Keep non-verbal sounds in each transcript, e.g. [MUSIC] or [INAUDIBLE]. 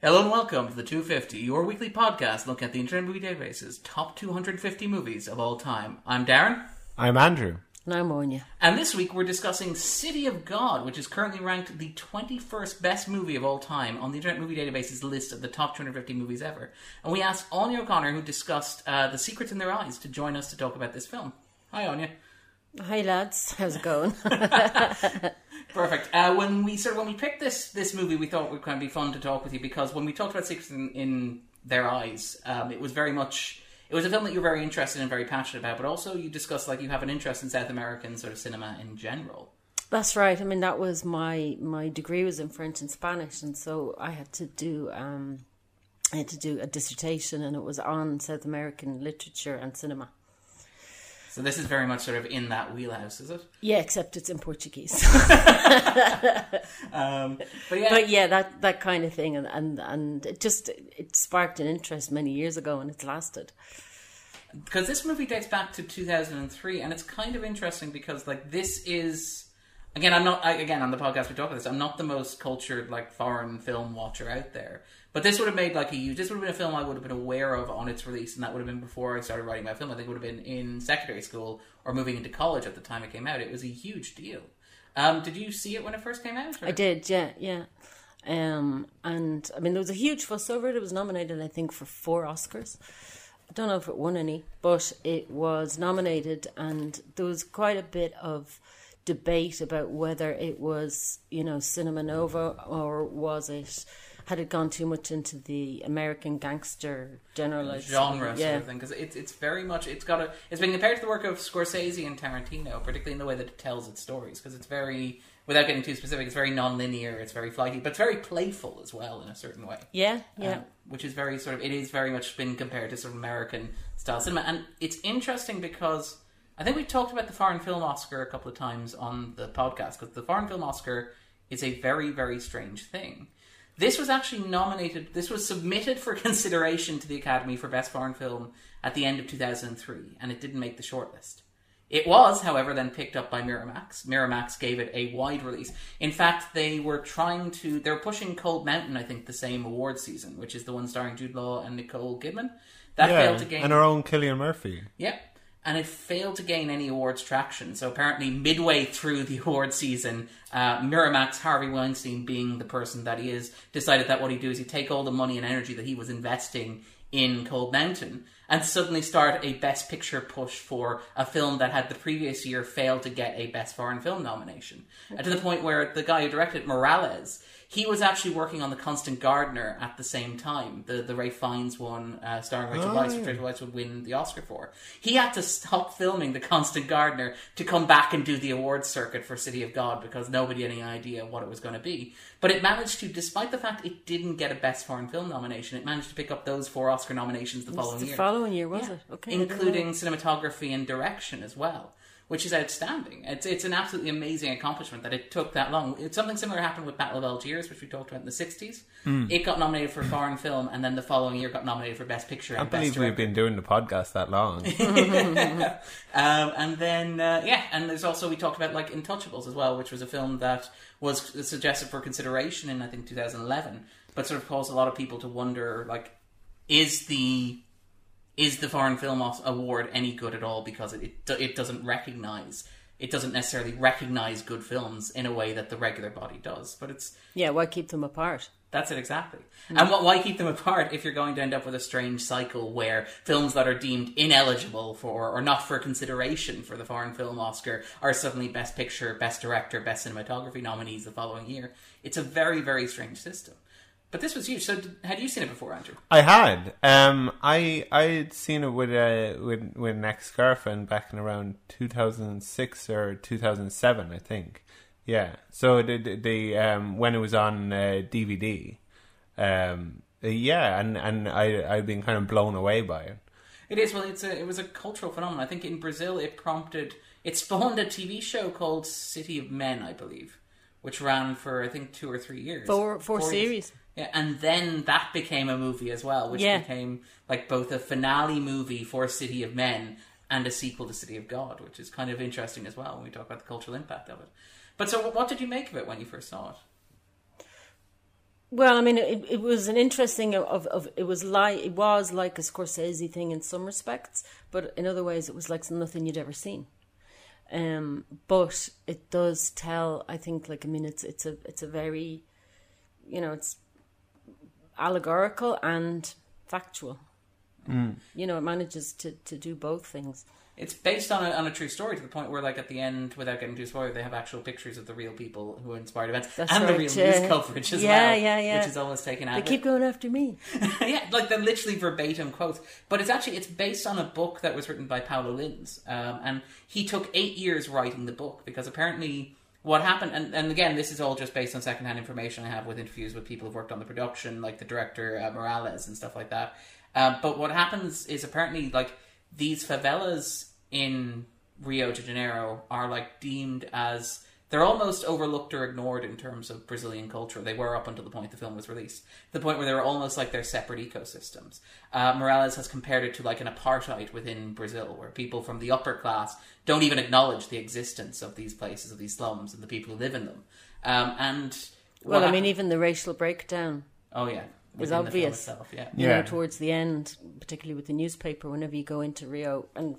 Hello and welcome to the 250, your weekly podcast look at the Internet Movie Database's top 250 movies of all time. I'm Darren, I'm Andrew. And I'm Aine. and this week we're discussing City of God, which is currently ranked the 21st best movie of all time on the Internet Movie Database's list of the top 250 movies ever. And we asked Aine O'Connor, who discussed uh, The Secrets in Their Eyes, to join us to talk about this film. Hi, Aine. Hi lads, how's it going? [LAUGHS] [LAUGHS] Perfect. Uh, when we sort of when we picked this this movie, we thought it would kind of be fun to talk with you because when we talked about Secrets in, in Their Eyes, um, it was very much it was a film that you're very interested and very passionate about, but also you discussed like you have an interest in South American sort of cinema in general. That's right. I mean, that was my my degree was in French and Spanish, and so I had to do um, I had to do a dissertation, and it was on South American literature and cinema. So this is very much sort of in that wheelhouse, is it? Yeah, except it's in Portuguese. [LAUGHS] [LAUGHS] Um, but yeah, but yeah, that that kind of thing, and and and it just it sparked an interest many years ago, and it's lasted. because this movie dates back to 2003 and it's kind of interesting because like this is again i'm not I, again on the podcast we talk about this i'm not the most cultured like foreign film watcher out there but this would have made like a huge this would have been a film i would have been aware of on its release and that would have been before i started writing my film i think it would have been in secondary school or moving into college at the time it came out it was a huge deal um, did you see it when it first came out or- I did, yeah, yeah. Um, and I mean, there was a huge fuss over it. It was nominated, I think, for four Oscars. I don't know if it won any, but it was nominated, and there was quite a bit of debate about whether it was, you know, Cinema Novo or was it had it gone too much into the American gangster generalized genre yeah. sort of thing because it's it's very much it's got a it's been compared to the work of Scorsese and Tarantino, particularly in the way that it tells its stories because it's very without getting too specific, it's very non-linear, it's very flighty, but it's very playful as well in a certain way. Yeah, yeah. Um, which is very sort of it is very much been compared to sort of American style cinema, and it's interesting because I think we talked about the foreign film Oscar a couple of times on the podcast because the foreign film Oscar is a very very strange thing. This was actually nominated. This was submitted for [LAUGHS] consideration to the Academy for Best Foreign Film at the end of 2003, and it didn't make the shortlist. It was, however, then picked up by Miramax. Miramax gave it a wide release. In fact, they were trying to. They were pushing Cold Mountain, I think, the same award season, which is the one starring Jude Law and Nicole Kidman. That yeah, failed to gain. and our own Cillian Murphy. Yep. And it failed to gain any awards traction. So apparently, midway through the award season, uh, Miramax, Harvey Weinstein being the person that he is, decided that what he'd do is he'd take all the money and energy that he was investing in Cold Mountain and suddenly start a Best Picture push for a film that had the previous year failed to get a Best Foreign Film nomination. And to the point where the guy who directed Meirelles, he was actually working on The Constant Gardener at the same time, the the Ralph Fiennes one, uh, starring Rachel Weisz, which Rachel Weisz would win the Oscar for. He had to stop filming The Constant Gardener to come back and do the awards circuit for City of God because nobody had any idea what it was going to be. But it managed to, despite the fact it didn't get a Best Foreign Film nomination, it managed to pick up those four Oscar nominations the following the year. following year, was Yeah. it? Okay. I didn't know. including cinematography and direction as well, which is outstanding. It's it's an absolutely amazing accomplishment that it took that long. It's something similar happened with Battle of Algiers, which we talked about in the '60s. Hmm. It got nominated for foreign film, and then the following year got nominated for Best Picture I and can't Best believe we've been doing the podcast that long. [LAUGHS] Um, and then uh, yeah, and there's also we talked about like Intouchables as well, which was a film that was suggested for consideration in I think 2011, but sort of caused a lot of people to wonder like, is the is the foreign film award any good at all because it it, it doesn't recognize it doesn't necessarily recognize good films in a way that the regular body does, but it's Yeah, why keep them apart? that's it exactly. Hmm. And what, why keep them apart if you're going to end up with a strange cycle where films that are deemed ineligible for or not for consideration for the foreign film Oscar are suddenly Best Picture, Best Director, Best Cinematography nominees the following year? It's a very, very strange system. But this was huge. So, had you seen it before, Andrew? I had. Um, I I had seen it with uh, with with an ex girlfriend back in around two thousand six or two thousand seven, I think. Yeah. So the the, the um when it was on uh, DVD, um yeah, and and I I've been kind of blown away by it. It is. Well, it's a, it was a cultural phenomenon. I think in Brazil it prompted, it spawned a TV show called City of Men, I believe, which ran for I think two or three years. Four four years. series. Yeah, and then that became a movie as well, which Yeah. became like both a finale movie for City of Men and a sequel to City of God, which is kind of interesting as well when we talk about the cultural impact of it. But so, what did you make of it when you first saw it? Well, I mean, it, it was an interesting of, of it was like it was like a Scorsese thing in some respects, but in other ways, it was like nothing you'd ever seen. Um, but it does tell. I think, like I mean, it's it's a it's a very, you know, it's allegorical and factual. You know, it manages to to do both things. It's based on a, on a true story to the point where, like, at the end, without getting too spoiled, they have actual pictures of the real people who inspired events That's and the right, real yeah. news coverage as Yeah, well. yeah, yeah. Which is almost taken out. They keep going after me. [LAUGHS] yeah, like they're literally verbatim quotes. But it's actually it's based on a book that was written by Paulo Lins, um, and he took eight years writing the book because apparently what happened, and, and again, this is all just based on secondhand information I have with interviews with people who've worked on the production, like the director uh, Meirelles and stuff like that. Um, but what happens is apparently like these favelas in Rio de Janeiro are like deemed as they're almost overlooked or ignored in terms of Brazilian culture. They were up until the point the film was released, the point where they were almost like they're separate ecosystems. Uh, Meirelles has compared it to like an apartheid within Brazil, where people from the upper class don't even acknowledge the existence of these places, of these slums, and the people who live in them. Um, and Well, I mean, even the racial breakdown oh yeah, was within the film obvious. itself, yeah. you Yeah. know, towards the end, particularly with the newspaper, whenever you go into Rio and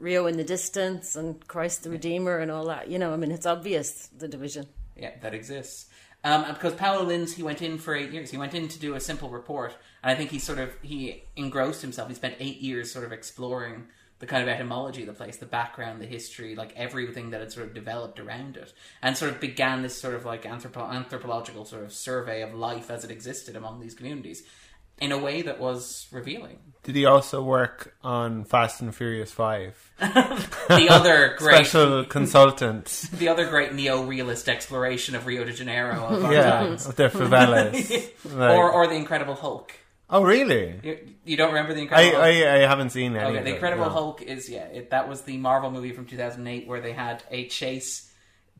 Rio in the distance and Christ the Redeemer and all that, you know, I mean, it's obvious the division. Yeah, that exists. Um, and because Paulo Lins, he went in for eight years. He went in to do a simple report, and I think he sort of he engrossed himself. He spent eight years sort of exploring the kind of etymology of the place, the background, the history, like everything that had sort of developed around it, and sort of began this sort of like anthropo- anthropological sort of survey of life as it existed among these communities, in a way that was revealing. Did he also work on Fast and Furious Five? [LAUGHS] The other [LAUGHS] great, Special [LAUGHS] consultant. the other great neo-realist exploration of Rio de Janeiro of our yeah, times. of their favelas. Like- Or, or the Incredible Hulk. oh, really? You, you don't remember the I, Incredible Hulk? I, I haven't seen any. Okay, the Incredible no. Hulk is yeah. It, that was the Marvel movie from 2008 where they had a chase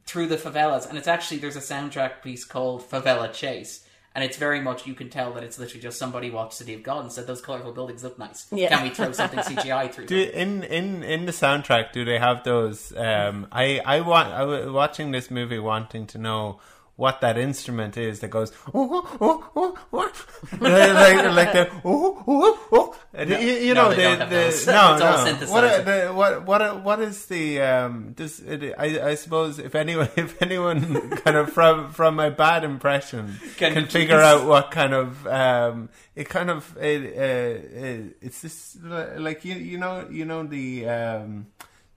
through the favelas, and it's actually there's a soundtrack piece called Favela Chase, and it's very much you can tell that it's literally just somebody watched City of God and said those colorful buildings look nice. Yeah. Can we throw something [LAUGHS] CGI through? Do, them? in in in the soundtrack, do they have those? Um, I I want I was watching this movie, wanting to know what that instrument is that goes oh oh oh what like like, the oh oh oh. No, you, you no, know they the, the no no. what are the, what what what is the um does it, I I suppose if anyone [LAUGHS] if anyone kind of from from my bad impression Can can, [LAUGHS] figure please- out what kind of um it kind of it, uh, it it's this like you you know you know the um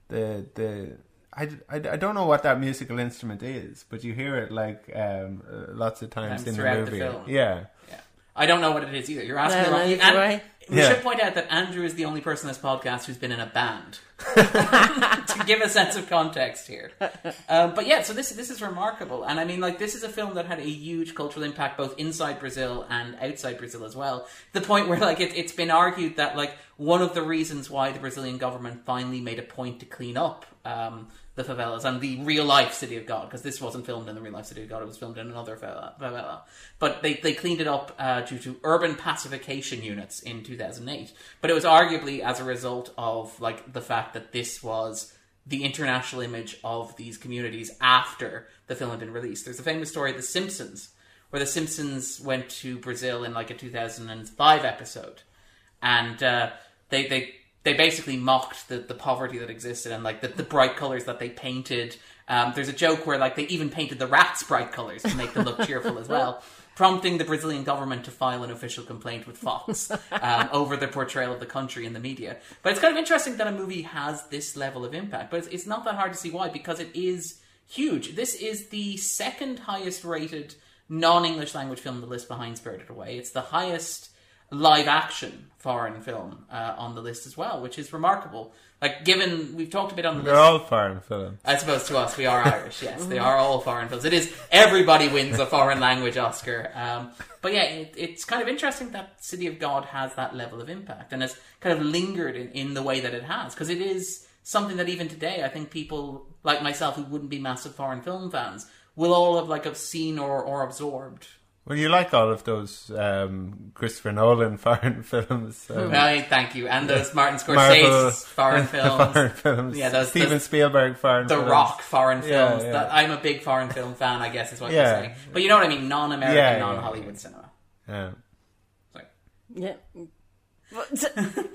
the the I, I, I don't know what that musical instrument is, but you hear it like um, uh, lots of times Times in the throughout the movie. film. Yeah, Yeah. I don't know what it is either. You're asking No, the wrong. neither and do We Yeah. should point out that Andrew is the only person in this podcast who's been in a band. [LAUGHS] to give a sense of context here, um, but yeah, so this this is remarkable, and I mean, like, this is a film that had a huge cultural impact both inside Brazil and outside Brazil as well. The point where, like, it, it's been argued that like one of the reasons why the Brazilian government finally made a point to clean up um, the favelas and the real life city of God, because this wasn't filmed in the real life city of God; it was filmed in another favela. But they they cleaned it up uh, due to urban pacification units in 2008. But it was arguably as a result of like the fact that this was the international image of these communities after the film had been released. There's a famous story of The Simpsons, where The Simpsons went to Brazil in like a 2005 episode, and uh, they they they basically mocked the, the poverty that existed and like the, the bright colors that they painted. Um, there's a joke where like they even painted the rats bright colors to make them look cheerful as well, [LAUGHS] prompting the Brazilian government to file an official complaint with Fox um, over the portrayal of the country in the media. But it's kind of interesting that a movie has this level of impact, but it's, it's not that hard to see why because it is huge. This is the second highest rated non-English language film on the list behind Spirited Away. It's the highest live action foreign film uh, on the list as well, which is remarkable. Like, given we've talked a bit on the list. they're list, all foreign films. I suppose to us we are [LAUGHS] Irish. Yes, they are all foreign films. It is everybody wins a foreign language Oscar. Um, but yeah, it, it's kind of interesting that City of God has that level of impact and has kind of lingered in, in the way that it has because it is something that even today I think people like myself who wouldn't be massive foreign film fans will all have like have seen or, or absorbed Well, you like all of those um, Christopher Nolan [LAUGHS] foreign films. Um, Right, thank you. And those Martin [LAUGHS] Marvel [LAUGHS] foreign films. foreign films. Yeah, those- Steven those- Spielberg foreign The films. Rock foreign films. yeah. That, I'm a big foreign film fan, I guess is what Yeah. you're saying. But you know what I mean? Non-American, Yeah, yeah, non-Hollywood cinema. Yeah. Sorry. Yeah.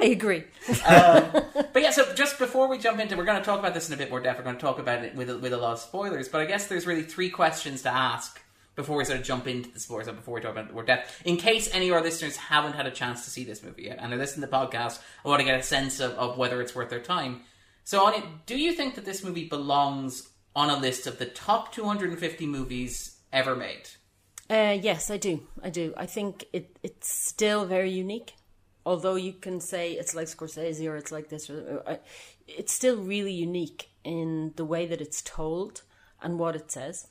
I agree. But yeah, so just before we jump into, we're going to talk about this in a bit more depth. We're going to talk about it with with a lot of spoilers. But I guess there's really three questions to ask before we sort of jump into the spoilers, or before we talk about the more death, In case any of our listeners haven't had a chance to see this movie yet, and they're listening to the podcast, I want to get a sense of, of whether it's worth their time. So, Aine, do you think that this movie belongs on a list of the top 250 movies ever made? Uh, yes, I do. I do. I think it it's still very unique. Although you can say it's like Scorsese or it's like this, or, uh, it's still really unique in the way that it's told and what it says.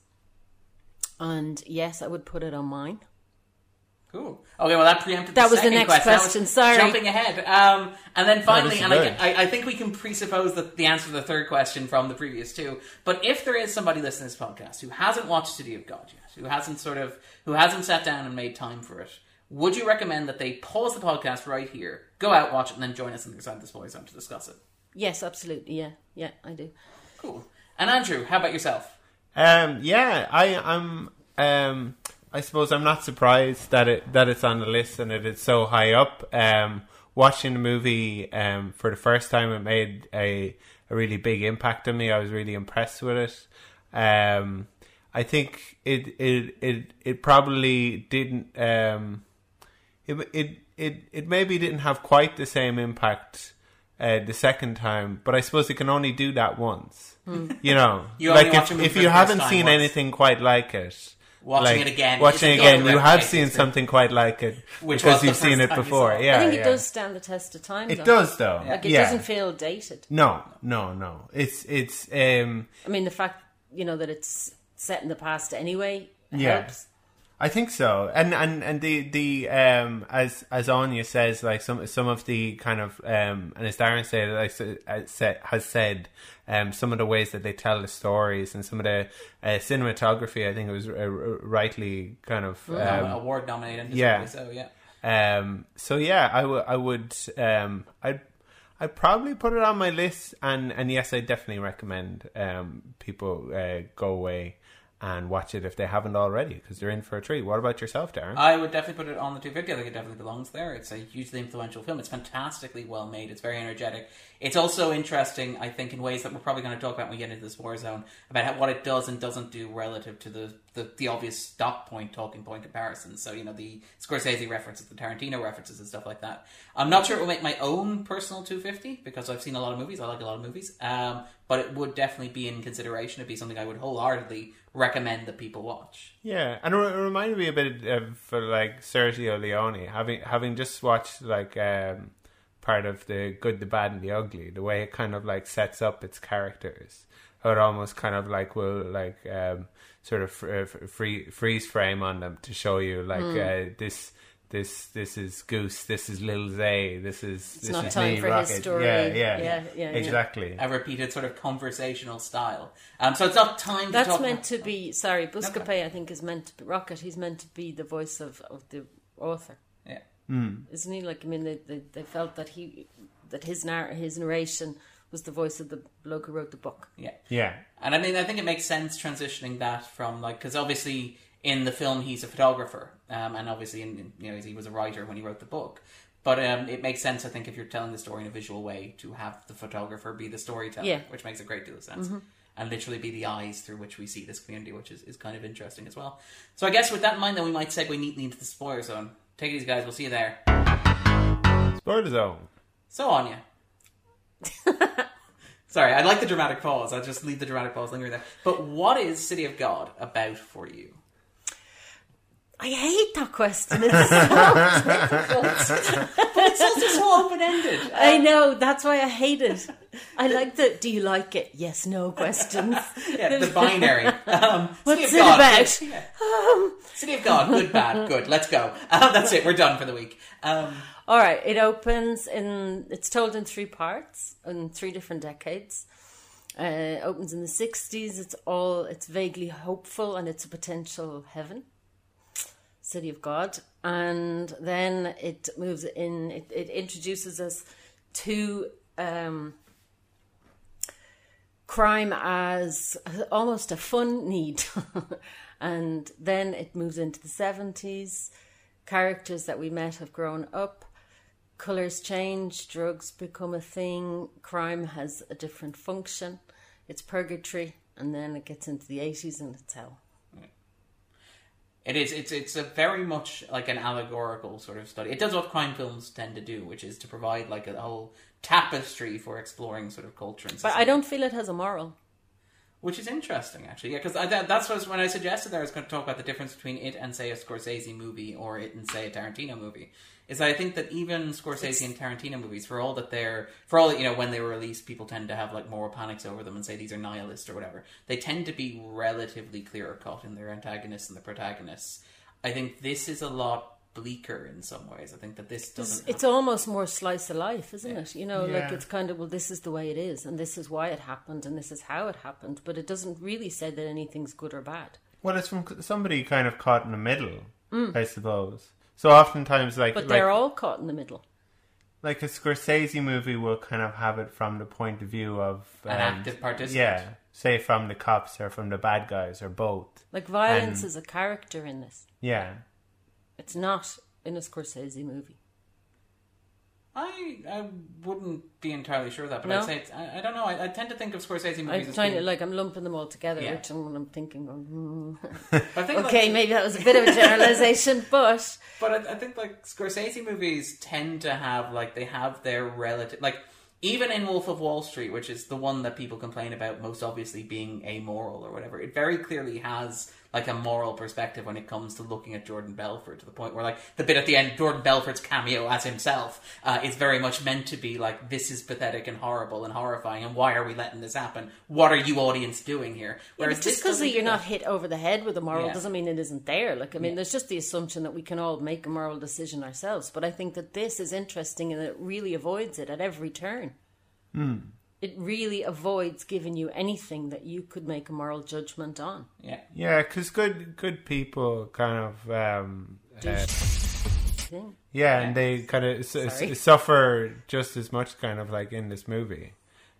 And yes, I would put it on mine. Cool. Okay, well that preempted. That the was the next question. That was question, sorry. Jumping ahead, um, and then finally, and I. I, I think we can presuppose that the answer to the third question from the previous two. But if there is somebody listening to this podcast who hasn't watched City of God yet, who hasn't sort of, who hasn't sat down and made time for it, would you recommend that they pause the podcast right here, go out, watch it, and then join us on the other side of the spoiler zone to discuss it? Yes, absolutely. Yeah, yeah, I do. Cool. And Andrew, how about yourself? Um, yeah, I, I'm. Um, I suppose I'm not surprised that it that it's on the list and that it's so high up. Um, watching the movie um, for the first time, it made a a really big impact on me. I was really impressed with it. Um, I think it it it it probably didn't. Um, it it it it maybe didn't have quite the same impact uh, the second time, but I suppose it can only do that once. You know, [LAUGHS] You like if, if you haven't seen once. anything quite like it, Watching like, it again watching it again, you have seen something quite like it [LAUGHS] Which because you've seen it before. it. Yeah, I think yeah. it does stand the test of time. It though. does though. Like it yeah. doesn't feel dated. No, no, no. It's it's um I mean, the fact you know that it's set in the past anyway Yeah. helps. I think so, and and and the the um as as Aine says, like some some of the kind of um and as Darren said, like uh, said has said, um some of the ways that they tell the stories and some of the uh, cinematography, I think it was uh, rightly kind of um, Award nominated. yeah. So yeah. um, so yeah, I would, I would, um, I'd, I'd probably put it on my list, and and yes, I definitely recommend um people uh, go away and watch it if they haven't already because they're in for a treat. What about yourself, Darren? I would definitely put it on the 250. I think it definitely belongs there. It's a hugely influential film. It's fantastically well made. It's very energetic. It's also interesting, I think, in ways that we're probably going to talk about when we get into this war zone about how, what it does and doesn't do relative to the, the, the obvious stock point, talking point comparisons. So, you know, the Scorsese references, the Tarantino references, and stuff like that. I'm not sure it will make my own personal 250 because I've seen a lot of movies. I like a lot of movies. Um, but it would definitely be in consideration. It'd be something I would wholeheartedly recommend that people watch. Yeah, and it reminded me a bit of like Sergio Leone having having just watched like um, part of the Good, the Bad, and the Ugly. The way it kind of like sets up its characters, how it almost kind of like will like um, sort of fr- uh, free freeze frame on them to show you like uh, this. This this is Goose. This is Lil Zay. This is this not is time me, for his Rocket. story. Yeah, yeah, Yeah, yeah, yeah. exactly. a repeated sort of conversational style. Um, so it's not time to That's talk meant about- to be. Sorry, Buscapé. I think is meant to be Rocket. He's meant to be the voice of, of the author, Yeah. isn't he? Like I mean, they, they, they felt that he that his narr- his narration was the voice of the bloke who wrote the book. Yeah. Yeah, And I mean, I think it makes sense transitioning that from like because obviously in the film he's a photographer, um, and obviously in you know he was a writer when he wrote the book. But um, it makes sense, I think, if you're telling the story in a visual way, to have the photographer be the storyteller, Yeah. which makes a great deal of sense, and literally be the eyes through which we see this community, which is, is kind of interesting as well. So I guess with that in mind, then we might segue neatly into the spoiler zone. Take it easy, guys. We'll see you there. spoiler zone. So Aine. [LAUGHS] Sorry, I like the dramatic pause. I'll just leave the dramatic pause lingering there. But what is City of God about for you? I hate that question. [LAUGHS] It's so difficult. But it's also so open ended. I know. That's why I hate it. I like the "Do you like it?" Yes, no questions. [LAUGHS] Yeah, the binary. [LAUGHS] Um, What's City it of God, about? good- [LAUGHS] yeah. City of God, good, bad, good. Let's go. Um, that's it. We're done for the week. Um, All right, it opens in. It's told in three parts in three different decades. Uh, it opens in the sixties. It's all. It's vaguely hopeful, and it's a potential heaven. City of God, and then it moves in. It, it introduces us to um, crime as almost a fun need, [LAUGHS] and then it moves into the seventies. Characters that we met have grown up. Colors change. Drugs become a thing. Crime has a different function. It's purgatory, and then it gets into the eighties and it's hell. It is. It's it's a very much like an allegorical sort of study. It does what crime films tend to do, which is to provide like a whole tapestry for exploring sort of culture and stuff. But. I don't feel it has a moral. Which is interesting, actually. Yeah, because that, that's what when I suggested that I was going to talk about the difference between it and, say, a Scorsese movie or it and, say, a Tarantino movie. Is that I think that even Scorsese and Tarantino movies, for all that they're, for all that, you know, when they were released, people tend to have, like, moral panics over them and say these are nihilist or whatever. They tend to be relatively clear cut in their antagonists and the protagonists. I think this is a lot bleaker in some ways. I think that this doesn't. it's almost more slice of life, isn't it? You know, like it's kind of well, this is the way it is, and this is why it happened, and this is how it happened. But it doesn't really say that anything's good or bad. Well, it's from somebody kind of caught in the middle, mm. I suppose. So oftentimes, like. But they're all caught in the middle. like a Scorsese movie will kind of have it from the point of view of An um, active participant. Yeah, say from the cops or from the bad guys or both. Like violence And- is a character in this. Yeah, It's not in a Scorsese movie. I, I wouldn't be entirely sure of that, but No? I'd say it's, I, I don't know. I, I tend to think of Scorsese movies I'm as trying being, to like I'm lumping them all together, Yeah. which I'm, I'm thinking, hmm. [LAUGHS] I think okay, like, maybe that was a bit of a generalization, [LAUGHS] but But I, I think like Scorsese movies tend to have like they have their relative like even in Wolf of Wall Street, which is the one that people complain about most obviously being amoral or whatever, it very clearly has like a moral perspective when it comes to looking at Jordan Belfort to the point where like the bit at the end, Jordan Belfort's cameo as himself uh, is very much meant to be like this is pathetic and horrible and horrifying, and why are we letting this happen? What are you audience doing here? But this just because you're not hit over the head with a moral Yeah. doesn't mean it isn't there. Like, I mean, Yeah. there's just the assumption that we can all make a moral decision ourselves. But I think that this is interesting and it really avoids it at every turn. Hmm. It really avoids giving you anything that you could make a moral judgment on. yeah. yeah, because good good people kind of um, uh, Thing. yeah, and they kind of su- Sorry. suffer just as much, kind of like in this movie.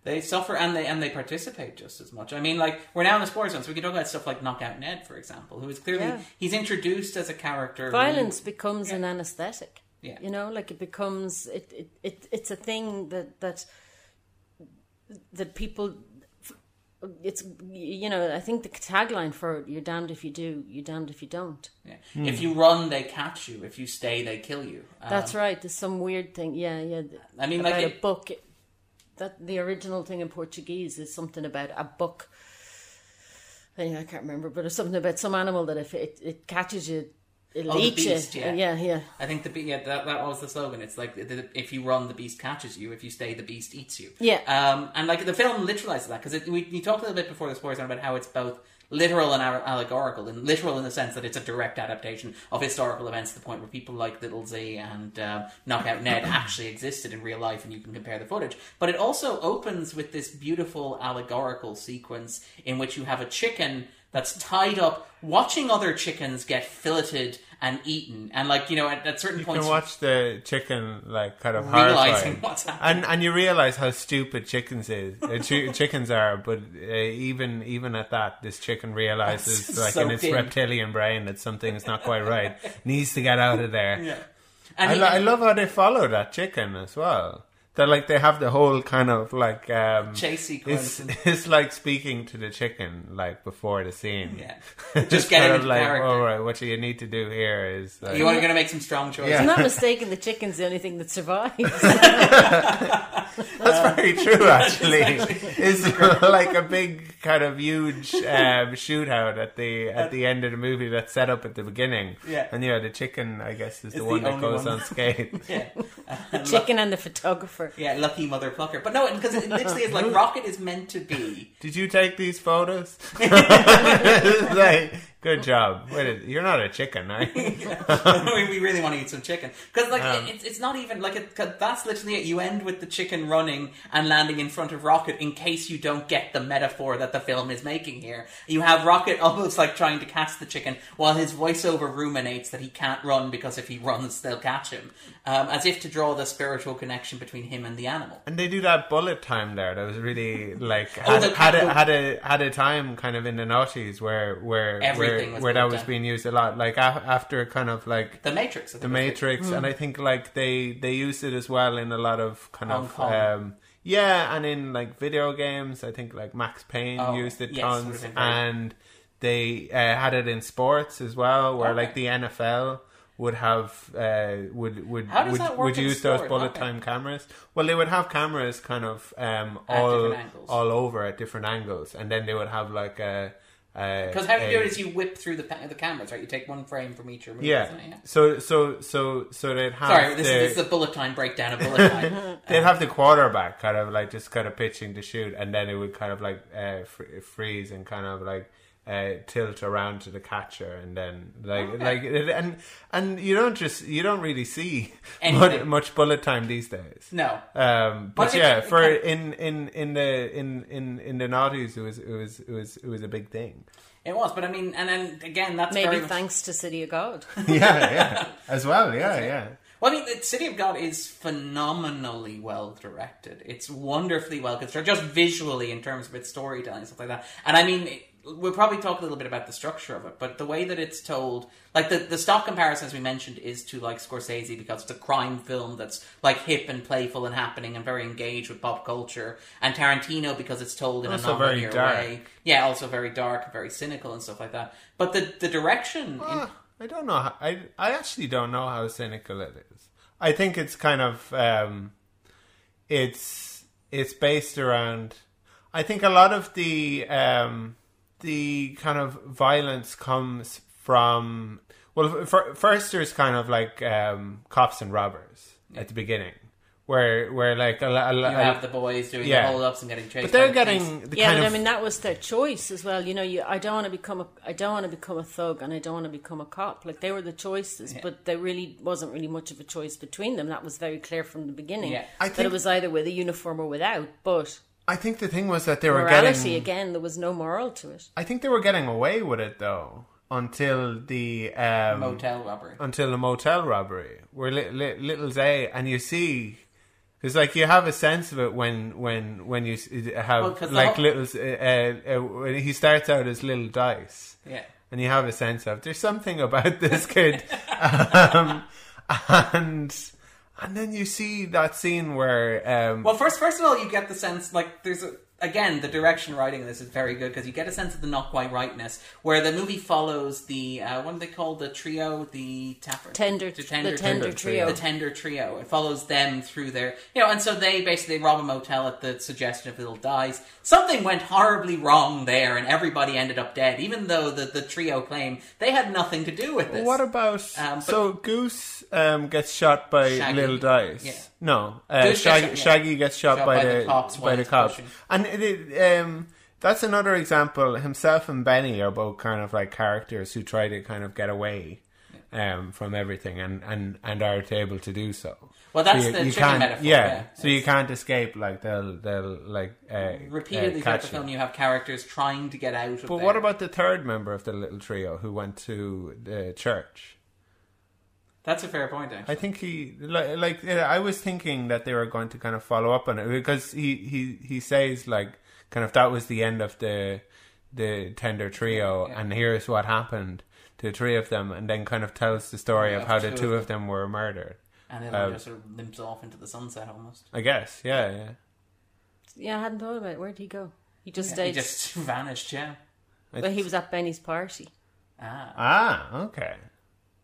They suffer and they and they participate just as much. I mean, like we're now in the sports zone, so we can talk about stuff like Knockout Ned, for example, who is clearly Yeah. he's introduced as a character. who- Violence becomes an anesthetic. Yeah. You know, like it becomes it, it, it it's a thing that that that people it's you know I think the tagline for it, "You're damned if you do, you're damned if you don't." Yeah. Hmm. If you run, they catch you. If you stay, they kill you. Um, That's right. There's some weird thing. Yeah, yeah. I mean, about like a it- book. That the original thing in Portuguese is something about a book. Anyway, I can't remember, but it's something about some animal that if it, it catches you, it'll Oh, the beast, yeah. yeah, yeah. I think the be- yeah that that was the slogan. It's like the, the, if you run, the beast catches you. If you stay, the beast eats you. Yeah. Um, and like the film literalizes that because we, we talked a little bit before the spoilers about how it's both literal and allegorical. And literal in the sense that it's a direct adaptation of historical events to the point where people like Little Z and um, Knockout Ned [COUGHS] actually existed in real life, and you can compare the footage. But it also opens with this beautiful allegorical sequence in which you have a chicken that's tied up watching other chickens get filleted and eaten and like you know at, at certain point You points can watch the chicken like kind of realizing horrifying. [LAUGHS] what's happening and and you realize how stupid chickens is uh, [LAUGHS] chickens are, but uh, even even at that, this chicken realizes That's like so in its dim. reptilian brain that something is not quite right, needs to get out of there. [LAUGHS] yeah and I, he- lo- I love how they follow that chicken as well. That like they have the whole kind of like um, chase sequence It's, [LAUGHS] it's like speaking to the chicken like before the scene. yeah [LAUGHS] Just just get kind of into like, character all right, what you need to do here is like, you want to going to make some strong choices Yeah. I'm not [LAUGHS] mistaken. The chicken's the only thing that survives. That's very true, actually. It's like a big kind of huge um, shootout at the at the end of the movie that's set up at the beginning. Yeah. and yeah, the chicken, I guess, is the one the that goes one. unscathed. yeah the chicken and the photographer. Yeah lucky motherfucker. but no because it literally is like [LAUGHS] rocket is meant to be Did you take these photos? [LAUGHS] [LAUGHS] Like, Good job. Wait, you're not a chicken, are you? [LAUGHS] we we really want to eat some chicken because like Um. it's it's not even like it, 'cause that's literally it. You end with the chicken running and landing in front of Rocket in case you don't get the metaphor that the film is making here. You have Rocket [LAUGHS] almost like trying to catch the chicken while his voiceover ruminates that he can't run because if he runs they'll catch him, um, as if to draw the spiritual connection between him and the animal. And they do that bullet time there. That was really like [LAUGHS] Oh, had, the- had, a, had a had a time kind of in the noughties where where Everything where, was where that was time. being used a lot. Like a, after kind of like The Matrix. I think the was it. Matrix, and I think like they they used it as well in a lot of kind Hong of Kong. um, yeah, and in like video games. I think like Max Payne Oh, used it yes, tons, would have been very- and they uh, had it in sports as well, where Okay. like the NFL. Would have uh, would would would, would in use those bullet Okay. time cameras? Well, they would have cameras kind of um, all all over at different angles, and then they would have like a Because how you do it is you whip through the the cameras, right? You take one frame from each remove, yeah. yeah. So so so so they'd have Sorry, this, the, is, this is a bullet time breakdown of bullet time. [LAUGHS] They'd have the quarterback kind of like just kind of pitching to shoot, and then it would kind of like uh, fr- freeze and kind of like uh, tilt around to the catcher, and then like Okay. like and and you don't just you don't really see [LAUGHS] much, much bullet time these days. no, Um, but But yeah, it for in in in the in in in the noughties, it was it was it was it was a big thing. it was. But I mean, and then again, that's Maybe very much- thanks to City of God. [LAUGHS] yeah, yeah, [LAUGHS] as well. Yeah, yeah. Well, I mean, the City of God is phenomenally well directed. It's wonderfully well constructed, just visually in terms of its storytelling and stuff like that. And I mean, it- we'll probably talk a little bit about the structure of it, but the way that it's told, like the the stock comparison as we mentioned is to like Scorsese because it's a crime film that's like hip and playful and happening and very engaged with pop culture, and Tarantino because it's told in Also a very non-linear way. Yeah, also very dark, and very cynical and stuff like that. But the the direction. in, Ah, I don't know. How, I I actually don't know how cynical it is. I think it's kind of um, it's it's based around. I think a lot of the um, the kind of violence comes from well, f- first there's kind of like um, cops and robbers at the beginning, where where like a, lo- a, you have the boys doing yeah. the hold ups and getting chased. but they're by the getting the yeah, kind but of I mean that was their choice as well. You know, you I don't want to become a I don't want to become a thug and I don't want to become a cop. Like they were the choices, but there really wasn't really much of a choice between them. That was very clear from the beginning. Yeah. I that think- it was either with a uniform or without. But I think the thing was that they were morality getting again, there was no moral to it. I think they were getting away with it though until the um, motel robbery. until the motel robbery, where li- li- little Zay and you see. Because like you have a sense of it when when when you s- have Well, 'cause the like whole- little uh, uh, when he starts out as little dice, Yeah. and you have a sense of there's something about this kid, [LAUGHS] um, and and then you see that scene where um, Well, first, first of all, you get the sense like there's a, again the direction writing of this is very good because you get a sense of the not quite rightness where the movie follows the uh, what do they call the trio the tapper Tender, the tender, the tender trio. the tender trio. It follows them through their, you know, and so they basically rob a motel at the suggestion of little dies. Something went horribly wrong there, and everybody ended up dead. Even though the the trio claim they had nothing to do with this. What about Um, but- so Goose um, gets shot by Shaggy. Little Dice? Yeah. No, uh, Goose gets Shaggy. Shaggy gets shot, Shot by, by the, the cops by the cops, pushing. and it, um, that's another example. Himself and Benny are both kind of like characters who try to kind of get away um, from everything, and, and, and are able to do so. Well, that's So the chicken can't, metaphor, Yeah, yeah. so you can't escape. Like they'll they'll like uh, Repeatedly uh, throughout catch the you. film, you have characters trying to get out of But what about the third member of the little trio who went to the church? That's a fair point, actually. I think he like, like I was thinking that they were going to kind of follow up on it because he he he says like kind of that was the end of the the tender trio Yeah. and here's what happened to the three of them and then kind of tells the story Yeah, of how the two two of of them were murdered. and then it just sort of limps off into the sunset almost. I guess, yeah, yeah. Yeah, I hadn't thought about it. Where'd he go? He just He stayed. just [LAUGHS] vanished, yeah. Well, he was at Benny's party. Ah. Ah, okay.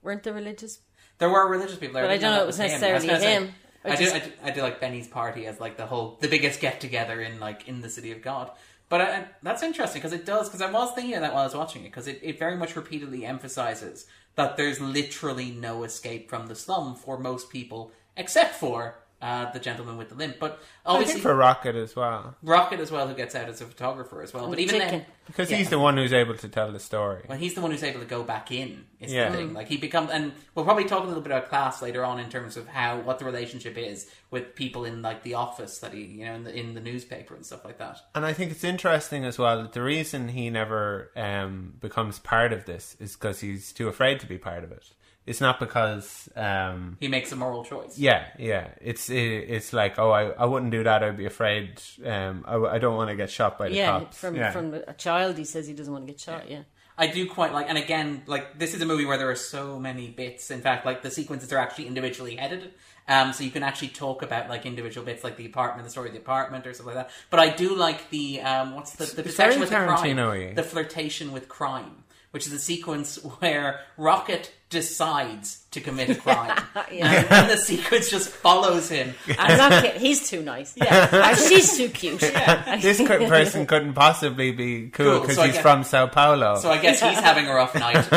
Weren't there religious? There were religious people there. But I didn't don't know it was necessarily I say, him. I I, do, just- I, do, I do like Benny's party as like the whole, the biggest get together in like in the city of God. But I, I- that's interesting because it does, because I was thinking of that while I was watching it, because it, it very much repeatedly emphasizes that there's literally no escape from the slum for most people, except for uh, the gentleman with the limp. But I obviously, think for Rocket as well, Rocket as well, who gets out as a photographer as well. But even Chicken. then, because Yeah. he's the one who's able to tell the story. well, he's the one who's able to go back in. Is Yeah. the thing. Like he becomes, and we'll probably talk a little bit about class later on in terms of how what the relationship is with people in like the office that he, you know, in the in the newspaper and stuff like that. And I think it's interesting as well that the reason he never um, becomes part of this is because he's too afraid to be part of it. It's not because, um, He makes a moral choice. yeah, yeah. It's it, it's like, oh, I, I wouldn't do that. I'd be afraid. Um, I, I don't want to get shot by the Yeah, cops. from yeah. from a child, he says he doesn't want to get shot. Yeah, I do quite like, and again, like this is a movie where there are so many bits. In fact, like the sequences are actually individually headed, um, so you can actually talk about like individual bits, like the apartment, the story of the apartment, or something like that. But I do like the um, what's the the It's detection very with the crime, the flirtation with crime, which is a sequence [LAUGHS] where Rocket decides to commit a crime, [LAUGHS] Yeah. and, and the sequence just follows him. I'm not kidding. He's too nice. Yeah, she's too cute. [LAUGHS] this person [LAUGHS] couldn't possibly be cool Cool, because so he's get- from Sao Paulo. So I guess he's having a rough night.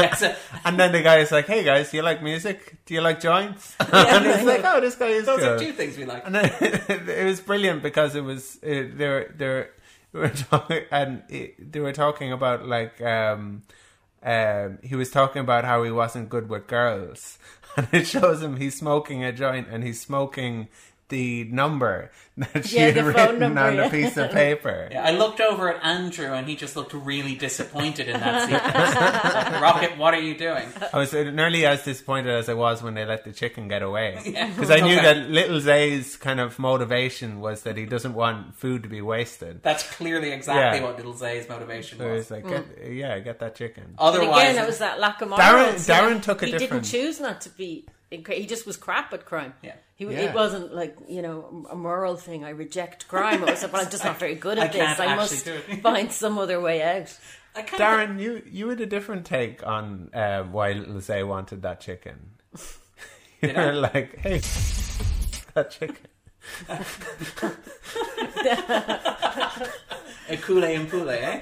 And then the guy is like, "Hey guys, do you like music? Do you like joints?" and it's like, "Oh, this guy is Those cool." are two things we like. And then it was brilliant because it was it, they were they were, they were talking and it, they were talking about like um um he was talking about how he wasn't good with girls. [LAUGHS] And it shows him he's smoking a joint and he's smoking the number that she Yeah, had written number, on yeah. a piece of [LAUGHS] paper. Yeah, I looked over at Andrew and he just looked really disappointed in that sequence. Like, [LAUGHS] Rocket, what are you doing? I was uh, nearly as disappointed as I was when they let the chicken get away. [LAUGHS] Yeah. Because I knew Okay. that Little Zay's kind of motivation was that he doesn't want food to be wasted. That's clearly exactly Yeah. what Little Zay's motivation So was. it's like, get, hmm. yeah, get that chicken. But Otherwise, again, it was that lack of Darren- morals. you know. Darren took a he different- didn't choose not to be. He just was crap at crime. Yeah. He, Yeah. It wasn't like you know a moral thing. I reject crime. It was like, well, I'm just not very good [LAUGHS] I at this. I must find some other way out. I kind of, Darren, you you had a different take on um, why Little Zay wanted that chicken. [LAUGHS] you Did were like, hey, [LAUGHS] that chicken. A Kool and Pule, eh?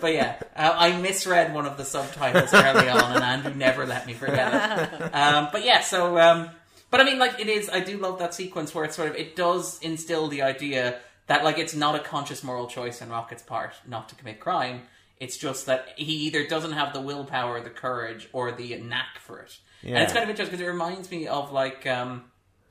but yeah, uh, I misread one of the subtitles early on, and Andrew never let me forget it. Um, but yeah, so um, but I mean, like it is. I do love that sequence where it sort of it does instill the idea that like it's not a conscious moral choice on Rocket's part not to commit crime. It's just that he either doesn't have the willpower, the courage, or the knack for it. And it's kind of interesting because it reminds me of like. Um,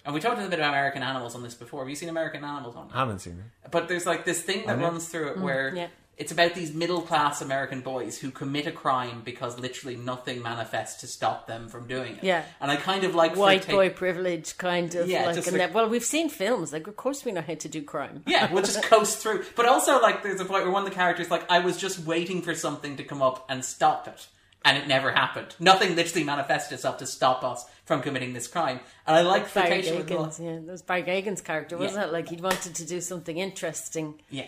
and we talked a little bit about American Animals on this before. Have you seen American Animals on? I haven't seen it. But there's like this thing that Have you? runs through it mm, where yeah. it's about these middle class American boys who commit a crime because literally nothing manifests to stop them from doing it. Yeah. And I kind of like White flirta- boy privilege, kind of Yeah, like. just and like- that- well, we've seen films. Like, of course, we know how to do crime. Yeah, we'll just [LAUGHS] coast through. But also, like, there's a point where one of the characters, like, I was just waiting for something to come up and stop it. And it never happened. Nothing literally manifested itself to stop us from committing this crime. And I like Barry flirtation with Keoghan's, yeah, that was Barry Keoghan's character, wasn't Yeah. it? Like he wanted to do something interesting, Yeah.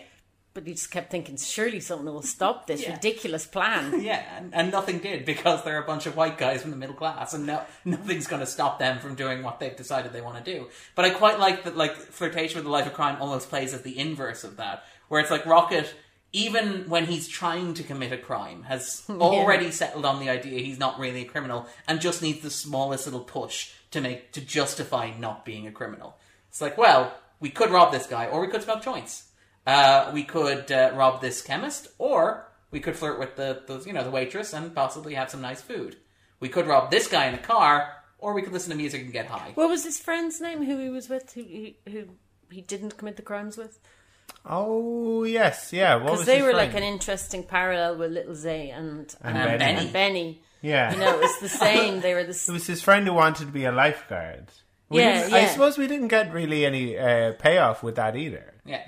but he just kept thinking, surely something will stop this Yeah. ridiculous plan. [LAUGHS] Yeah, and, and nothing did because they're a bunch of white guys from the middle class, and no, nothing's going to stop them from doing what they've decided they want to do. But I quite like that, like flirtation with the life of crime almost plays as the inverse of that, where it's like Rocket, even when he's trying to commit a crime, has [LAUGHS] already settled on the idea he's not really a criminal and just needs the smallest little push to make to justify not being a criminal. It's like, well, we could rob this guy, or we could smoke joints. Uh, we could uh, rob this chemist, or we could flirt with the, the you know the waitress and possibly have some nice food. We could rob this guy in a car, or we could listen to music and get high. What was his friend's name? Who he was with? Who he, who he didn't commit the crimes with? Oh yes, yeah. Because they his were like an interesting parallel with Little Zay and And and, Benny. and Benny. yeah. You know, it was the [LAUGHS] same. They were the It was his friend who wanted to be a lifeguard. We Yeah, didn't- I suppose we didn't get really any uh, payoff with that either. Yeah,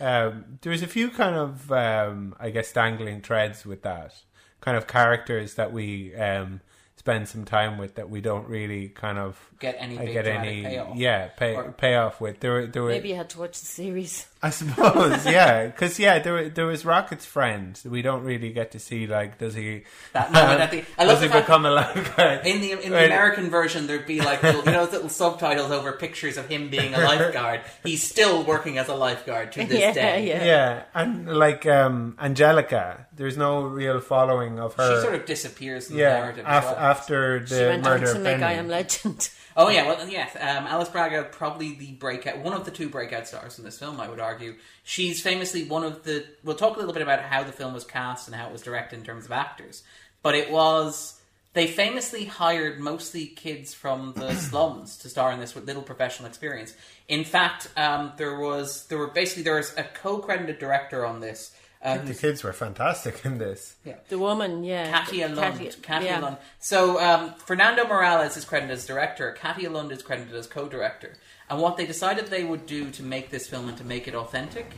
Um, there was a few kind of, um, I guess, dangling threads with that. Kind of characters that we um, spend some time with that we don't really kind of get any I big get any payoff. yeah pay Or- payoff with. There were there were maybe you had to watch the series. I suppose yeah because yeah there there was Rocket's friend. We don't really get to see like does he That moment at the- I love does he the fact- become a lifeguard In the in the Right. American version, there'd be like little, you know little subtitles over pictures of him being a [LAUGHS] lifeguard. He's still working as a lifeguard to this Yeah, day. yeah. Yeah, and like um, Angelica, there's no real following of her. She sort of disappears in the yeah, narrative. af- well. after She the went on murder to of make Benny. I Am Legend. Oh yeah, well yes, um, Alice Braga probably the breakout, one of the two breakout stars in this film. I would argue she's famously one of the. We'll talk a little bit about how the film was cast and how it was directed in terms of actors, but it was they famously hired mostly kids from the [CLEARS THROAT] slums to star in this with little professional experience. In fact, um, there was there were basically there was a co-credited director on this. Uh, The kids were fantastic in this. The woman, yeah. Katia Lund. Katia- Katia yeah. Lund. So um, Fernando Meirelles is credited as director. Katia Lund is credited as co-director. And what they decided they would do to make this film and to make it authentic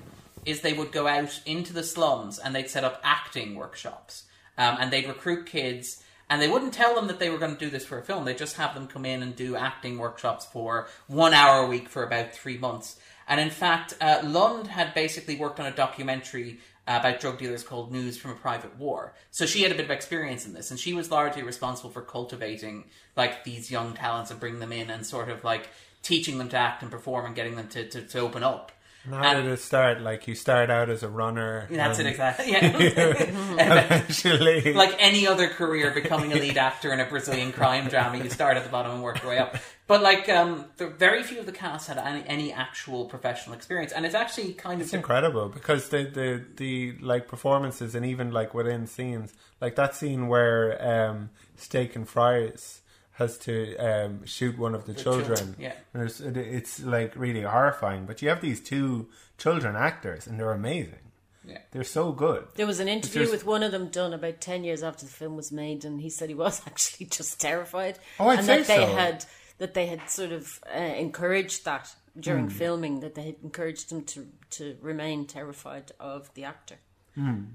is they would go out into the slums and they'd set up acting workshops. Um, and they'd recruit kids. And they wouldn't tell them that they were going to do this for a film. They'd just have them come in and do acting workshops for one hour a week for about three months. And in fact, uh, Lund had basically worked on a documentary uh, about drug dealers called News from a Private War. So she had a bit of experience in this, and she was largely responsible for cultivating like these young talents and bringing them in and sort of like teaching them to act and perform and getting them to, to, to open up. And how And- did it start? Like you start out as a runner. That's it exactly. Yeah. [LAUGHS] Eventually, like any other career, becoming a lead actor in a Brazilian crime drama, you start at the bottom and work your way up. But like, um, the, very few of the cast had any, any actual professional experience, and it's actually kind of It's incredible because the, the the like performances and even like within scenes, like that scene where um, Steak and Fries has to um, shoot one of the, children. children, yeah. And it's, it's like really horrifying. But you have these two children actors, and they're amazing. Yeah. They're so good. There was an interview with one of them done about 10 years after the film was made, and he said he was [LAUGHS] actually just terrified. Oh, I'd and say that they so. had that they had sort of uh, encouraged that during Hmm. filming, that they had encouraged them to, to remain terrified of the actor.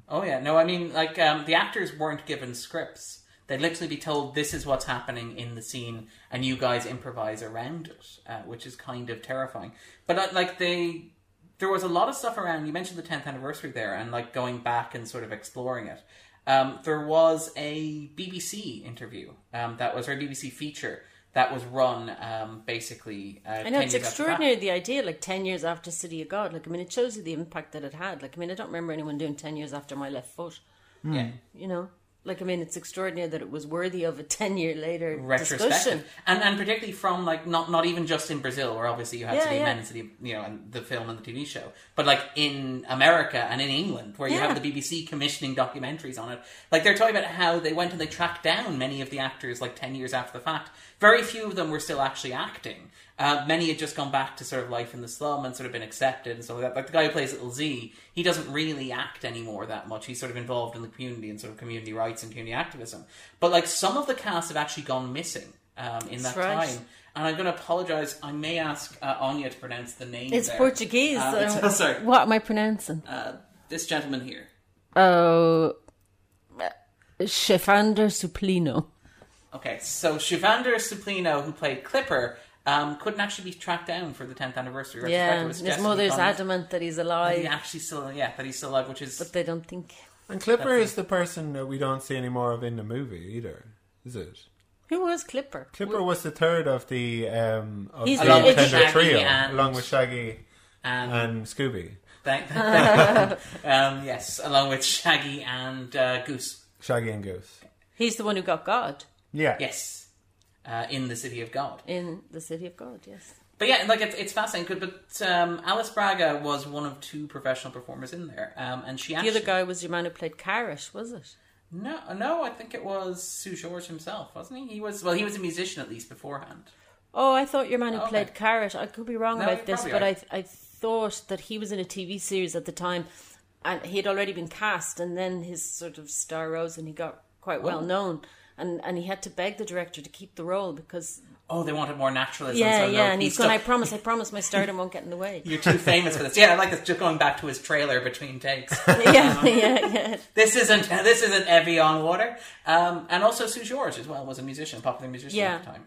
Oh yeah, no, I mean like um, the actors weren't given scripts. They'd literally be told this is what's happening in the scene, and you guys improvise around it, uh, which is kind of terrifying. But uh, like they, there was a lot of stuff around. You mentioned the 10th anniversary there, and like going back and sort of exploring it. Um, there was a BBC interview um, that was or a BBC feature that was run um, basically. Uh, I know it's extraordinary the idea, like ten years after City of God. Like I mean, it shows you the impact that it had. Like I mean, I don't remember anyone doing ten years after my left foot. Yeah. You know, like I mean, it's extraordinary that it was worthy of a [LAUGHS] ten year later discussion. retrospective, and and particularly from like not not even just in Brazil, where obviously you had Yeah, City of yeah. Men City, you know, and the film and the TV show, but like in America and in England, where you Yeah. have the BBC commissioning documentaries on it. Like they're talking about how they went and they tracked down many of the actors like ten years after the fact. Very few of them were still actually acting. Uh, many had just gone back to sort of life in the slum and sort of been accepted and so that. Like the guy who plays Little Z, he doesn't really act anymore that much. He's sort of involved in the community and sort of community rights and community activism. But like some of the cast have actually gone missing um, in that right. time. And I'm going to apologise. I may ask uh, Aine to pronounce the name. It's there. Portuguese. Um, so- it's- [LAUGHS] sorry, What am I pronouncing? uh, this gentleman here. Oh, Jefechander Suplino. Okay, so Jefechander Suplino, who played Clipper, um, couldn't actually be tracked down for the 10th anniversary. Yeah, retrospective. It his suggested mother's he gone- adamant that he's that alive, He actually still, yeah, that he's still alive, which is but they don't think. And Clipper is the person that we don't see any more of in the movie either, is it? Who was Clipper? Clipper was the third of the um of He's the the- Along with Shaggy trio, and- along with Shaggy and and Scooby. thank, thank- [LAUGHS] um, yes, along with Shaggy and uh, Goose. Shaggy and Goose. He's the one who got God Yeah. Yes, uh, in the City of God. in the City of God. Yes. But yeah, like it's, it's fascinating. But um, Alice Braga was one of two professional performers in there, um, and she The actually other guy was your man who played Carish, was it? no, no, I think it was Seu Jorge himself, wasn't he? He was well, he was a musician at least beforehand. Oh, I thought your man who Okay. played Carish. I could be wrong No, about this, but right. I I thought that he was in a TV series at the time, and he had already been cast, and then his sort of star rose, and he got quite well Oh. known, and and he had to beg the director to keep the role because Oh, they wanted more naturalism. yeah, so no, yeah, and he's going. I promise, I [LAUGHS] promise, my stardom won't get in the way. You're too famous for this. Yeah, I like this. Just going back to his trailer between takes. [LAUGHS] yeah, yeah, yeah. this isn't this isn't Evian water. Um, and also Seu Jorge as well was a musician, a popular musician Yeah. at the time.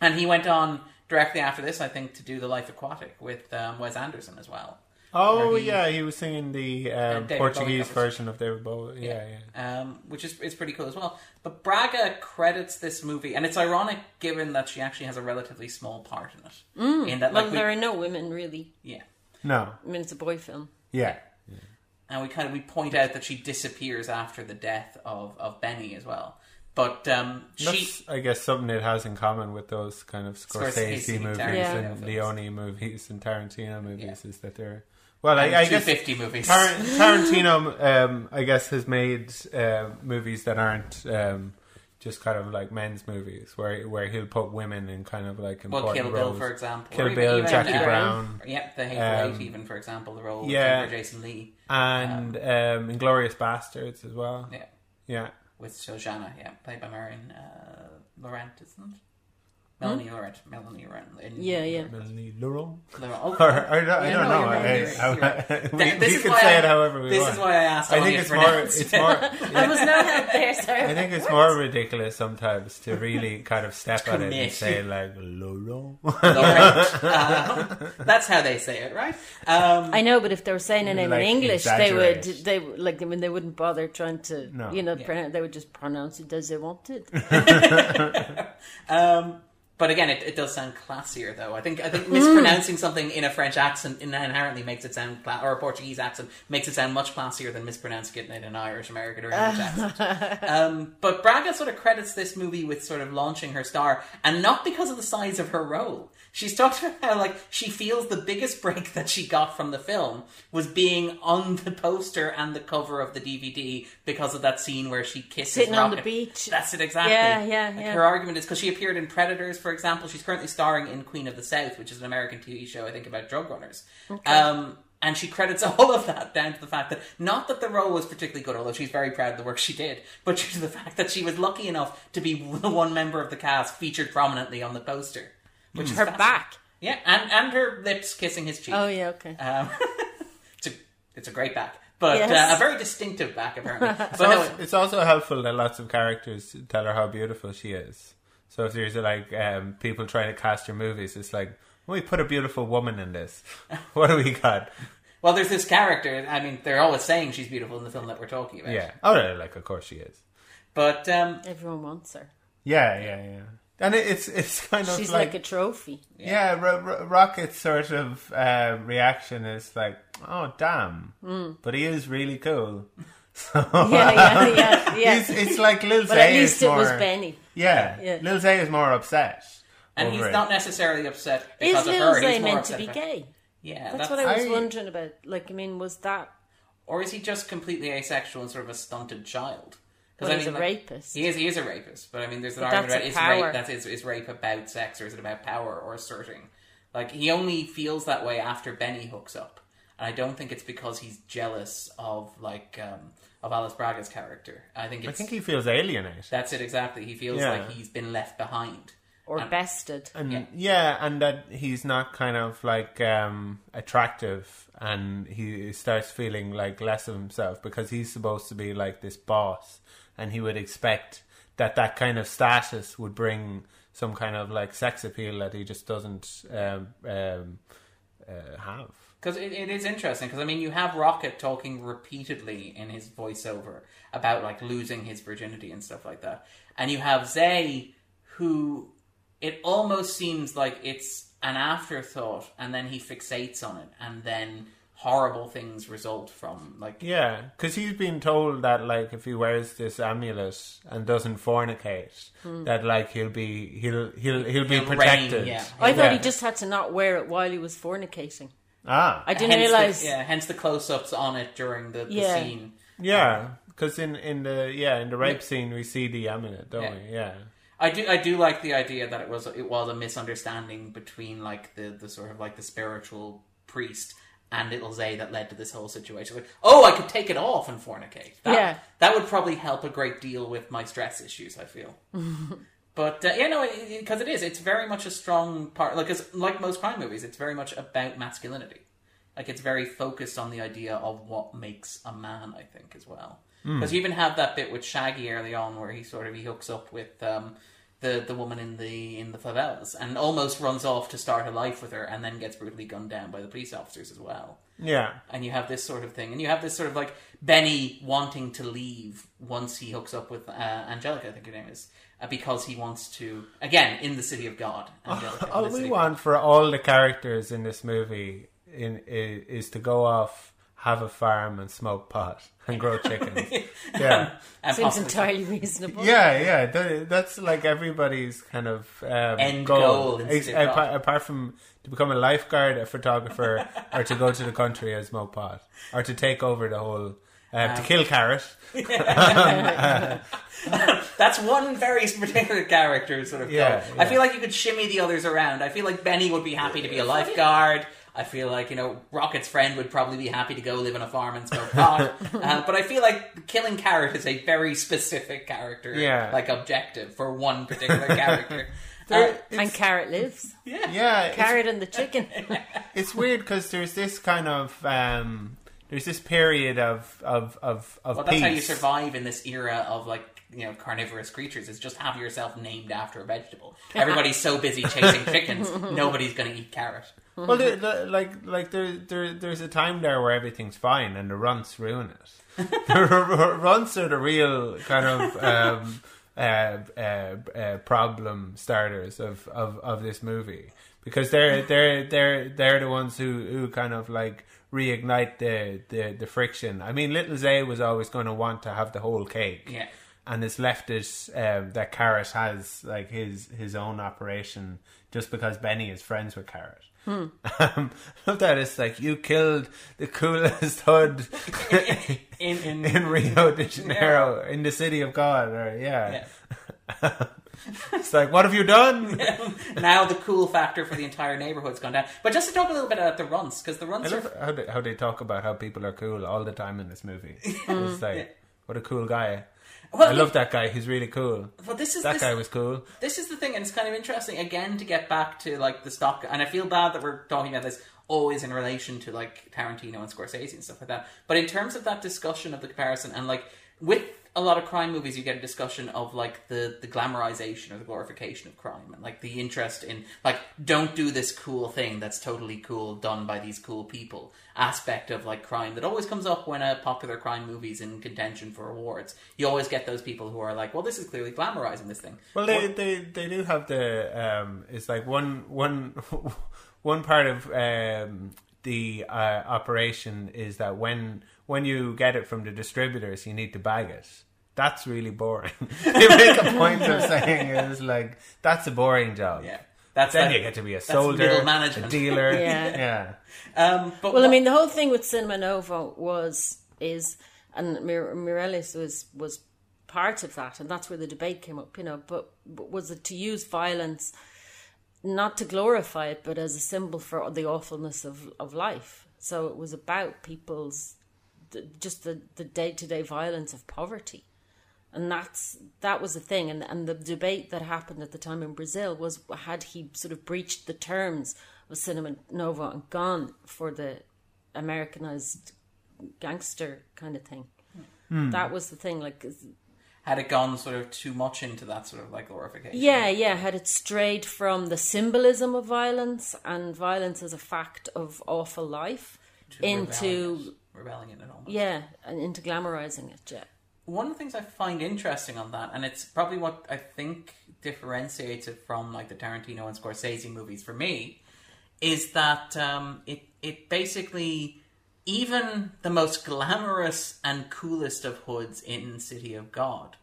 And he went on directly after this, I think, to do The Life Aquatic with um, Wes Anderson as well. Oh he- yeah, he was singing the um, David Portuguese covers. version of David Bowie. Yeah, yeah. um, which is is pretty cool as well. But Braga credits this movie, and it's ironic given that she actually has a relatively small part in it. in that, Well, we, there are no women really. yeah, No, I mean, it's a boy film. yeah. and we kind of we point out that she disappears after the death of of Benny as well. But um, she, I guess, something it has in common with those kind of Scorsese, Scorsese, movies Tarantino and films. Leone movies and Tarantino movies Yeah. is that they're well, I, I guess 250 movies. Tar- [LAUGHS] Tarantino, um, I guess, has made uh, movies that aren't um, just kind of like men's movies, where where he'll put women in kind of like important well, Kill Bill, for example. Kill or Bill, even, Jackie uh, Brown, Yeah, The Hateful Um, Eight, even, for example, the role yeah. of Jason Lee. and um, Inglourious Basterds as well. Yeah. Yeah, with Shosanna, yeah, played by Marion uh, Laurent, isn't it? Melanie Laurent, Melanie Laurent. Yeah, yeah. Melanie Laurent. Laurent. Oh, I don't, I don't no, know. you're I- I- [LAUGHS] we this we is can why say I- it however we This want. is why I asked. I think it's more. It's it. more. I was no help there, sorry. I think it's more ridiculous sometimes to really kind of step on it and say like Laurent. Laurent. [LAUGHS] Uh, that's how they say it, right? Um, I know, but if they were saying a name Like, in English, they would. They would- like. I mean, they wouldn't bother trying to. No. You know, Yeah. pronounce, they would just pronounce it as they wanted. [LAUGHS] Um, but again, it, it does sound classier, though. I think I think mispronouncing something in a French accent inherently makes it sound cla- or a Portuguese accent makes it sound much classier than mispronouncing it in an Irish, American, or English [LAUGHS] accent. Um, but Braga sort of credits this movie with sort of launching her star, and not because of the size of her role. She's talked about how like she feels the biggest [LAUGHS] break that she got from the film was being on the poster and the cover of the DVD because of that scene where she kisses Sitting on the beach. That's it exactly. Yeah, yeah, Like, yeah. Her argument is because she appeared in Predators, for example. She's currently starring in Queen of the South, which is an American TV show, I think, about drug runners. Um, and she credits [LAUGHS] all of that down to the fact that not that the role was particularly good, although she's very proud of the work she did, but due [LAUGHS] to the fact that she was lucky enough to be the one member of the cast featured prominently on the poster. Which Her back. Yeah, and, and her lips kissing his cheek. Oh yeah, okay. Um, [LAUGHS] it's, a, it's a great back. But Yes. uh, a very distinctive back, apparently. [LAUGHS] But no, it's, it's also helpful that lots of characters tell her how beautiful she is. So if there's like um, people trying to cast your movies, it's like we put a beautiful woman in this. [LAUGHS] What do we got? Well, there's this character. I mean, they're always saying she's beautiful in the film that we're talking about. Yeah. Oh, yeah, like of course she is. But um, Everyone wants her. Yeah, yeah, yeah. And it, it's it's [LAUGHS] kind of She's like, like, a trophy. yeah. Ro- Ro- Rocket's sort of uh, reaction is like, oh damn, but he is really cool. [LAUGHS] So [LAUGHS] Yeah, yeah, yeah, yeah. He's, it's like Lil but at Zay least is it more, was Benny. Yeah, Yeah. Lil Zay is more upset. and over he's it. not necessarily upset Is because of Lil her. Zay He's more meant to be about- gay? Yeah, That's that's, what I was I- wondering about. Like, I mean, was that? or is he just completely asexual and sort of a stunted child? Well, I he's mean, a like, rapist. He is. He is a rapist. But I mean, there's an But argument that's about is power. rape that is is rape about sex or is it about power or asserting? Like he only feels that way after Benny hooks up, and I don't think it's because he's jealous of like um, of Alice Braga's character. I think I think he feels alienated. that's it exactly. He feels Yeah. like he's been left behind. or and- bested. And Yeah. yeah. and that he's not kind of like um, attractive, and he starts feeling like less of himself because he's supposed to be like this boss, and he would expect that that kind of status would bring some kind of like sex appeal that he just doesn't um, um, uh, have. Because it, it is interesting. Because I mean, you have Rocket talking repeatedly in his voiceover about like losing his virginity and stuff like that, and you have Zay, who it almost seems like it's an afterthought, and then he fixates on it, and then horrible things result from like Yeah, because he's been told that like if he wears this amulet and doesn't fornicate, that like he'll be he'll he'll he'll be He'll reign, protected. yeah. I thought he just had to not wear it while he was fornicating. ah I didn't hence realize. the, yeah, hence the close-ups on it during the, the Yeah. scene. yeah because in in the yeah in the rape scene we see the amulet, don't Yeah. we? Yeah. I do I do like the idea that it was it was a misunderstanding between like the, the sort of like the spiritual priest and little Zay that led to this whole situation. Like, oh, I could take it off and fornicate. That, Yeah. that would probably help a great deal with my stress issues. I feel. [LAUGHS] But uh, yeah, no, because it is. It's very much a strong part. Like, 'cause like most crime movies, it's very much about masculinity. Like, it's very focused on the idea of what makes a man. I think as well, because you even have that bit with Shaggy early on, where he sort of he hooks up with um, the the woman in the in the favelas and almost runs off to start a life with her, and then gets brutally gunned down by the police officers as well Yeah. and you have this sort of thing, and you have this sort of like Benny wanting to leave once he hooks up with uh, Angelica, I think her name is, uh, because he wants to again in the city of God. [LAUGHS] Angelica, All we want for all the characters in this movie in, is, is to go off have a farm and smoke pot and grow [LAUGHS] chickens. yeah. And Seems possibly- entirely reasonable. Yeah, yeah, that, that's like everybody's kind of um, End goal. goal in Ex- apart, apart from to become a lifeguard, a photographer, [LAUGHS] or to go to the country as Smoke Pot, or to take over the whole, uh, Um, to kill Carrot. [LAUGHS] That's one very particular character sort of. Yeah, yeah. I feel like you could shimmy the others around. I feel like Benny would be happy to be a lifeguard. I feel like you know Rocket's friend would probably be happy to go live on a farm and smoke pot. [LAUGHS] uh, but I feel like killing Carrot is a very specific character, Yeah. like objective for one particular [LAUGHS] character. Uh, And Carrot lives. yeah, yeah, Carrot and the chicken. [LAUGHS] it's weird because there's this kind of um, there's this period of of of, of Well, that's peace. how you survive in this era of like you know carnivorous creatures. Is just have yourself named after a vegetable. Everybody's so busy chasing chickens, [LAUGHS] nobody's going to eat carrot. Well, the, the, like like there, there there's a time there where everything's fine and the runts ruin it. [LAUGHS] the r- r- runts are the real kind of um, [LAUGHS] uh, uh, uh, problem starters of, of, of this movie because they're they're they're they're the ones who, who kind of like reignite the, the, the friction. I mean, Little Zay was always going to want to have the whole cake Yeah. And it's left it um, that Carrot has like his his own operation just because Benny is friends with Carrot. Um, [LAUGHS] love that it's like you killed the coolest hood [LAUGHS] In in, in Rio de Janeiro in the city of God. Or yeah, yeah. [LAUGHS] it's like what have you done? now the cool factor for the entire neighborhood's gone down. But just to talk a little bit about the runts, because the I runts are how they, how they talk about how people are cool all the time in this movie. It's like what a cool guy. Well, I love that guy. He's really cool. Well, this is That this, guy was cool. this is the thing, and it's kind of interesting again to get back to like the stock. And I feel bad that we're talking about this always in relation to like Tarantino and Scorsese and stuff like that. But in terms of that discussion of the comparison, and like with a lot of crime movies, you get a discussion of like the the glamorization or the glorification of crime, and like the interest in like don't do this cool thing that's totally cool done by these cool people aspect of like crime that always comes up when a popular crime movie's in contention for awards. You always get those people who are like, well, this is clearly glamorizing this thing. Well, they, they they do have the um. It's like one one [LAUGHS] one part of um the uh, operation is that when when you get it from the distributors, you need to bag it. That's really boring. [LAUGHS] they make a point of saying it's like that's a boring job. Yeah, that's Then like- you get to be a that's soldier, middle a dealer. [LAUGHS] Yeah. [LAUGHS] yeah. Um, but Well, I mean, the whole thing with Cinema Novo was is, and Mir- Meirelles was was part of that, and that's where the debate came up. You know, but, but was it to use violence not to glorify it, but as a symbol for the awfulness of of life? So it was about people's the, just the the day to day violence of poverty. And that's that was the thing, and and the debate that happened at the time in Brazil was had he sort of breached the terms of Cinema Novo and gone for the Americanized gangster kind of thing. Hmm. That was the thing, like had it gone sort of too much into that sort of like glorification? yeah, yeah, had it strayed from the symbolism of violence and violence as a fact of awful life To into rebelling in it almost. yeah, and into glamorizing it. Yeah, One of the things I find interesting on that, and it's probably what I think differentiates it from like the Tarantino and Scorsese movies for me, is that um, it it basically even the most glamorous and coolest of hoods in City of God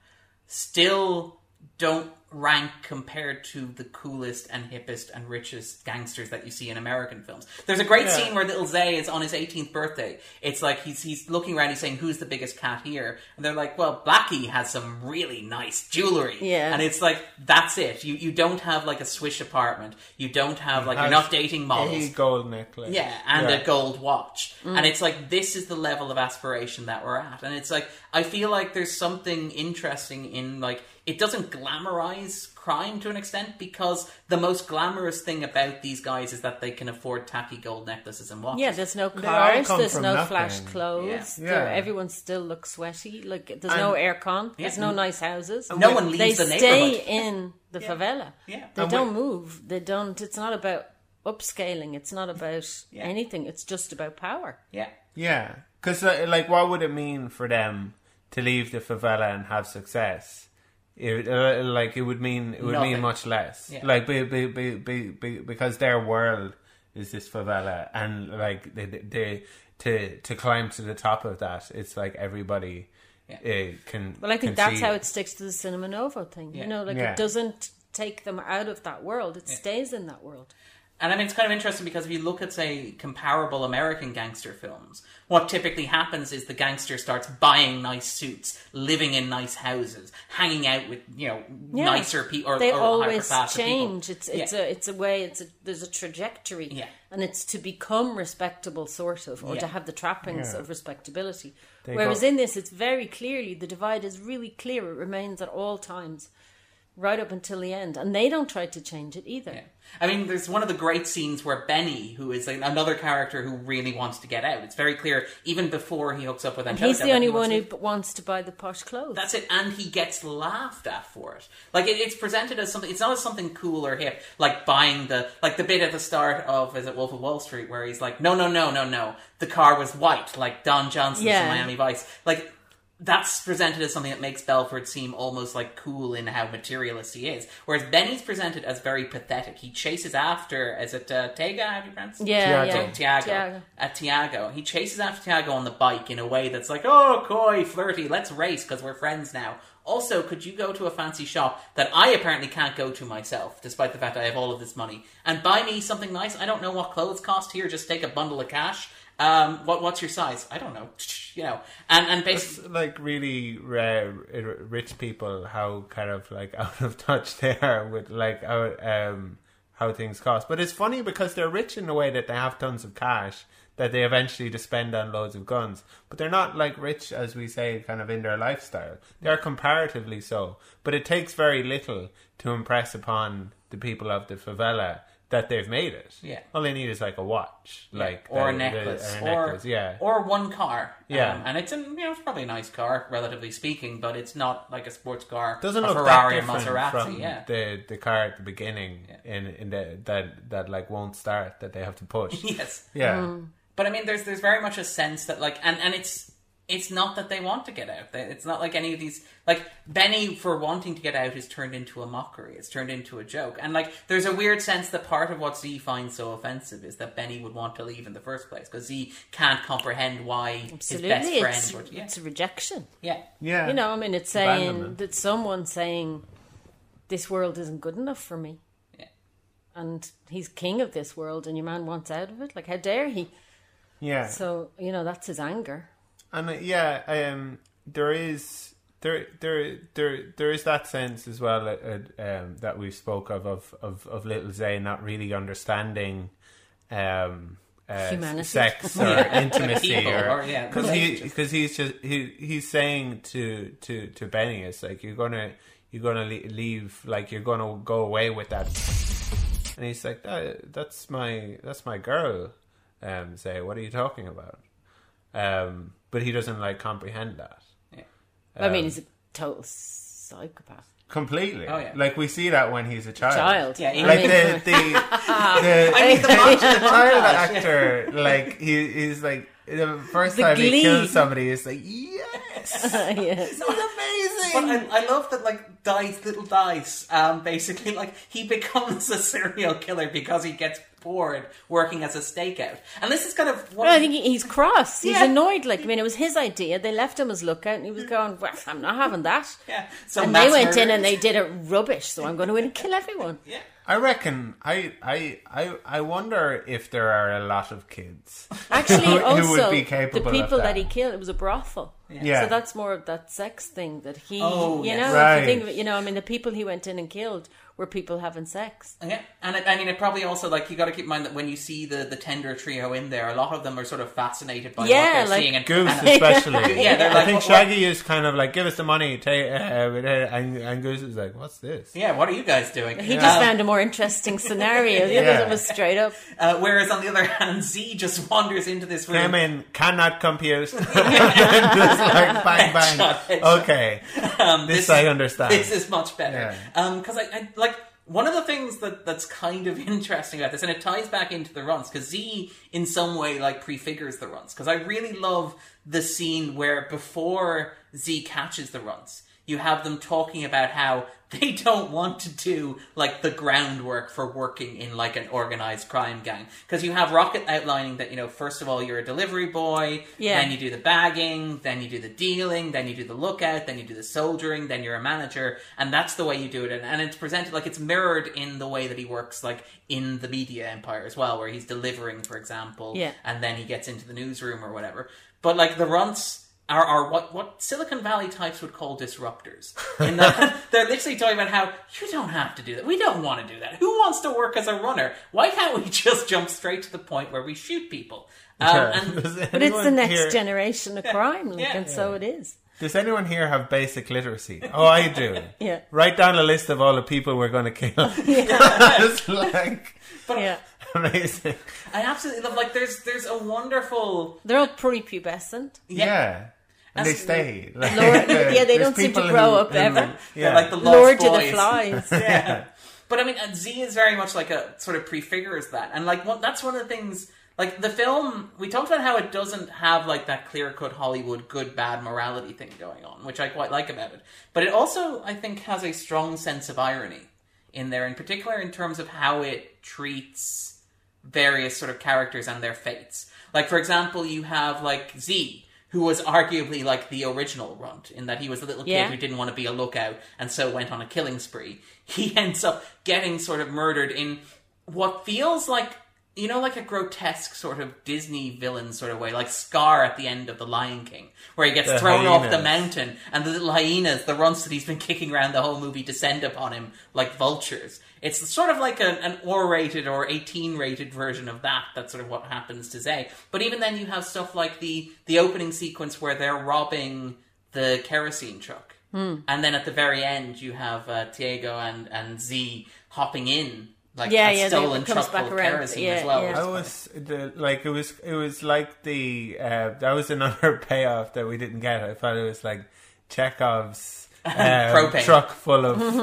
still don't rank compared to the coolest and hippest and richest gangsters that you see in American films. There's a great Yeah. scene where little Zay is on his 18th birthday. It's like he's he's looking around, he's saying, "Who's the biggest cat here?" And they're like, "Well, Blackie has some really nice jewelry." Yeah. and it's like that's it. You you don't have like a swish apartment. You don't have like you're not dating models. A gold necklace. Yeah, and Yeah. a gold watch. Mm. And it's like this is the level of aspiration that we're at. And it's like I feel like there's something interesting in like it doesn't glamorize crime to an extent because the most glamorous thing about these guys is that they can afford tacky gold necklaces and watches. yeah. There's no cars. There's no nothing. flash clothes. Yeah. Yeah. everyone still looks sweaty. Like there's no aircon. There's no mm-hmm. nice houses. no one they leaves the neighborhood. stay in the favela. Yeah. They And don't we- move. They don't. It's not about upscaling. It's not about Yeah. anything. It's just about power. Yeah. Yeah, because uh, like, what would it mean for them to leave the favela and have success? It, uh, like it would mean it would Nothing. mean much less. Yeah. Like be, be, be, be, be, because their world is this favela, and like they, they to to climb to the top of that, it's like everybody Yeah. uh, can. Well, I think can that's how it. it sticks to the Cinema Novo thing. Yeah. You know, like Yeah. it doesn't take them out of that world; it stays in that world. And I mean, it's kind of interesting because if you look at, say, comparable American gangster films, what typically happens is the gangster starts buying nice suits, living in nice houses, hanging out with, you know, Yeah. nicer people or, they or higher always change. People. It's it's Yeah. a it's a way. It's a there's a trajectory. Yeah. and it's to become respectable, sort of, or Yeah. to have the trappings Yeah. of respectability. They Whereas go- in this, it's very clearly the divide is really clear. It remains at all times, right up until the end, and they don't try to change it either. Yeah. I mean, there's one of the great scenes where Benny, who is like another character who really wants to get out, it's very clear even before he hooks up with Angelica. he's the only he one to- who wants to buy the posh clothes. That's it, and he gets laughed at for it. Like it, it's presented as something. It's not as something cool or hip, like buying the like the bit at the start of is it Wolf of Wall Street where he's like, no, no, no, no, no, the car was white, like Don Johnson's Yeah. in Miami Vice. Like that's presented as something that makes Belfort seem almost like cool in how materialist he is, whereas Benny's presented as very pathetic. He chases after, is it uh, Tega? How do you pronounce? it? yeah, Tiago. yeah, Tiago, Tiago. at Tiago. He chases after Tiago on the bike in a way that's like, oh, coy, flirty, let's race because we're friends now. Also, could you go to a fancy shop that I apparently can't go to myself, despite the fact I have all of this money, and buy me something nice? I don't know what clothes cost here. Just take a bundle of cash. Um, what what's your size? I don't know. You know, and and basically, like really uh, rich people how kind of like [LAUGHS] out of touch they are with like how um how things cost. But it's funny because they're rich in the way that they have tons of cash that they eventually just spend on loads of guns. But they're not like rich as we say kind of in their lifestyle. They're comparatively so. But it takes very little to impress upon the people of the favela that they've made it. Yeah. All they need is like a watch. Like or a the- the- necklace, or a or yeah. or one car. Yeah. um, and it's a you know it's probably a nice car, relatively speaking, but it's not like a sports car. doesn't a look Ferrari that or different Maserati. from yeah, the the car at the beginning in in the that that like won't start that they have to push. [LAUGHS] yes. yeah, But I mean, there's there's very much a sense that like, and and it's it's not that they want to get out. It's not like any of these like Benny for wanting to get out is turned into a mockery. It's turned into a joke, and like there's a weird sense that part of what Z finds so offensive is that Benny would want to leave in the first place because Z can't comprehend why Absolutely, his best friend it's, would. Yeah, it's a rejection. yeah, yeah. You know, I mean, it's saying that someone saying this world isn't good enough for me, yeah. and he's king of this world, and your man wants out of it. Like, how dare he? yeah, So you know, that's his anger. And uh, yeah, um, there is. There, there, there, there is that sense as well uh, um, that we spoke of, of of of little Zay not really understanding um, uh, sex [LAUGHS] or intimacy, People, or or, yeah, because he because he's just he he's saying to to to Benny, it's like you're gonna you're gonna leave, like you're gonna go away with that, and he's like that, that's my that's my girl. Um, say what are you talking about? Um, but he doesn't like comprehend that Yeah, I mean, Um, he's a total psychopath. completely. Oh, yeah. like we see that when he's a child. Child. Yeah, I Like mean, the the [LAUGHS] the, I mean, the the montage- child montage, yeah. actor, like he he's like the first The time he kills somebody, he's like yes, [LAUGHS] yeah. this is amazing. But I, I love that, like, Dice, little Dice, um, basically, like, he becomes a serial killer because he gets bored working as a stakeout. And this is kind of what Well, I think he's cross. He's Yeah. annoyed. Like, I mean, it was his idea. They left him as lookout, and he was mm. going, "Well, I'm not having that." [LAUGHS] yeah. So and they went in and they did it rubbish. So I'm going to in and kill everyone. [LAUGHS] yeah. I reckon I, I I I wonder if there are a lot of kids. [LAUGHS] Actually, Who- who also would be the capable of people that. that. he killed, it was a brothel. Yeah. So that's more of that sex thing that he, Oh, you yes. know, if Right. you think of it, you know, I mean, the people he went in and killed were people having sex. Yeah, and it, I mean, it probably also like you got to keep in mind that when you see the the tender trio in there, a lot of them are sort of fascinated by Yeah, what they're like seeing. And, Goose and- especially. [LAUGHS] Yeah, they're I like, think what- what- Shaggy is kind of like, give us the money, take, uh, and, and Goose is like, what's this? yeah, what are you guys doing? He just Um, found a more interesting scenario. The Yeah. others was straight up. uh, whereas on the other hand, Z just wanders into this room. Came in, cannot compute. [LAUGHS] [LAUGHS] Just like bang bang. Headshot, headshot. Okay, Um, this I understand. This is much better. Yeah. Because I, I like one of the things that that's kind of [LAUGHS] interesting about this, and it ties back into the runs because Z in some way like prefigures the runs. Because I really love the scene where before Z catches the runs. You have them talking about how [LAUGHS] they don't want to do like the groundwork for working in like an organized crime gang because you have Rocket outlining that you know first of all you're a delivery boy, Yeah. then you do the bagging, then you do the dealing, then you do the lookout, then you do the soldiering, then you're a manager, and that's the way you do it. And, and it's presented like it's mirrored in the way that he works, like in the media empire as well, where he's delivering, for example, Yeah. and then he gets into the newsroom or whatever. But like the runts. Are, are what, what Silicon Valley types would call disruptors. [LAUGHS] In that they're literally talking about how you don't have to do that. We don't want to do that. Who wants to work as a runner? Why can't we [LAUGHS] just jump straight to the point where we shoot people? Um, Yeah. and [LAUGHS] But it's the next here- generation of crime, like, Yeah. and so it is. Does anyone here have basic literacy? Oh, I do. Yeah. Write down a list of all the people we're going to kill. it's like But Yeah. amazing. I absolutely love like there's there's a wonderful They're all prepubescent. Yeah. And they That's- stay. Like, Lord- yeah, [LAUGHS] they don't seem to grow who- up who- ever. Yeah. like the Lord Lost to the [LAUGHS] flies. yeah. But I mean, uh, Z is very much like a sort of prefigures that, and like what that's one of the things. Like the film, we talked about how it doesn't have like that clear cut Hollywood good bad morality thing going on, which I quite like about it. But it also, I think, has a strong sense of irony in there, in particular in terms of how it treats various sort of characters and their fates. Like, for example, you have like Z, who was arguably like the original runt in that he was a little kid who didn't want to be a lookout and so went on a killing spree. [LAUGHS] He ends up getting sort of murdered in what feels like you know like a grotesque sort of Disney villain sort of way, like Scar at the end of The Lion King, where he gets The thrown off the mountain and the little hyenas, the runts that he's been kicking around the whole movie, descend upon him like vultures. It's sort of like a, an R-rated or 18-rated version of that. That's sort of what happens to Zay. But even then, you have stuff like the the opening sequence where they're robbing the kerosene truck, Hmm. and then at the very end, you have uh, Diego and and Z hopping in like Yeah, a yeah, they- stolen it truck back full of kerosene Yeah, as well. yeah. I was the, like it was it was like the uh, that was another [LAUGHS] payoff that we didn't get. I thought it was like Chekhov's um, Propane. truck full of [LAUGHS]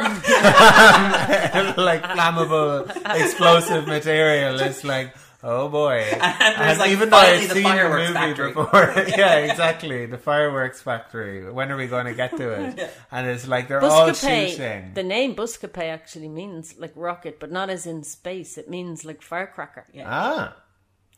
like flammable explosive material. It's like oh boy, [LAUGHS] And there's, like, even though I've finally the seen fireworks the movie factory. before, [LAUGHS] yeah, exactly the fireworks factory. When are we going to get to it? And it's like they're all shooting. Buscapé, the name Buscapé actually means like rocket, but not as in space. It means like firecracker. Yeah. Ah,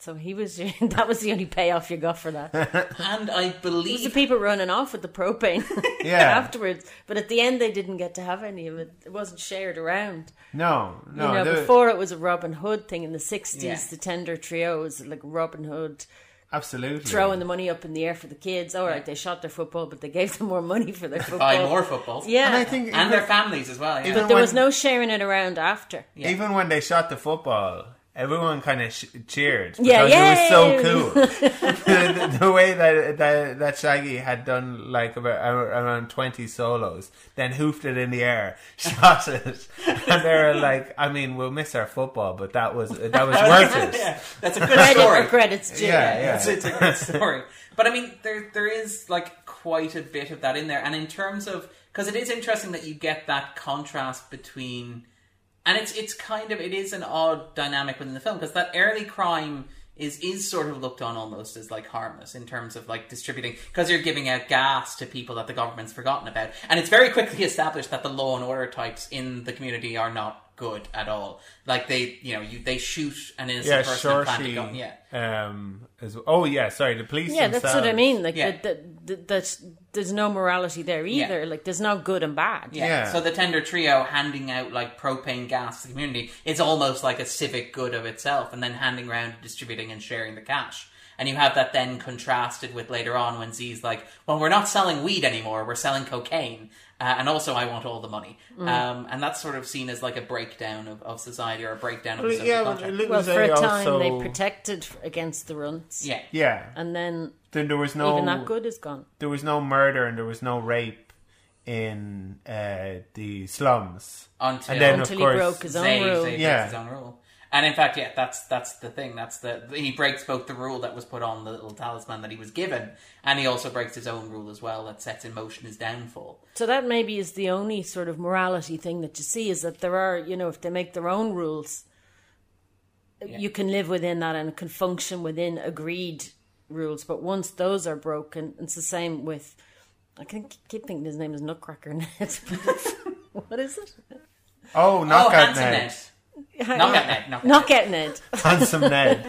So he was [LAUGHS] that was the only payoff you got for that. [LAUGHS] and I believe It was the people running off with the propane [LAUGHS] Yeah. afterwards, but at the end they didn't get to have any of it. It wasn't shared around. no, no. you know, the- before it was a Robin Hood thing in the sixties. Yeah. The Tender Trio was like Robin Hood absolutely throwing the money up in the air for the kids. All right, they shot their football, but they gave them more money for their football. buy more footballs. Yeah, And I think and their families as well. Yeah. but there was no sharing it around after. Yeah. Even when they shot the football, everyone kind of sh- cheered because Yeah, it was so cool. the, [LAUGHS] [LAUGHS] the- the way that, that that Shaggy had done like about around twenty solos, then hoofed it in the air, [LAUGHS] shot it, and they were like, "I mean, we'll miss our football, but that was that was worth it." yeah, that's a good Credit story. where credit's due. Yeah, yeah. It's, it's a great story. But I mean, there there is like quite a bit of that in there, and in terms of because it is interesting that you get that contrast between, and it's it's kind of it is an odd dynamic within the film because that early crime is is sort of looked on almost as like harmless in terms of like distributing because you're giving out gas to people that the government's forgotten about, and it's very quickly established that the law and order types in the community are not good at all. Like they, you know, you they shoot an innocent Yeah, person and plant a Shorty. gun. Yeah. Um. As, oh yeah, sorry. The police. Yeah, that's what I mean. Like Yeah. that, that, that, that's there's no morality there either. Like there's no good and bad. Yeah. Yeah. So the tender trio handing out like propane gas to the community is almost like a civic good of itself, and then handing around, distributing, and sharing the cash. And you have that then contrasted with later on when Z's like, "Well, we're not selling weed anymore; we're selling cocaine." Uh, and also, I want all the money, Mm. um, and that's sort of seen as like a breakdown of, of society or a breakdown of the Well, social yeah, contract. Little Well, for a time also, they protected against the runts. Yeah, Yeah. And then Then there was no even that good is gone. there was no murder and there was no rape in uh, the slums. until And then, Until of he course, broke his own Zay, rule. Zay Yeah. his own rule. And in fact, yeah, that's that's the thing. That's the he breaks both the rule that was put on the little talisman that he was given, and he also breaks his own rule as well that sets in motion his downfall. So that maybe is the only sort of morality thing that you see is that there are, you know, if they make their own rules, you can live within that and can function within agreed rules. But once those are broken, it's the same with I can keep thinking his name is Nutcracker Ned. [LAUGHS] what is it? Oh, Oh, knockout handsome Ned. Ned. getting it. Knockout [LAUGHS] Ned. Knockout Ned. Handsome Ned.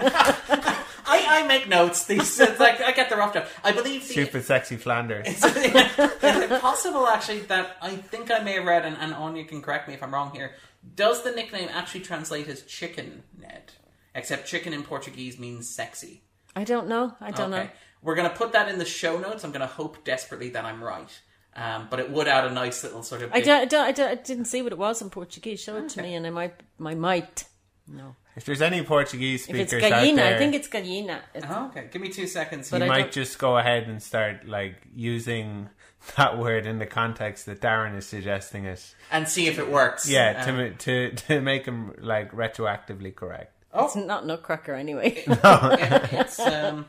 I, I make notes. These it's like I get the rough draft. I believe the, Stupid, sexy Flanders. Is it possible actually that I think I may have read, and, and Aine can correct me if I'm wrong here. Does the nickname actually translate as chicken Ned? Except chicken in Portuguese means sexy. I don't know. I don't know. We're going to put that in the show notes. I'm going to hope desperately that I'm right. Um, but it would add a nice little sort of. I don't, I, don't, I, don't, I didn't see what it was in Portuguese. Show it to me, and I might, I might. No, If there's any Portuguese if it's speakers out galinha, there, I think it's galinha. It's, Oh, okay, give me two seconds. But you I might don't- just go ahead and start like using [LAUGHS] that word in the context that Darren is suggesting it. and see if it works. Yeah, Um, to to to make him like retroactively correct. Oh. it's not Nutcracker anyway. [LAUGHS] [LAUGHS] it's um.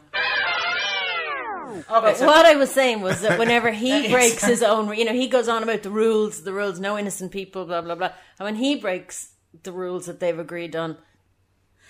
Okay, so what I was saying was that [LAUGHS] whenever he It's- breaks his [LAUGHS] own, you know, he goes on about the rules, the rules, no innocent people, blah blah blah. And when he breaks the rules that they've agreed on,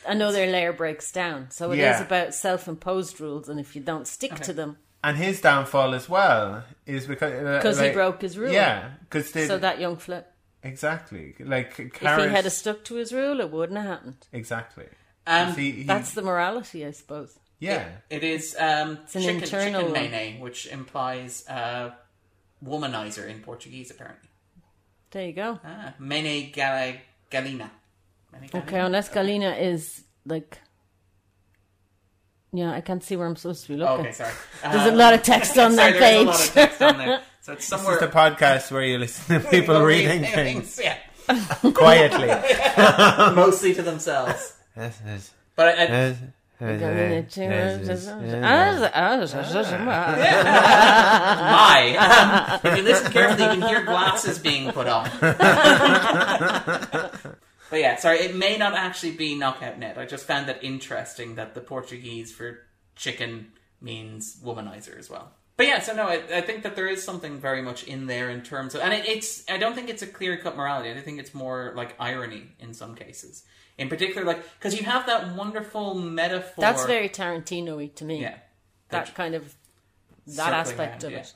another layer breaks down. So it is Yeah. about self-imposed rules, and if you don't stick to them, And his downfall as well is because uh, because he broke his rule. Yeah, because So that young flip, exactly like if Karis, he had a stuck to his rule, it wouldn't have happened. exactly. Um, He- he- That's the morality, I suppose. Yeah. It is um, an chicken, internal chicken one. mene, which implies uh, womanizer in Portuguese, apparently. There you go. Ah, mene gala, galinha. Mané Galinha. Okay, unless Galinha is like, yeah, I can't see where I'm supposed to be looking. okay, sorry. There's a Um, lot of text on sorry, that there's a page. lot of text on there. So it's This somewhere. is the podcast where you listen to [LAUGHS] people reading things Yeah, quietly. [LAUGHS] mostly to themselves. This is- But I, I, this- Galinha, this is- Ah, my, um, if you listen carefully, you can hear glasses being put on. [LAUGHS] but yeah, sorry, it may not actually be knockout Ned. I just found that interesting that the Portuguese for chicken means womanizer as well. But yeah, so no, I, I think that there is something very much in there in terms of, and it, it's. I don't think it's a clear cut morality. I think it's more like irony in some cases. In particular, like because you have that wonderful metaphor. That's very Tarantino-y to me. yeah. That kind of that aspect around, of yeah. it.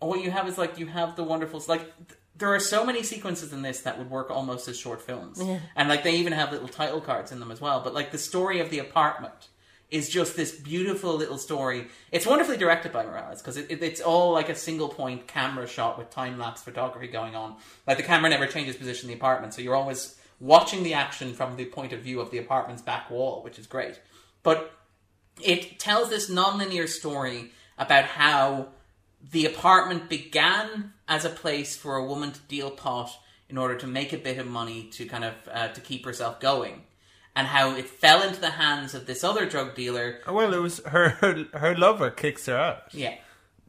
And what you have is like you have the wonderful like th- there are so many sequences in this that would work almost as short films, Yeah. and like they even have little title cards in them as well. But like the story of the apartment is just this beautiful little story. It's wonderfully directed by Meirelles because it, it, it's all like a single point camera shot with time lapse photography going on. Like the camera never changes position in the apartment, so you're always watching the action from the point of view of the apartment's back wall, which is great. But it tells this non-linear story about how the apartment began as a place for a woman to deal pot in order to make a bit of money to kind of uh, to keep herself going, and how it fell into the hands of this other drug dealer. Well, it was her, her. Her lover kicks her out. Yeah,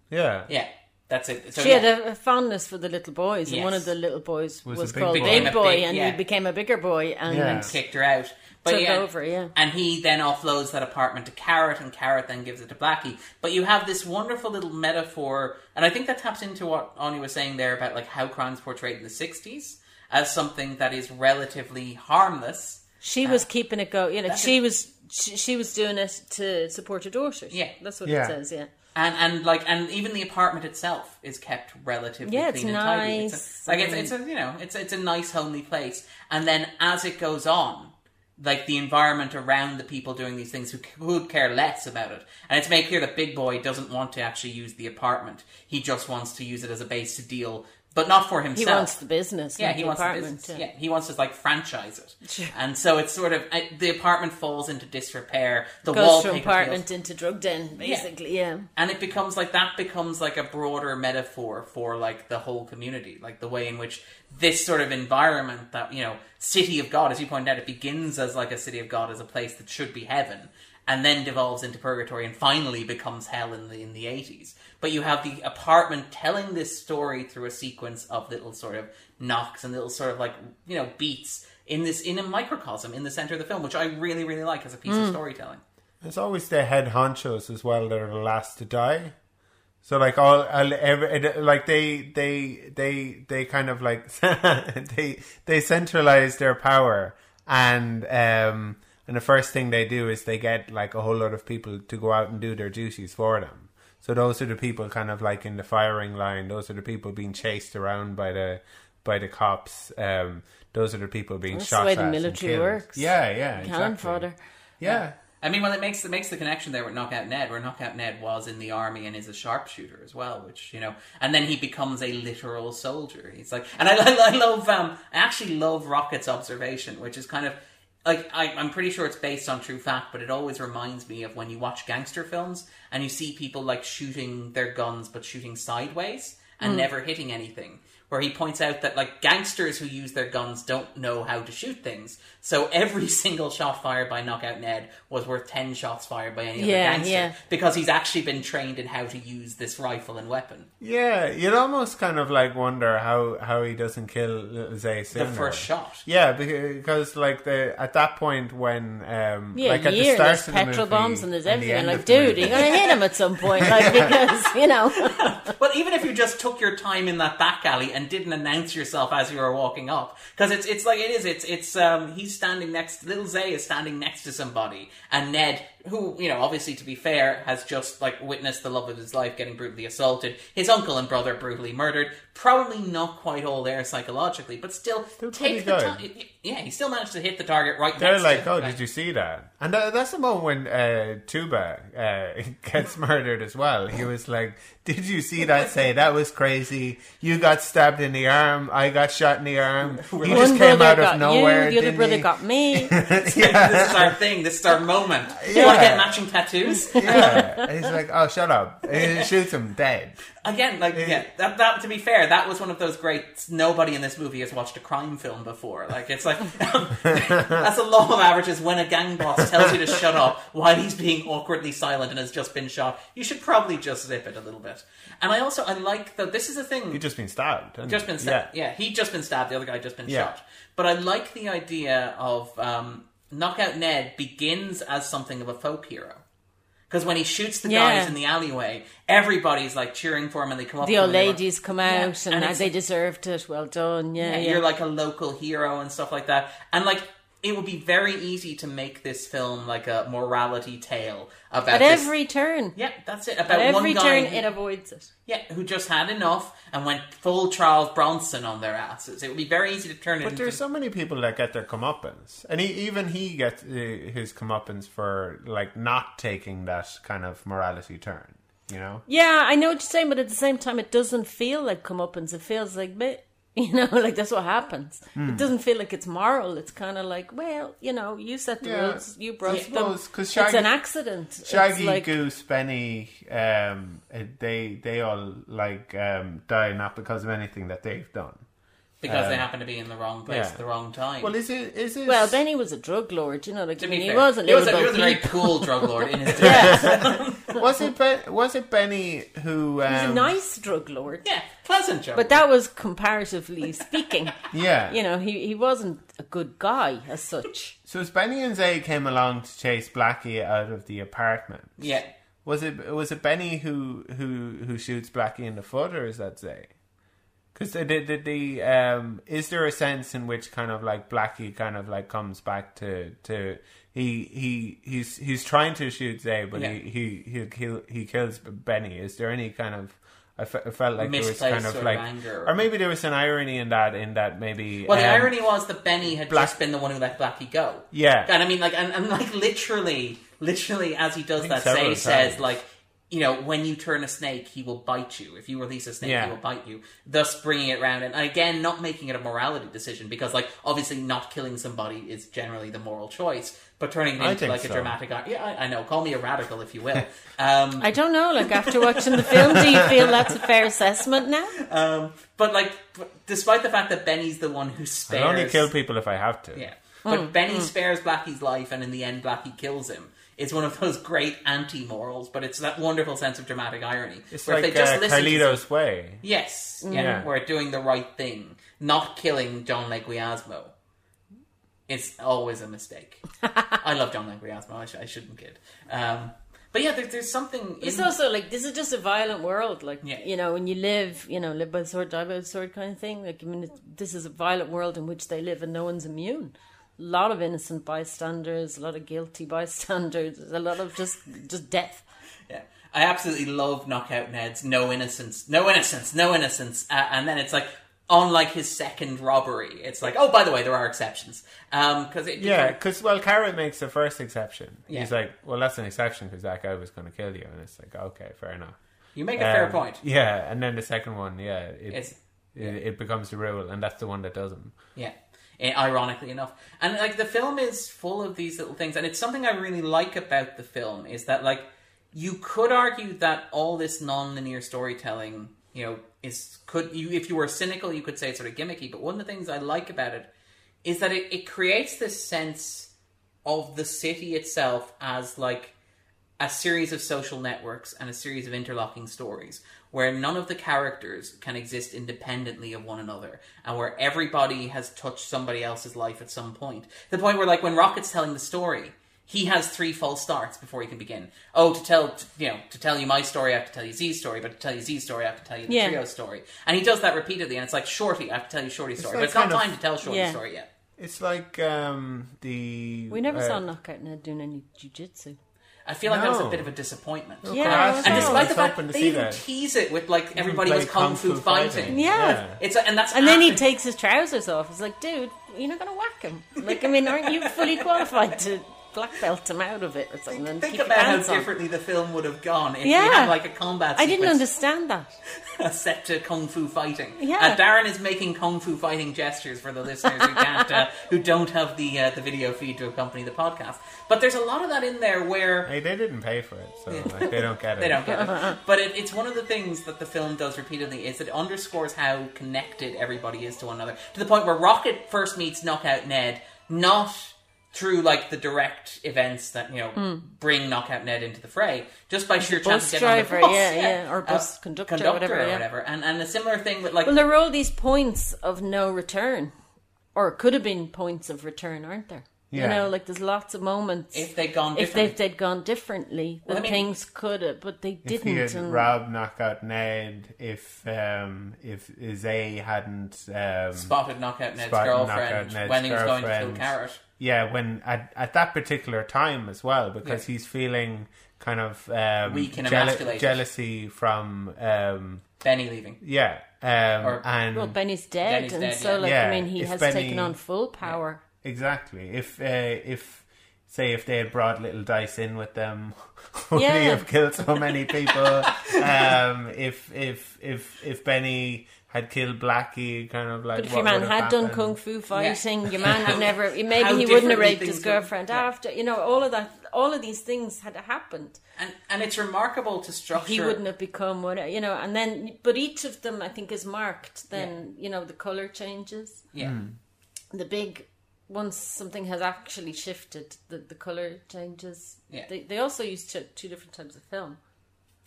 Yeah. yeah, that's it. So, She yeah. had a, a fondness for the little boys, and one of the little boys Was was, a big called boy. Big Boy, big- and yeah. he became a bigger boy, and Yeah. kicked her out. But Took yeah, over, yeah. And he then offloads that apartment to Carrot, and Carrot then gives it to Blackie. But you have this wonderful little metaphor, and I think that taps into what Aine was saying there about like how crime's portrayed in the '60s as something that is relatively harmless. she uh, was keeping it go. You know, That's she was she, she was doing it to support her daughters. Yeah. that's what Yeah. it says. Yeah, And and like and even the apartment itself is kept relatively Yeah, clean and tidy. nice It's a, like it's it's a you know it's it's a nice homely place. And then as it goes on, like the environment around the people doing these things who could care less about it, and it's made clear that Big Boy doesn't want to actually use the apartment. He just wants to use it as a base to deal, but not for himself. he wants the business. Yeah, he wants the apartment. business. Yeah. he wants to like franchise it, and so it's sort of uh, the apartment falls into disrepair. The goes wallpaper from feels- apartment into drug den, basically. Yeah. and it becomes like that becomes like a broader metaphor for like the whole community like the way in which this sort of environment that you know city of god as you point out it begins as like a city of god as a place that should be heaven and then devolves into purgatory and finally becomes hell in the in the 80s but you have the apartment telling this story through a sequence of little sort of knocks and little sort of like you know beats in this in a microcosm in the center of the film which i really really like as a piece of storytelling There's always the head honchos as well that are the last to die. So like all, all every, like they they they they kind of like [LAUGHS] they they centralize their power and um and the first thing they do is they get like a whole lot of people to go out and do their duties for them. So those are the people kind of like in the firing line. Those are the people being chased around by the by the cops. Um, those are the people being That's shot the way at the and military killed. works. Yeah, yeah, Cannon exactly. fodder. Yeah. I mean, well, it makes it makes the connection there with Knockout Ned, where Knockout Ned was in the army and is a sharpshooter as well, which you know, and then he becomes a literal soldier. He's like, and I, [LAUGHS] I, love, um, I actually love Rocket's observation, which is kind of like I, I'm pretty sure it's based on true fact, but it always reminds me of when you watch gangster films and you see people like shooting their guns but shooting sideways and hmm. never hitting anything. Where he points out that like gangsters who use their guns don't know how to shoot things, so every [LAUGHS] single shot fired by Knockout Ned was worth ten shots fired by any Yeah, other gangster yeah. because he's actually been trained in how to use this rifle and weapon. Yeah, you'd almost kind of like wonder how, how he doesn't kill Little Zay The first shot. Yeah, because like the at that point when um Yeah, like at the start there's of the petrol movie bombs and there's everything. end Like, dude, movie- you're gonna hit him at some point, like [LAUGHS] because you know. [LAUGHS] Well, even if you just took your time in that back alley and didn't announce yourself as you were walking up, because it's it's like it is. It's it's um he's standing next. Little Zay is standing next to somebody, and Ned, who you know, obviously to be fair, has just like witnessed the love of his life getting brutally assaulted, his uncle and brother brutally murdered. Probably not quite all there psychologically, but still They're take the time. Yeah, he still managed to hit the target right. There. They're next like, to oh, him. did you see that? And that's the moment when uh, Tuba uh, [LAUGHS] gets [LAUGHS] murdered as well. He was like, did you see that? [LAUGHS] Say that was crazy. You got stabbed in the arm. I got shot in the arm. He One just came brother out of got nowhere. you, the other brother he? got me. this is our thing. This is our moment. You want to Yeah. get matching tattoos? yeah, [LAUGHS] and he's like, oh, shut up. And he [LAUGHS] shoots him dead. Again, like yeah, that, that to be fair, that was one of those great. Nobody in this movie has watched a crime film before. Like it's like [LAUGHS] that's the law of averages. When a gang boss tells you to shut up while he's being awkwardly silent and has just been shot, you should probably just zip it a little bit. And I also I like though this is the thing. He just been stabbed. just been stabbed. Yeah. he'd just been stabbed. The other guy just been Yeah. shot. But I like the idea of um, Knockout Ned begins as something of a folk hero. Because when he shoots the Yeah. guys in the alleyway, everybody's like cheering for him, and they come up. The old and ladies come Yeah, out and, and as they deserved it. Well done. Yeah, yeah, yeah. you're like a local hero and stuff like that. And like it would be very easy to make this film like a morality tale about At this- every turn. yeah, that's it. About At every one turn, who- it avoids it. yeah, who just had enough and went full Charles Bronson on their asses. It would be very easy to turn it But into there's so many people that get their comeuppance, and he, even he gets uh, his comeuppance for like not taking that kind of morality turn. You know? Yeah, I know what you're saying, but at the same time, it doesn't feel like comeuppance. It feels like, meh. [LAUGHS] you know, like that's what happens. Hmm. It doesn't feel like it's moral. It's kind of like, well, you know, you set the Yeah. rules, you broke I them. suppose, 'cause it's an accident. Shaggy, like, Goose, Benny, um, they they all like um, die not because of anything that they've done. Because they happen to be in the wrong place yeah. at the wrong time. Well, is it is it? well, Benny was a drug lord, you know, like to I be mean, he fair, was a he was little a, he was a very cool drug lord in his [LAUGHS] day. [LAUGHS] was it ben, was it Benny who? Um, He's a nice drug lord. yeah, pleasant joke. But that was comparatively [LAUGHS] speaking. Yeah. You know, he, he wasn't a good guy as such. So as Benny and Zay came along to chase Blackie out of the apartment, yeah, was it was it Benny who who who shoots Blackie in the foot, or is that Zay? Because the, the, the, um is there a sense in which kind of like Blackie kind of like comes back to to he he he's he's trying to shoot Zay, but Yeah. he he he kill he kills Benny. Is there any kind of I felt like there was kind of like, anger. or maybe there was an irony in that. In that maybe. Well, the um, irony was that Benny had Black- just been the one who let Blackie go. Yeah. and I mean, like, and, and like literally, literally, as he does that, Say says like. You know, when you turn a snake, he will bite you. If you release a snake, Yeah. he will bite you. Thus, bringing it around, and again, not making it a morality decision because, like, obviously, not killing somebody is generally the moral choice, but turning it into think like a dramatic. ar- Yeah, I, I know. Call me a radical if you will. Um, I don't know, like after watching the film, do you feel that's a fair assessment now? um, but like, but despite the fact that Benny's the one who spares, I'll only kill people if I have to. Yeah. But Benny spares Blackie's life, and in the end, Blackie kills him. It's one of those [LAUGHS] great anti-morals, but it's that wonderful sense of dramatic irony. It's where if like they just uh, listen to- Carlito's Way. yes, yeah, Yeah. we're doing the right thing, not killing John Leguizamo. It's always a mistake. [LAUGHS] I love John Leguizamo. I, sh- I shouldn't kid. Um, but yeah, there, there's something. It's in- also like this is just a violent world. Like Yeah. you know, when you live, you know, live by the sword, die by the sword, kind of thing. Like I mean, this is a violent world in which they live, and no one's immune. A lot of innocent bystanders, a lot of guilty [LAUGHS] bystanders, a lot of just just death. Yeah. I absolutely love Knockout Ned's no innocence, no innocence, no innocence, uh, and then it's like. Unlike his second robbery, it's like, oh, by the way, there are exceptions. Because it Yeah, because well, Carrot makes the first exception. Yeah. He's like, well, that's an exception because that guy was going to kill you, and it's like, okay, fair enough. you make a fair Um, point. Yeah, and then the second one, yeah, it, It's it, it becomes the rule, and that's the one that doesn't. Yeah, Eh, ironically enough, and like the film is full of these little things, and it's something I really like about the film is that like you could argue that all this non-linear storytelling, you know, is could you if you were cynical, you could say it's sort of gimmicky. But one of the things I like about it is that it, it creates this sense of the city itself as like a series of social networks and a series of interlocking stories where none of the characters can exist independently of one another and where everybody has touched somebody else's life at some point. The point where, like, when Rocket's telling the story, he has three false starts before he can begin. Oh, to tell to, you know to tell you my story, I have to tell you Z's story, but to tell you Z's story, I have to tell you the Yeah. trio story. And he does that repeatedly, and it's like Shorty, I have to tell you Shorty's story, like but it's not kind of- time to tell Shorty's Yeah. story yet. It's like um, the We never uh, saw Knockout Ned doing any jujitsu. I feel like that was a No. bit of a disappointment. Yeah, Class, I And know. despite the fact hoping to they see even that. tease it with like everybody play was kung, fu, fighting. Yeah. It's a, and that's And then he after- takes his trousers off. He's like, dude, you're not going to whack him. Like, I mean, aren't you fully qualified to black belt him out of it or something? and Think about how pants on? differently the film would have gone if Yeah. we had like a combat. I didn't understand that. [LAUGHS] set to kung fu fighting. Yeah. Uh, Darren is making kung fu fighting gestures for the listeners who can't, uh, [LAUGHS] who don't have the uh, the video feed to accompany the podcast. But there's a lot of that in there where Hey, they didn't pay for it, so like, they don't get [LAUGHS] it. They don't get it. But it, it's one of the things that the film does repeatedly is it underscores how connected everybody is to one another. To the point where Rocket first meets Knockout Ned, not through like the direct events that you know bring Knockout Ned into the fray, just by sheer chance bus of getting driver, on the bus, yeah, yeah, or bus conductor, conductor whatever, or yeah. whatever. And and a similar thing with like Well, there were all these points of no return, or it could have been points of return, aren't there? You know, like there's lots of moments. if they'd gone if they'd, they'd gone differently, Well, then I mean- things could have, but they didn't. he had and Rob knock out Ned, if um, if Zay hadn't um, spotted Knockout Ned's Spotted girlfriend Knockout Ned's when he was going to kill. Carrot. Yeah, when at, at that particular time as well, because Yeah. he's feeling kind of um, Weak and jeal- emasculated. jealousy from um, Benny leaving. yeah, um, Or- and well, Benny's dead, Benny's and dead, so yeah. like Yeah, I mean, he if has Benny- taken on full power. Exactly. If uh, if say if they had brought little dice in with them, [LAUGHS] would he have killed so many people? [LAUGHS] um, if if if if Benny had killed Blackie, kind of like. But if your man had have done kung fu fighting, your man had never. [LAUGHS] Maybe How he wouldn't have raped his things would- girlfriend yeah. after. You know, all of that, all of these things had happened. And and it's remarkable to structure. He wouldn't have become what you know, and then, but each of them, I think, is marked. Then you know, the color changes. Yeah. Hmm. The big once something has actually shifted, the the color changes. Yeah. They they also use two, two different types of film: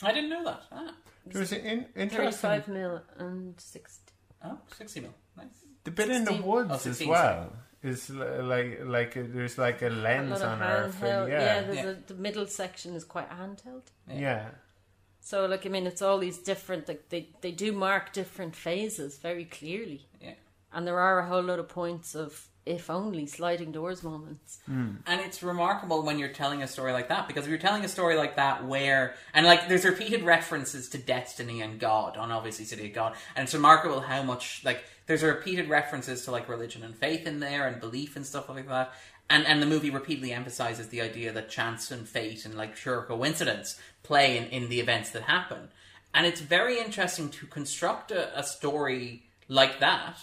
I didn't know that. Ah. There was an in, thirty-five mil and sixty. Oh, 60 mil. Nice. the bit in the woods Oh, as 16, well. Is like like uh, there's like a A lens lot of on her. Yeah, yeah, there's Yeah. A, the middle section is quite handheld. yeah. So, like, I mean, it's all these different. Like, they they do mark different phases very clearly, Yeah. and there are a whole lot of points of if only sliding doors moments. Hmm. And it's remarkable when you're telling a story like that because if you're telling a story like that where and like there's repeated references to destiny and God on obviously City of God, and it's remarkable how much like there's repeated references to like religion and faith in there and belief and stuff like that. And and the movie repeatedly emphasizes the idea that chance and fate and like pure coincidence play in, in the events that happen. And it's very interesting to construct a, a story like that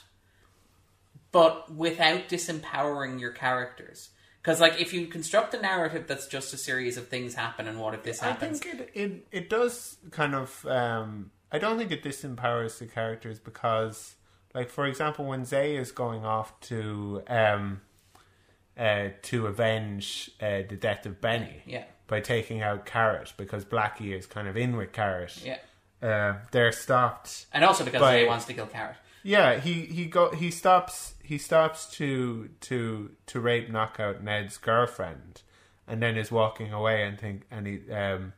but without disempowering your characters. Because, like, if you construct a narrative that's just a series of things happen and what if this happens? I think it, it it does kind of. Um, I don't think it disempowers the characters because, like for example, when Zay is going off to um, uh, to avenge uh, the death of Benny yeah, by taking out Carrot because Blackie is kind of in with Carrot. yeah, Uh, they're stopped. and also because By- Zay wants to kill Carrot. Yeah, he he go he stops he stops to to to rape knockout Ned's girlfriend, and then is walking away and think and he um.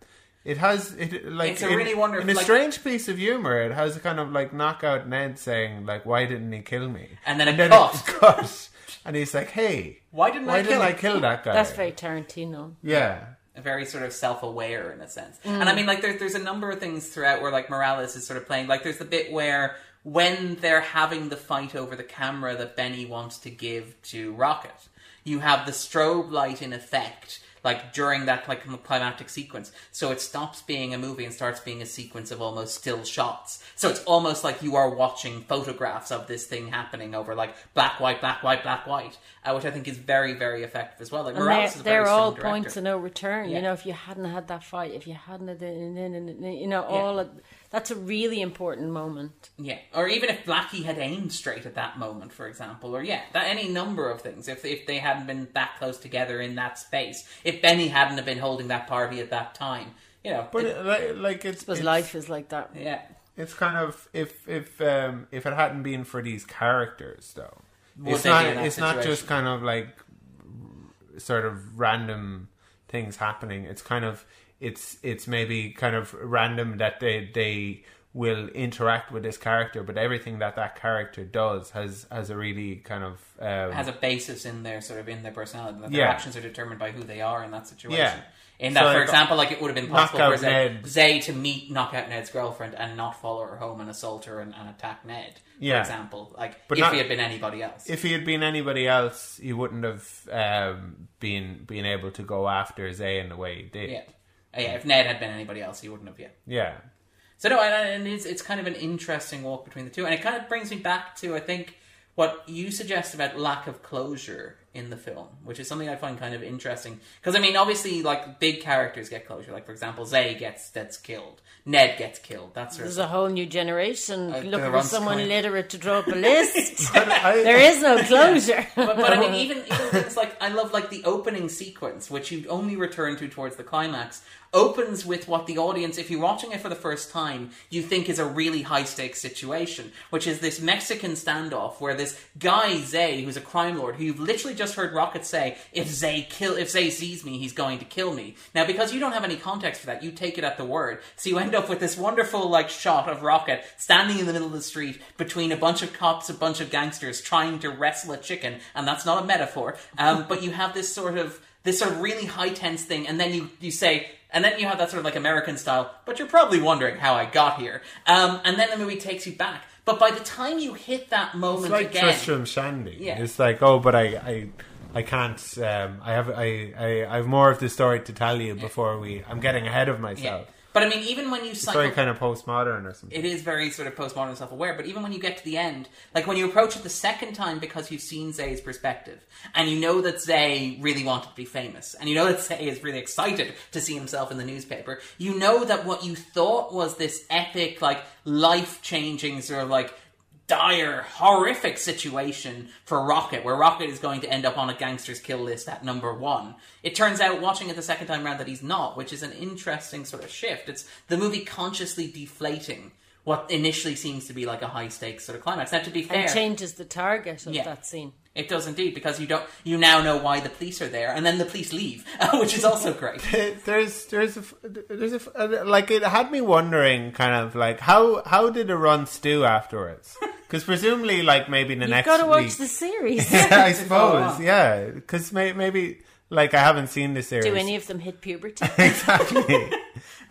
It has it like It's a in- really wonderful- in a like- strange piece of humor. It has a kind of like knockout Ned saying like, "Why didn't he kill me?" And then it then cut. it cut, and he's like, "Hey, Why didn't why I didn't kill I him?" kill that guy?" That's very Tarantino. yeah. very sort of self-aware in a sense. And I mean, like, there's there's a number of things throughout where like Meirelles is sort of playing. Like, there's the bit where when they're having the fight over the camera that Benny wants to give to Rocket, you have the strobe light in effect. Like during that like climactic sequence, so it stops being a movie and starts being a sequence of almost still shots. So it's almost like you are watching photographs of this thing happening over like black, white, black, white, black, white, uh, which I think is very, very effective as well. Like Meirelles they're, they're all director. points of no return. Yeah. You know, if you hadn't had that fight, if you hadn't, had you know, all of, that's a really important moment. Yeah, or even if Blackie had aimed straight at that moment, for example, or yeah, that any number of things. If if they hadn't been that close together in that space, if Benny hadn't have been holding that party at that time, you know. But it- it, like, like it's, Because life is like that. yeah, It's kind of if if um, if it hadn't been for these characters, though, Would it's not in that it's not just kind of like sort of random things happening. It's kind of it's it's maybe kind of random that they they will interact with this character, but everything that that character does has has a really kind of um, has a basis in their sort of in their personality. That their Yeah. actions are determined by who they are in that situation. Yeah. In that, So, for example, like it would have been possible for Zay, Zay to meet Knockout Ned's girlfriend and not follow her home and assault her and, and attack Ned. Yeah. For example, like But if not- he had been anybody else. if he had been anybody else, he wouldn't have um, been been able to go after Zay in the way he did. yeah. Uh, yeah, if Ned had been anybody else, he wouldn't have yet. Yeah. So no, and, and it's it's kind of an interesting walk between the two, and it kind of brings me back to I think what you suggest about lack of closure in the film, which is something I find kind of interesting. Because I mean, obviously, like big characters get closure. Like for example, Zay gets gets killed, Ned gets killed. That sort of There's a whole new generation Uh, looking for someone coming. literate to draw up a list. [LAUGHS] I- [LAUGHS] there is no closure. [LAUGHS] but, but I mean, even even things like I love like the opening sequence, which you only return to towards the climax, opens with what the audience, if you're watching it for the first time, you think is a really high stakes situation, which is this Mexican standoff where this guy Zay, who's a crime lord, who you've literally just heard Rocket say, "If Zay kill, if Zay sees me, he's going to kill me." Now, because you don't have any context for that, you take it at the word, so you end up with this wonderful like shot of Rocket standing in the middle of the street between a bunch of cops, a bunch of gangsters trying to wrestle a chicken, and that's not a metaphor. Um, [LAUGHS] but you have this sort of this sort of really high tense thing, and then you you say. And then you have that sort of like American style, but you're probably wondering how I got here. Um, and then the movie takes you back. But by the time you hit that moment It's like again, Tristram Shandy. Yeah. It's like, oh, but I, I, I can't. Um, I have, I, I, I have more of the story to tell you before we. I'm getting ahead of yeah. But I mean, even when you It's cycle, very kind of postmodern or something. it is very sort of postmodern self-aware. But even when you get to the end, like when you approach it the second time because you've seen Zay's perspective, and you know that Zay really wanted to be famous, and you know that Zay is really excited to see himself in the newspaper, you know that what you thought was this epic, like life-changing sort of like dire, horrific situation for Rocket, where Rocket is going to end up on a gangster's kill list at number one. It turns out, watching it the second time around, that he's not, which is an interesting sort of shift. It's the movie consciously deflating what initially seems to be like a high stakes sort of climax. Now, to be fair, and changes the target of Yeah. that scene. It does indeed because you don't, you now know why the police are there, and then the police leave, [LAUGHS] which is also great. [LAUGHS] there's there's a there's a uh, like it had me wondering kind of like how how did it run stew afterwards [LAUGHS] because presumably like maybe the next You've next got to watch week the series. yeah, I suppose yeah because may, maybe like I haven't seen the series Do any of them hit puberty? exactly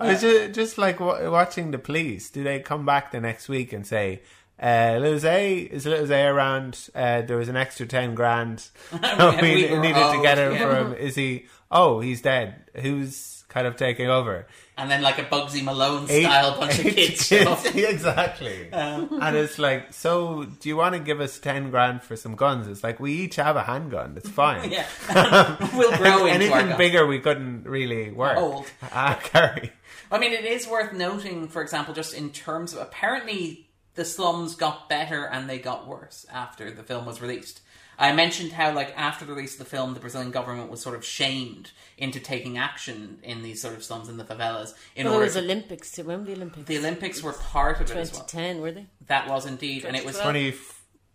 I was just, just like wa watching the police do they come back the next week and say uh, Little Zay, is Little Zay around? Uh, there was an extra 10 grand [LAUGHS] [LAUGHS] we, We needed to get him yeah. for. Is he, oh, he's dead. Who's kind of taking over? And then, like a Bugsy Malone style bunch of kids up. [LAUGHS] exactly. and it's like, so do you want to give us 10 grand for some guns? It's like, we each have a handgun. It's fine. Yeah, we'll grow into Anything bigger, we couldn't really work. Old. Ah, carry. I mean, it is worth noting, for example, just in terms of apparently the slums got better and they got worse after the film was released. I mentioned how, like, after the release of the film, the Brazilian government was sort of shamed into taking action in these sort of slums in the favelas. In well, there order was to, Olympics too. When were the Olympics? the Olympics were part of it as well. 2010, were they? That was indeed, and it was 20.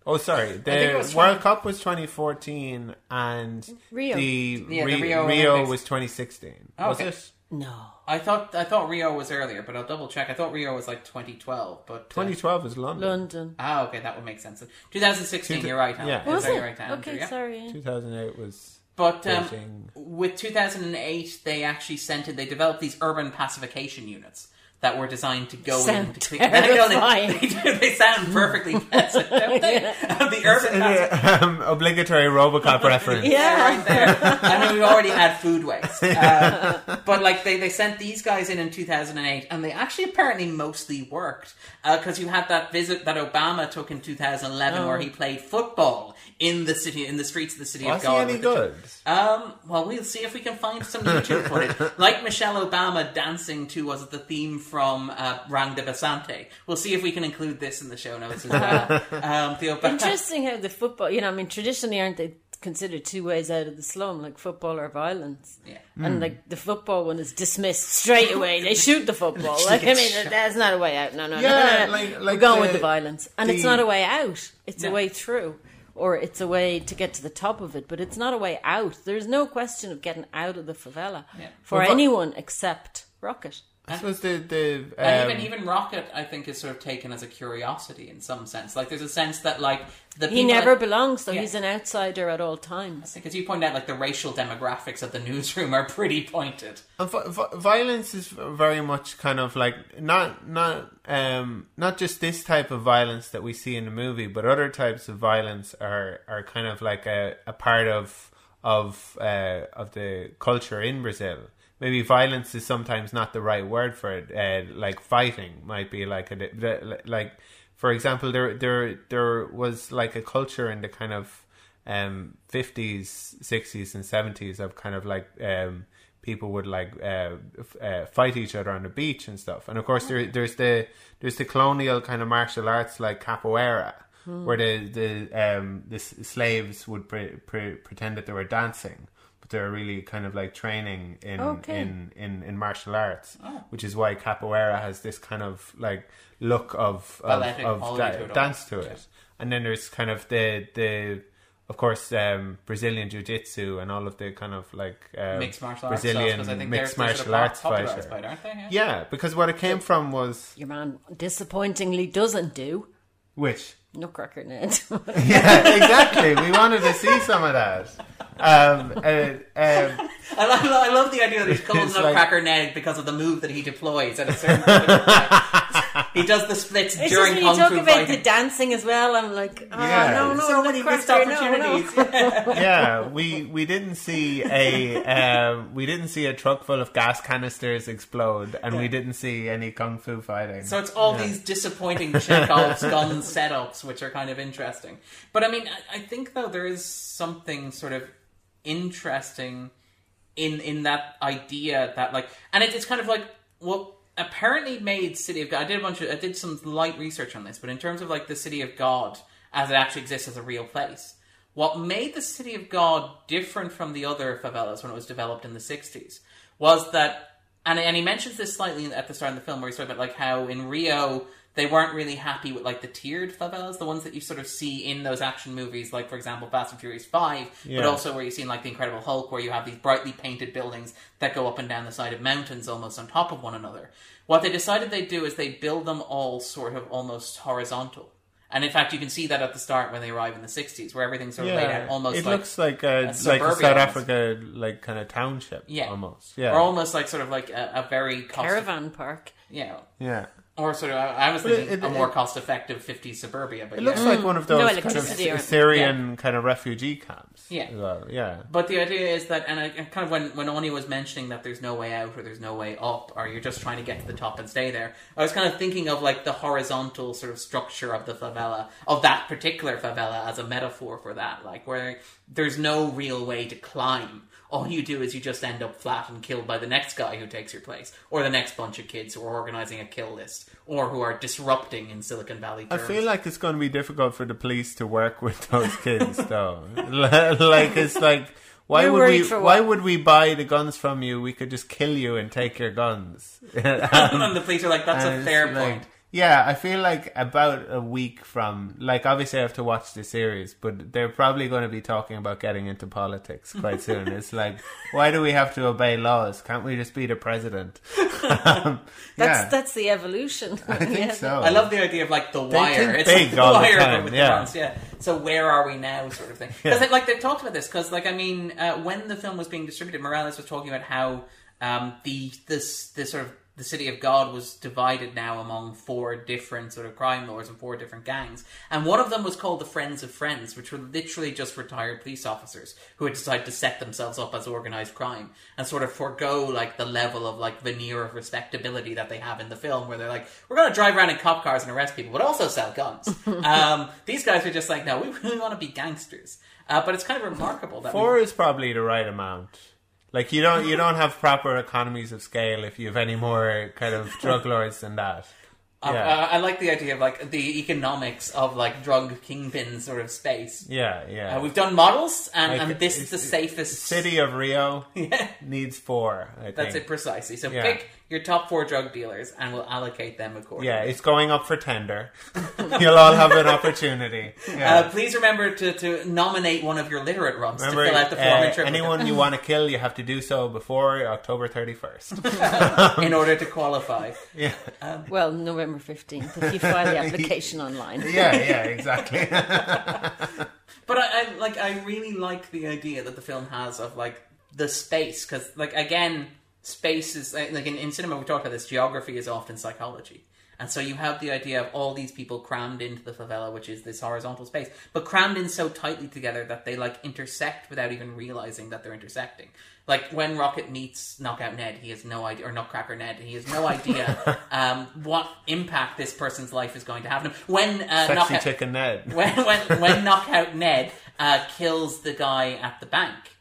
Oh, sorry. The World Cup was 2014 and Rio. the, Yeah, the Rio Rio was 2016. Was Okay. it? No. I thought I thought Rio was earlier, but I'll double check. I thought Rio was like 2012, but uh, 2012 was London. London. Ah, okay, that would make sense. 2016, Two- you're right. Alan. yeah. You're Was very it? right, Andrew, okay, yeah. sorry. 2008 was But um, Beijing. with 2008, they actually sent in, they developed these urban pacification units that were designed to go Sound [LAUGHS] in to clean. terrifying. they, [LAUGHS] they, they sound perfectly [LAUGHS] pleasant, don't they? the urban pacification um, obligatory Robocop reference. Yeah. right there. I mean, we already had food waste. Uh, but like they, they sent these guys in in 2008, and they actually apparently mostly worked because you had that visit that Obama took in 2011, where he played football in the city, in the streets of the city Was of he God. any with the- good? Um, well, we'll see if we can find some YouTube footage. like Michelle Obama dancing to, was it the theme from uh, Rang de Basanti? We'll see if we can include this in the show notes as well. [LAUGHS] um, the Obama. Interesting how the football, you know, I mean, traditionally aren't they considered two ways out of the slum, like football or violence? Yeah. And like the football one is dismissed straight away. They [LAUGHS] shoot the football. Like I mean, that's not a way out. No, no, Yeah, no, no, no. like- We're going the- with the violence, and it's not a way out. It's No. a way through, or it's a way to get to the top of it. But it's not a way out. There's no question of getting out of the favela Yeah. for Well, anyone except Rocket. I suppose the the And um, even even Rocket, I think, is sort of taken as a curiosity in some sense. Like there's a sense that like the He never that- belongs, though. Yeah. He's an outsider at all times. because you point out like the racial demographics of the newsroom are pretty pointed. And vi- vi- violence is very much kind of like not not um not just this type of violence that we see in the movie, but other types of violence are are kind of like a, a part of of uh, of the culture in Brazil. Maybe violence is sometimes not the right word for it. Uh, like fighting might be like a like for example, there there there was like a culture in the kind of um, 50s, 60s, and 70s of kind of like um, people would like uh, uh, fight each other on the beach and stuff. And of course, there, there's the there's the colonial kind of martial arts like capoeira, where the the um, the slaves would pre- pre- pretend that they were dancing. They're really kind of like training in Okay. in, in, in martial arts, which is why capoeira has this kind of like look of of, of da- to dance to yeah. it and then there's kind of the the of course um, Brazilian jiu jitsu and all of the kind of like um, Mixed martial arts Brazilian because I think mixed they're, they're martial arts fighter. aren't they? Yeah. Yeah, because what it came from was Your man disappointingly doesn't do. which Nutcracker Ned. [LAUGHS] [LAUGHS] yeah exactly we wanted to see some of that. Um, uh, um, I, love, I love the idea that he's called It's like- Nutcracker Ned because of the move that he deploys at a certain point. [LAUGHS] in time. he does the splits It's just during when kung you talk about fighting. the dancing as well. I'm like, oh, Yeah. no, no, so many missed Nutcracker, no, no. opportunities. [LAUGHS] yeah, we we didn't see a um, we didn't see a truck full of gas canisters explode, and we didn't see any kung fu fighting. So it's all these disappointing Chekhov's gun setups, which are kind of interesting. But I mean, I, I think though there is something sort of interesting in in that idea that like, and it, it's kind of like what apparently made City of God. I did a bunch of I did some light research on this, but in terms of like the City of God as it actually exists as a real place. What made the City of God different from the other favelas when it was developed in the 60s was that and and he mentions this slightly at the start of the film where he's talking about like how in Rio they weren't really happy with like the tiered favelas, the ones that you sort of see in those action movies, like for example Fast and Furious Five, but also where you see in like the Incredible Hulk, where you have these brightly painted buildings that go up and down the side of mountains almost on top of one another. What they decided they'd do is they build them all sort of almost horizontal. And in fact, you can see that at the start when they arrive in the '60s, where everything's sort of laid out almost it like looks like a, a like a South almost. Africa like kind of township. Yeah. almost. Yeah, or almost like sort of like a, a very cost Caravan park. yeah, yeah. Or sort of. I, I was thinking it- a more cost-effective '50s suburbia, but It yeah. looks like one of No those kind of electricity or- Syrian kind of refugee camps. Yeah. well. Yeah. But the idea is that, and I, and kind of when when Aine was mentioning that there's no way out or there's no way up, or you're just trying to get to the top and stay there, I was kind of thinking of like the horizontal sort of structure of the favela, of that particular favela, as a metaphor for that, like where there's no real way to climb. All you do is you just end up flat and killed by the next guy who takes your place, or the next bunch of kids who are organizing a kill list, or who are disrupting in Silicon Valley. I feel like it's going to be difficult for the police to work with [LAUGHS] those kids, though. [LAUGHS] like it's like, why You're would we? for Why would we buy the guns from you? We could just kill you and take your guns. [LAUGHS] and the police are like, "That's a fair like, point." Yeah, I feel like about a week from, like, obviously I have to watch the series, but they're probably going to be talking about getting into politics quite soon. it's [LAUGHS] like, why do we have to obey laws? Can't we just be the president? [LAUGHS] um, That's yeah, that's the evolution. [LAUGHS] I think Yeah. so. I love the idea of like the wire. it's big like the all the wire but time, with yeah. the bronze, yeah. So where are we now, sort of thing? Because like they've talked about this. Because like I mean, uh, when the film was being distributed, Meirelles was talking about how um, the this this sort of the city of God was divided now among four different sort of crime lords and four different gangs, and one of them was called the Friends of Friends, which were literally just retired police officers who had decided to set themselves up as organized crime and sort of forego like the level of like veneer of respectability that they have in the film, where they're like, we're going to drive around in cop cars and arrest people, but also sell guns. [LAUGHS] um, these guys are just like, no, we really want to be gangsters. Uh, but it's kind of remarkable that we- Four is probably the right amount. Like you don't you don't have proper economies of scale if you have any more kind of drug lords than that. Uh, [LAUGHS] Yeah. uh, I like the idea of like the economics of like drug kingpin sort of space. Yeah, yeah. Uh, we've done models, and, Like, and this is the safest. City of Rio [LAUGHS] Yeah, needs four. I think that's it precisely. So Yeah. pick your top four drug dealers, and we'll allocate them accordingly. Yeah, it's going up for tender. [LAUGHS] You'll all have an opportunity. Yeah. Uh, please remember to, to nominate one of your literate runs Remember, to fill out the form uh, in triplicate anyone [LAUGHS] you want to kill, you have to do so before October 31st. [LAUGHS] in order to qualify. yeah, Well, November fifteenth, if you file the application online. yeah, yeah, exactly. But I, I like I really like the idea that the film has of like the space because like again space is like in, in cinema we talk about this geography is often psychology. And so you have the idea of all these people crammed into the favela which is this horizontal space but crammed in so tightly together that they like intersect without even realizing that they're intersecting. Like when rocket meets knockout ned he has no idea or nutcracker ned he has no [LAUGHS] idea um, what impact this person's life is going to have on him. When uh, Sexy knockout chicken Ned. [LAUGHS] when when when knockout Ned uh, kills the guy at the bank,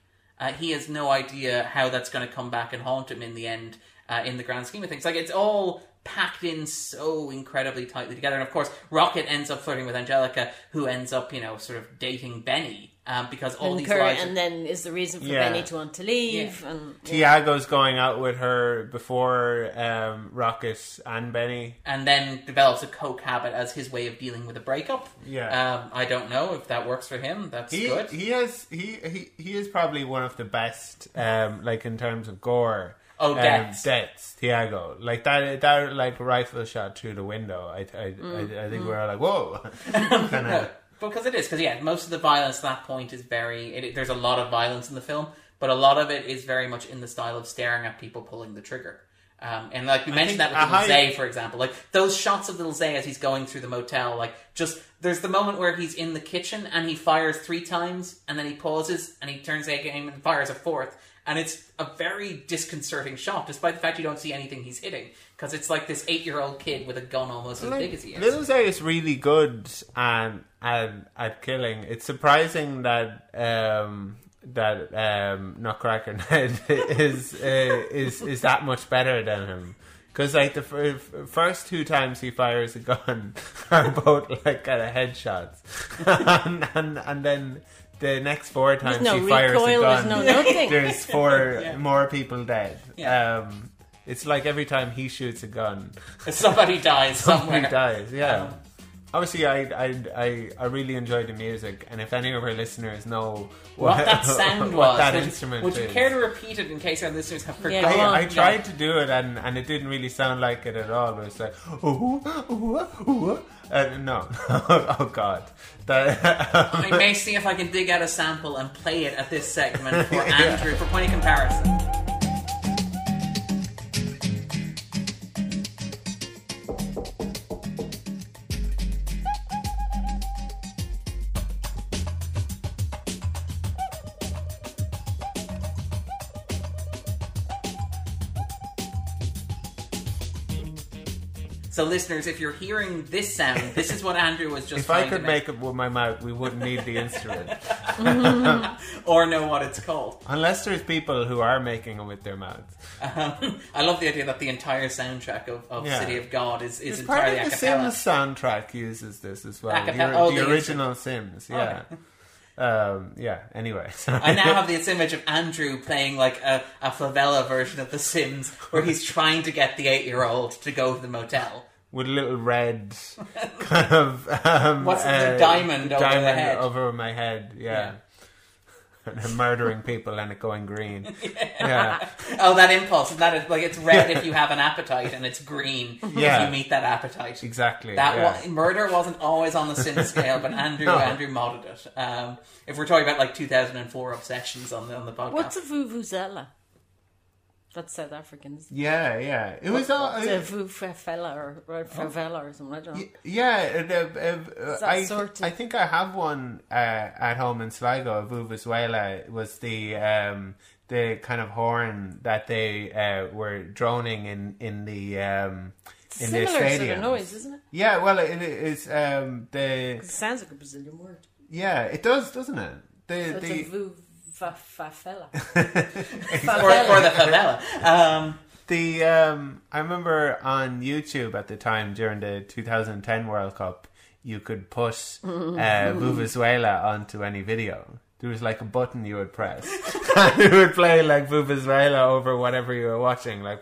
uh, he has no idea how that's going to come back and haunt him in the end. Uh, in the grand scheme of things, like it's all packed in so incredibly tightly together. And of course, Rocket ends up flirting with Angelica, who ends up, you know, sort of dating Benny um, because all And, these Cur- lies. and then is the reason for Yeah. Benny to want to leave. And yeah. Tiago's going out with her before um, Rocket and Benny. and then develops a coke habit as his way of dealing with a breakup. Yeah. um, I don't know if that works for him. That's He good. he has he, he he is probably one of the best um like in terms of gore. Oh, um, deaths. deaths, Tiago. Like that that like rifle shot through the window. I I, Mm. I, I think we're like whoa. [LAUGHS] [LAUGHS] Kinda- because it is because yeah most of the violence at that point is very it, there's a lot of violence in the film but a lot of it is very much in the style of staring at people pulling the trigger. Um, and like we mentioned that with Little Zay, for example, like those shots of Little Zay as he's going through the motel, like just there's the moment where he's in the kitchen and he fires three times and then he pauses and he turns the aim and fires a fourth, and it's a very disconcerting shot, despite the fact you don't see anything he's hitting because it's like this eight year old kid with a gun almost as big as he is. Little Zay is really good at, at at killing. It's surprising that um, that um, Nutcracker Ned [LAUGHS] is uh, is is that much better than him. Because like the f- f- first two times he fires a gun [LAUGHS] are both like kind of headshots, [LAUGHS] and, and and then the next four times no he fires a gun, there's no [LAUGHS] there's four [LAUGHS] Yeah. more people dead. Yeah. Um, it's like every time he shoots a gun, [LAUGHS] Somebody dies somewhere. dies. Yeah. Um, Obviously, I, I I I really enjoy the music, and if any of our listeners know what what, that [LAUGHS] sound what was. that would, instrument would you is, care to repeat it in case our listeners have forgotten? go on. I, I tried to do it, and, and it didn't really sound like it at all. But it's like, ooh, ooh, ooh. Uh, no, [LAUGHS] oh god, that, [LAUGHS] I may see if I can dig out a sample and play it at this segment for Andrew for point of comparison. So, listeners, if you're hearing this sound, this is what Andrew was just. if I could make it with my mouth, we wouldn't need the instrument. [LAUGHS] or know what it's called. Unless there's people who are making them with their mouths. Um, [LAUGHS] I love the idea that the entire soundtrack of, of Yeah. City of God is, is It's part entirely of the. Sims soundtrack uses this as well. A The, oh, the the original Sims, yeah. Um, yeah. Anyway, [LAUGHS] I now have this image of Andrew playing like a, a favela version of The Sims, where he's trying to get the eight-year-old to go to the motel. with a little red [LAUGHS] kind of um, What's it, the diamond over the diamond head? over my head. Yeah. And [LAUGHS] then murdering people and it going green. [LAUGHS] Yeah. Oh, that impulse. And that is like it's red if you [LAUGHS] have an appetite, and it's green Yeah. if you meet that appetite. Exactly. That yeah. wa- murder wasn't always on the sin scale, but Andrew No. Andrew modded it. Um, if we're talking about like 2004 obsessions on the on the podcast, What's a vuvuzela? That's South Africans. yeah, yeah. It was all. It's a vuvuzela or, or favela or something. I don't know. Yeah, uh, uh, uh, I, I think I have one uh, at home in Sligo. A vuvuzela was the um, the kind of horn that they uh, were droning in in the um, in the Similar stadium. sort of noise, isn't it? Yeah, well, it is um, the It sounds like a Brazilian word. yeah, it does, doesn't it? The So the a vuvuzela. [LAUGHS] or, or the favela. Um, The um, I remember on YouTube at the time during the 2010 World Cup, you could push uh, [LAUGHS] Vuvuzela onto any video. There was like a button you would press, [LAUGHS] and it would play like Vuvuzela over whatever you were watching, like.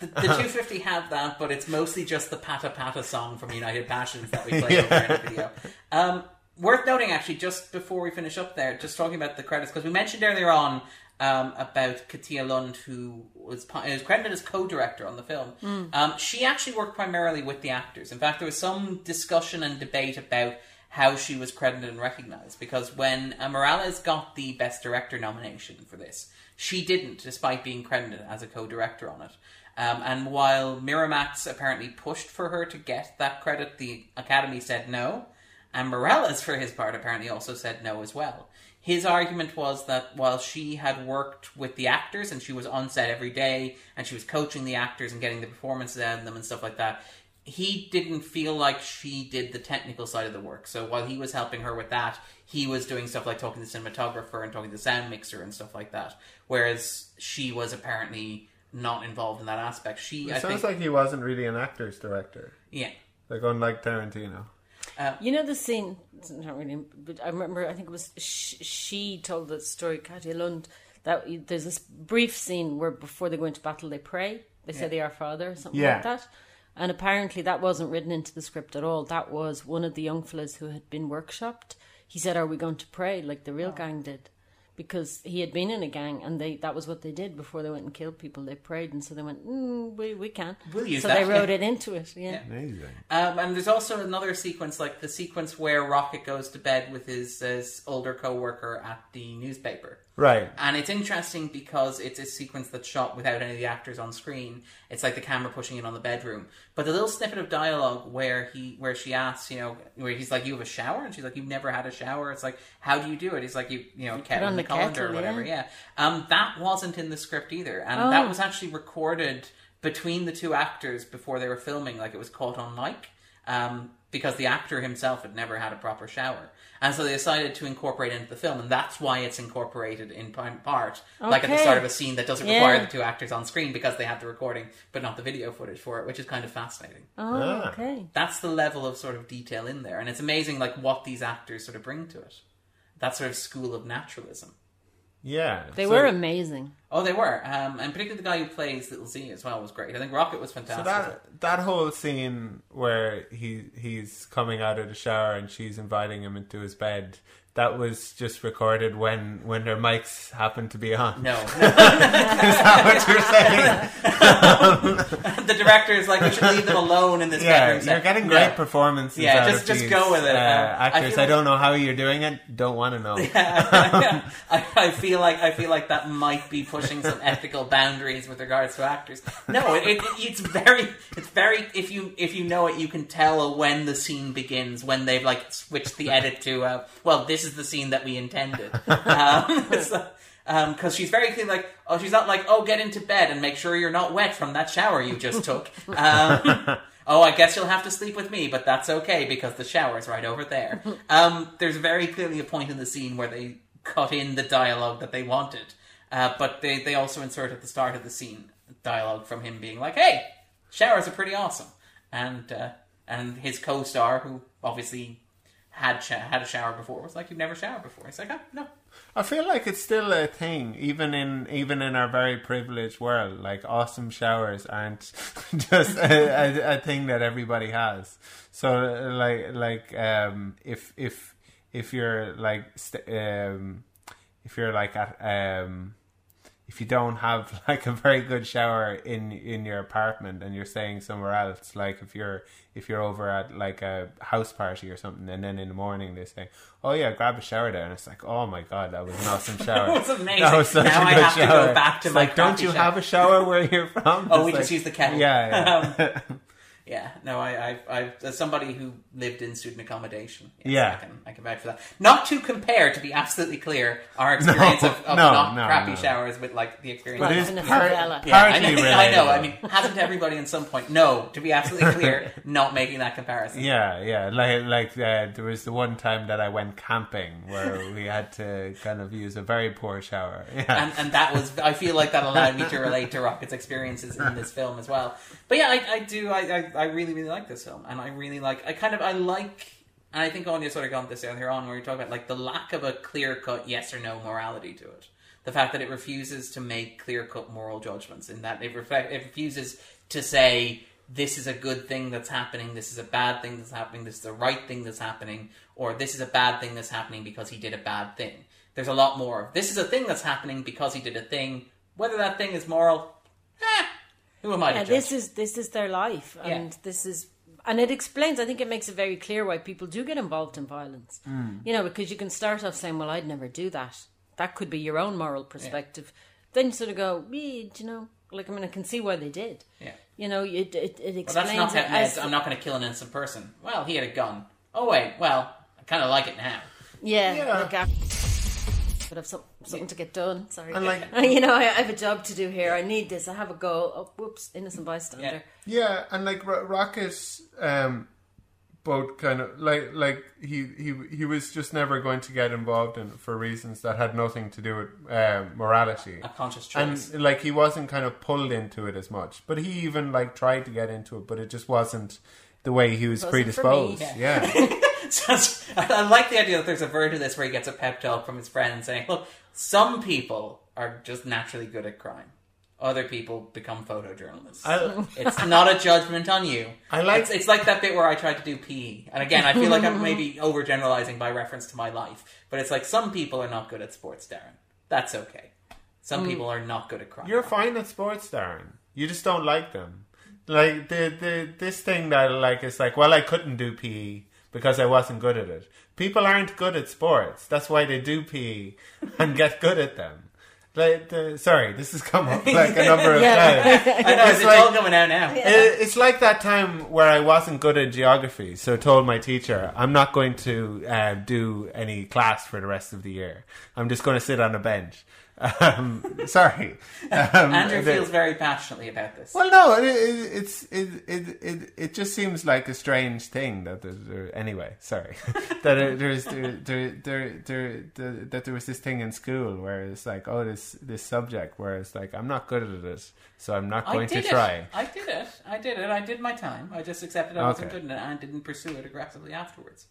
the, the 250 have that, but it's mostly just the Pata Pata song from United Passions that we play over in the video. Um, worth noting, actually, just before we finish up there, just talking about the credits, because we mentioned earlier on um, about Katia Lund, who was, was credited as co-director on the film. Um, she actually worked primarily with the actors. In fact, there was some discussion and debate about how she was credited and recognized, because when uh, Meirelles got the Best Director nomination for this, she didn't, despite being credited as a co-director on it. Um, and while Miramax apparently pushed for her to get that credit, the Academy said no. And Meirelles, for his part, apparently also said no as well. His argument was that while she had worked with the actors and she was on set every day and she was coaching the actors and getting the performances out of them and stuff like that, he didn't feel like she did the technical side of the work. So while he was helping her with that, he was doing stuff like talking to the cinematographer and talking to the sound mixer and stuff like that. Whereas she was apparently not involved in that aspect. She, I sounds think, like he wasn't really an actor's director, yeah. like unlike Tarantino. Uh, you know the scene, it's not really, but I remember, I think it was, sh- she told the story, Katia Lund, that there's this brief scene where before they go into battle they pray. They say they are Father or something Yeah. like that. And apparently that wasn't written into the script at all. That was one of the young fellas who had been workshopped. He said, Are we going to pray like the real oh. gang did? Because he had been in a gang and they that was what they did before they went and killed people. They prayed and so they went, mm, we, we can. We'll use so that, they wrote yeah. it into it. Yeah. Amazing. Um, and there's also another sequence, like the sequence where Rocket goes to bed with his, his older co-worker at the newspaper. Right. And it's interesting because it's a sequence that's shot without any of the actors on screen. It's like the camera pushing in on the bedroom. But the little snippet of dialogue where he, where she asks, you know, where he's like, "You have a shower," and she's like, "You've never had a shower." It's like, "How do you do it?" He's like, "You, you know, kettle on the, the colander kettle, or whatever." yeah. Yeah. Um, that wasn't in the script either, and Oh. that was actually recorded between the two actors before they were filming. Like it was caught on mic. Um, because the actor himself had never had a proper shower. And so they decided to incorporate it into the film, and that's why it's incorporated in p- part, like at the start of a scene that doesn't Yeah. require the two actors on screen because they have the recording but not the video footage for it, which is kind of fascinating. Oh, Ah. okay. That's the level of sort of detail in there, and it's amazing like what these actors sort of bring to it. That sort of school of naturalism. Yeah. They So- were amazing. Oh, they were, um, and particularly the guy who plays Little Z as well was great. I think Rocket was So fantastic. that that whole scene where he he's coming out of the shower and she's inviting him into his bed, that was just recorded when when their mics happened to be on. no, [LAUGHS] Is that what you're saying? [LAUGHS] the director is like, we should leave them alone in this yeah, bedroom. set." you're getting great performances. Yeah, just- just these, go with it. Uh, Um, I actors, I, don't know how you're doing it. Don't want to know. Yeah, [LAUGHS] I, I feel like I feel like that might be pushing some ethical boundaries with regards to actors. No, it, it, it's very, it's very. If you if you know it, you can tell when the scene begins when they've like switched the edit to. Uh, well, this is the scene that we intended. [LAUGHS] Um, [LAUGHS] so, because she's very clear, like, oh, she's not like, oh, get into bed and make sure you're not wet from that shower you just took. Um, [LAUGHS] oh, I guess you'll have to sleep with me, but that's okay because the shower's right over there. Um, there's very clearly a point in the scene where they cut in the dialogue that they wanted, uh, but they, they also insert at the start of the scene dialogue from him being like, hey, showers are pretty awesome. And, uh, and his co-star, who obviously had had a shower before, was like, you've never showered before. He's like, oh, no. I feel like it's still a thing, even in even in our very privileged world. Like awesome showers aren't [LAUGHS] just a, a, a thing that everybody has. So like like um, if if if you're like st- um, if you're like at um, if you don't have [LAUGHS] like a very good shower in in your apartment and you're staying somewhere else, like if you're if you're over at like a house party or something, and then in the morning they say, "Oh yeah, grab a shower there," and it's like, "Oh my god, that was an awesome [LAUGHS] shower! It was amazing. That was such Now a I good have to go back to It's my like, don't you shower. have a shower where you're from? [LAUGHS] Oh, we It's just use the kettle. Yeah, yeah. Um, Yeah, no, I, I, I, as somebody who lived in student accommodation, yes, Yeah. I can, I can vouch for that. Not to compare, to be absolutely clear, our [LAUGHS] experience No, of, of no, not no, crappy no. showers with like the experience. But of- it is in a part- yeah, I partly know, I know. I mean, hasn't everybody at some point? No, to be absolutely clear, [LAUGHS] not making that comparison. Yeah, yeah. Like, like uh, there was the one time that I went camping where we had to kind of use a very poor shower. [LAUGHS] Yeah, and and that was I feel like that allowed me to relate to Rocket's experiences in this film as well. But yeah, I, I do I, I I really really like this film, and I really like I kind of I like. And I think Aine sort of got this earlier on, where you talk about like the lack of a clear cut yes or no morality to it. The fact that it refuses to make clear cut moral judgments, in that it, reflect, it refuses to say this is a good thing that's happening, this is a bad thing that's happening, this is the right thing that's happening, or this is a bad thing that's happening because he did a bad thing. There's a lot more this is a thing that's happening because he did a thing. Whether that thing is moral, eh, who am I to Yeah, judge? this is this is their life, Yeah. and this is, and it explains. I think it makes it very clear why people do get involved in violence. Mm. You know, because you can start off saying, "Well, I'd never do that." That could be your own moral perspective. Then you sort of go, "Yeah, do you know?" Like, I mean, I can see why they did. Yeah. You know, it it, it Well, explains that's not it how as I'm not going to kill an innocent person. Well, he had a gun. Oh wait, well, I kind of like it now. yeah, Yeah. like I I've some, something to get done. Sorry, And, like- [LAUGHS] you know, I, I have a job to do here. I need this. I have a goal. Oh, whoops, innocent bystander. Yeah, yeah and like Ro- Rocket, um, both kind of like like he he he was just never going to get involved in it for reasons that had nothing to do with um, morality. A conscious choice, and like he wasn't kind of pulled into it as much but he even like tried to get into it but it just wasn't the way he was Wasn't predisposed me. yeah [LAUGHS] [LAUGHS] So I I like the idea that there's a version of this where he gets a pep talk from his friend saying, "Look, some people are just naturally good at crime. Other people become photojournalists. I, it's not a judgment on you. I like- It's, it's like that bit where I tried to do PE, and again, I feel like I'm maybe [LAUGHS] overgeneralizing by reference to my life, but it's like some people are not good at sports, Darren. That's okay. Some mm. people are not good at crime. you're fine at sports Darren you just don't like them like the the this thing that like is like well I couldn't do PE because I wasn't good at it people aren't good at sports that's why they do PE and get good at them like the, sorry this has come up like a [LAUGHS] number of Yeah. times [LAUGHS] I know, it's, It's like- all coming out now. It- It's like that time where I wasn't good at geography, so I told my teacher, I'm not going to uh, do any class for the rest of the year. I'm just going to sit on a bench. Um, sorry. Um, Andrew feels very passionately about this. Well, no, it, it, it's it, it it it just seems like a strange thing that there, anyway. Sorry, [LAUGHS] that it, there's there, there, there, there, there, that there was this thing in school where it's like, oh, this this subject where it's like, I'm not good at it, so I'm not going to did try. I did it. I did it. I did my time. I just accepted I wasn't good at it and didn't pursue it aggressively afterwards.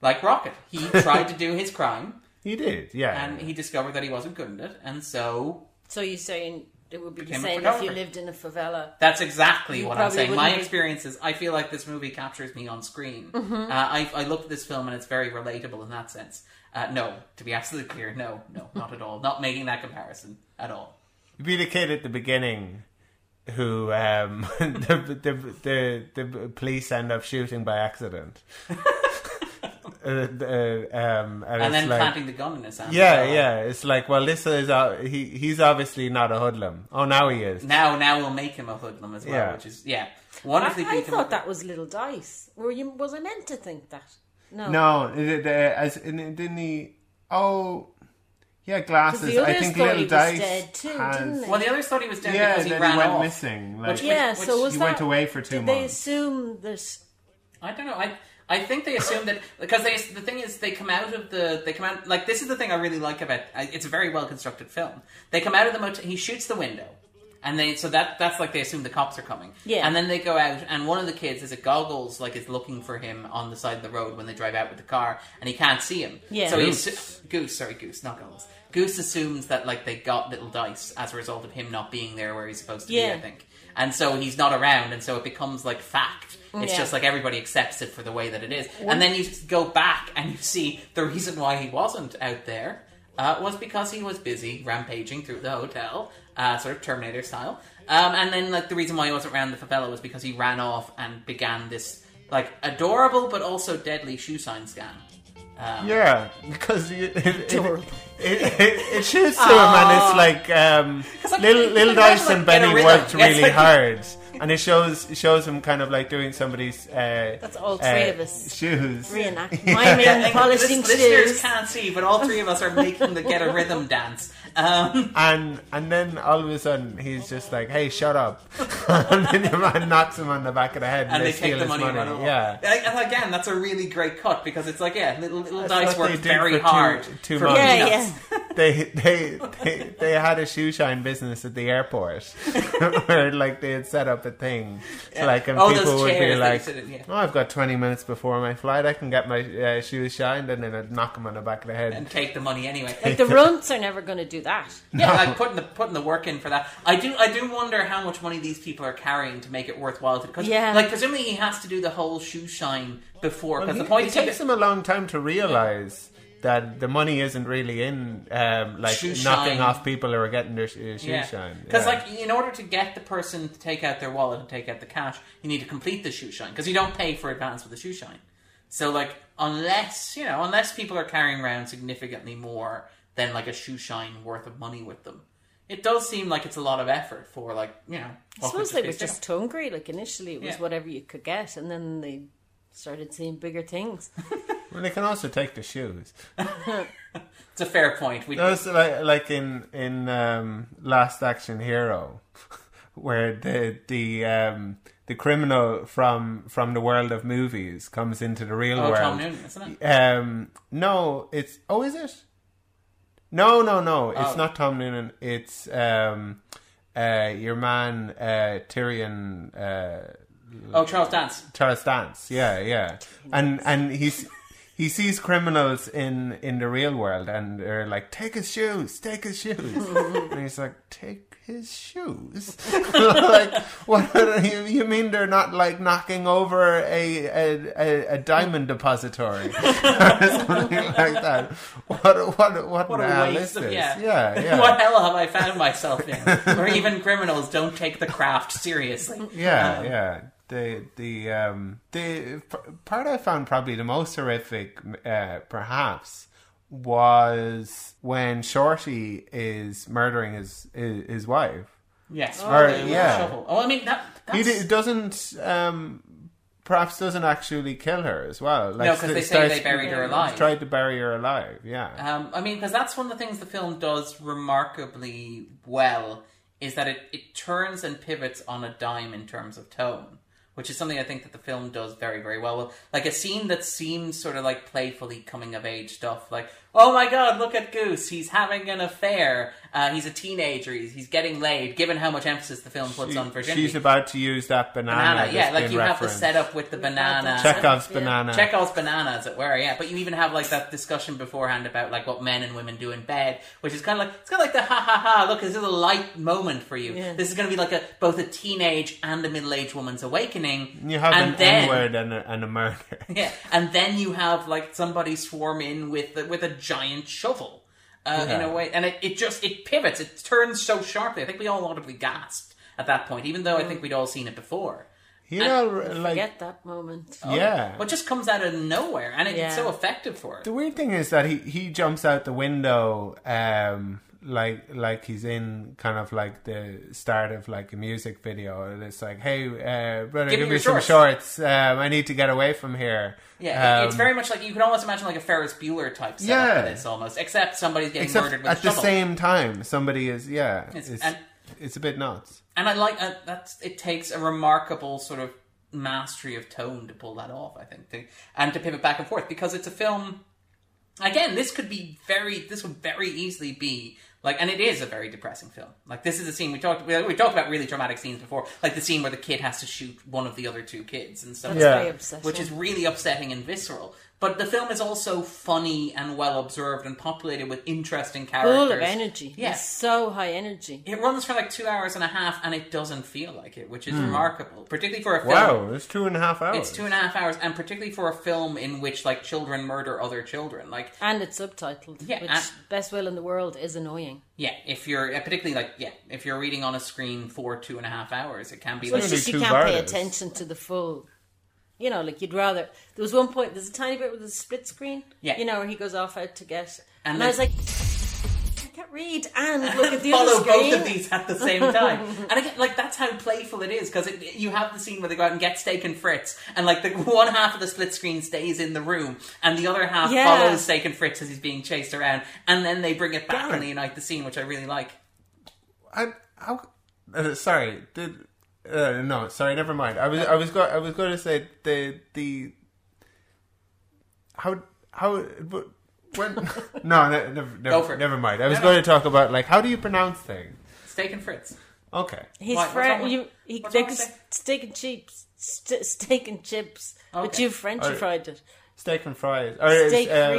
Like Rocket, he tried to do his crime He did, yeah. and he discovered that he wasn't good at it, and so So you're saying it would be the Became a same if you photographer. lived in a favela? that's exactly You what I'm probably saying. My wouldn't be- experiences, I feel like this movie captures me on screen. Mm-hmm. Uh, I, I looked at this film and it's very relatable in that sense. Uh, no, to be absolutely clear, no, no, not at all. Not making that comparison at all. You'd be the kid at the beginning who um, [LAUGHS] the, the, the, the police end up shooting by accident. [LAUGHS] uh, the, um, and And then like, planting the gun in his hand. Yeah, So, yeah. It's like, well, this is uh, he. He's obviously not a hoodlum. Oh, now he is. Now, now we'll make him a hoodlum as well, Yeah. which is yeah, One I, the. I beat him thought up. that was little dice. Were you? Was I meant to think that? No. No, it, it, uh, as and it didn't he? Oh, Yeah, glasses. I think little he was dice dead too, has- didn't they? Well, the others thought he was dead Yeah, because he ran he went off. missing. Like, Which- Yeah. which- so was he that, went away for two Did they months. assume that? I don't know. I I think they assume that because they the thing is they come out of the they come out like this is the thing I really like about I- it's a very well constructed film. They come out of the motel. He shoots the window. And they so that that's like they assume the cops are coming. Yeah. And then they go out, and one of the kids is it goggles like is looking for him on the side of the road when they drive out with the car, and he can't see him. Yeah. So Goose. he's goose. Sorry, goose, not goggles. Goose assumes that like they got little dice as a result of him not being there where he's supposed to be. I think, and so he's not around, and so it becomes like fact. It's Yeah. just like everybody accepts it for the way that it is. And then you go back and you see the reason why he wasn't out there uh, was because he was busy rampaging through the hotel, uh, sort of Terminator style. Um, and then like the reason why he wasn't around the favela was because he ran off and began this like adorable but also deadly shoe sign scam. Um, Yeah, because you, it, it, Adorable. it, it, it shoots to him, and it's like um, like, little little Dice imagine, and like, get a Benny worked [LAUGHS] Yeah, really like- hard, and it shows it shows him kind of like doing somebody's. Uh, That's all three uh, of us. shoes. Reenact. Yeah. Miming, Like, polishing lis- listeners shoes. can't see, but all three of us are making the get a rhythm dance. Um, And and then all of a sudden he's just like, "Hey, shut up!" [LAUGHS] and then your man knocks him on the back of the head, and, and they steal take the his money, and. Yeah, And again, that's a really great cut because it's like, yeah, little, little That's dice what they worked did very for two- hard two for months. Yeah, yeah. [LAUGHS] they, they they they had a shoe shine business at the airport [LAUGHS] where like they had set up a thing [LAUGHS] Yeah. like and Oh, people would be chairs that you like sit in, yeah. oh I've got 20 minutes before my flight I can get my uh, shoes shined and then I'd knock them on the back of the head and take the money anyway. Like the runts are never going to do that. [LAUGHS] Yeah, like putting the putting the work in for that. I do I do wonder how much money these people are carrying to make it worthwhile. Because Yeah. like presumably he has to do the whole shoe shine before. Because he- the point it is takes him a long time to realize that the money isn't really in um, like Shoe knocking shine. off people who are getting their sh- uh, shoe shine Because Yeah. like in order to get the person to take out their wallet and take out the cash, you need to complete the shoe shine because you don't pay for advance with the shoe shine. So like unless you know unless people are carrying around significantly more than like a shoe shine worth of money with them, it does seem like it's a lot of effort for like you know. I suppose they were just hungry. Like initially, it was Yeah. whatever you could get, and then they started seeing bigger things. [LAUGHS] well, they can also take the shoes It's a fair point. We, like like in in um, Last Action Hero, [LAUGHS] where the the um, the criminal from from the world of movies comes into the real oh, world. Tom Noonan, isn't it? Um, no, it's oh, is it? No, no, no. It's Oh. not Tom Noonan. It's um, uh, your man uh, Tyrion. Uh, Oh, Charles Dance. Charles Dance, yeah, yeah, and and he's he sees criminals in in the real world, and they're like, take his shoes, take his shoes, [LAUGHS] and he's like, take his shoes, [LAUGHS] like what? You, you mean they're not like knocking over a a, a, a diamond depository [LAUGHS] or something like that? What what what, What a hell waste is of yeah. yeah, yeah. what hell have I found myself in? Where even criminals don't take the craft seriously. Yeah, Um, yeah. The the um the p- part I found probably the most horrific, uh, perhaps, was when Shorty is murdering his his, his wife. Yes. Or- the- the yeah. Oh, I mean that. That's, He d- doesn't um perhaps doesn't actually kill her as well. Like, No, 'cause they st- say they buried her alive. Tried to bury her alive. Yeah. Um, I mean, because that's one of the things the film does remarkably well is that it, it turns and pivots on a dime in terms of tone, which is something I think that the film does very, very well. well like a scene that seems sort of like playfully coming of age stuff, like, oh my god, look at Goose, he's having an affair, uh, he's a teenager, he's, he's getting laid, given how much emphasis the film puts She- on virginity. she's about to use that banana. banana, yeah, like been you have the setup with the banana. Chekhov's Yeah. banana. Chekhov's banana, as it were, yeah. But you even have like that discussion beforehand about like what men and women do in bed, which is kind of like it's kind of like the ha ha ha. Look, this is a light moment for you. Yeah. This is going to be like a both a teenage and a middle aged woman's awakening. You have and an then, N word and a, and a murder. yeah, and then you have like somebody swarm in with with a giant shovel. Uh, In a way, and it, it just it pivots, it turns so sharply. I think we all audibly gasped at that point, even though I think we'd all seen it before. You know, like Forget that moment. yeah. But it just comes out of nowhere, and it, it's so effective for it. The weird thing is that he, he jumps out the window um like like he's in kind of like the start of like a music video and it's like hey uh brother Give give, me me some shorts um I need to get away from here Yeah, it- it's Um, very much like you can almost imagine like a Ferris Bueller type setup Yeah. for this almost, except somebody's getting except murdered with at the shovel. same time somebody is yeah It's- it's and- it's a bit nuts And I like uh, that's it takes a remarkable sort of mastery of tone to pull that off. I think, to, and to pivot back and forth because it's a film. Again, this could be very. This would very easily be Like, and it is a very depressing film. Like, this is a scene we talked we, we talked about really dramatic scenes before, like the scene where the kid has to shoot one of the other two kids and stuff, That's Yeah. very upsetting. which is really upsetting and visceral. But the film is also funny and well observed and populated with interesting characters. full of energy. Yeah. It's so high energy. It runs for like two hours and a half, and it doesn't feel like it, which is remarkable, particularly for a film. Wow, it's two and a half hours. It's two and a half hours, and particularly for a film in which like children murder other children. Like, And it's subtitled, Yeah, which and- best will in the world is annoying. yeah, if you're uh, particularly like, yeah, if you're reading on a screen for two and a half hours, it can be Well, like it's just you can't pay attention to the full. You know, like you'd rather. There was one point. There's a tiny bit with a split screen. Yeah. You know, where he goes off out to get, And and, I was like, I can't read and look at the [LAUGHS] follow other screen. both of these at the same time. [LAUGHS] and again, like that's how playful it is because you have the scene where they go out and get steak and Fritz, and like the [LAUGHS] one half of the split screen stays in the room, and the other half Yeah. follows steak and Fritz as he's being chased around, and then they bring it back Darn. and they unite the scene, which I really like. I, how, uh, sorry, did uh, no, sorry, never mind. I was I was go, I was going to say the the how how but when [LAUGHS] no, ne- never Go never, for never mind. I was No, no. going to talk about like how do you pronounce things? Steak and Fritz. Okay, His Why? What's friend, you, he, what's they wrong with could steak? steak and chips, st- steak and chips, but Okay. you Frenchified it. steak and fries or it's, Steak um,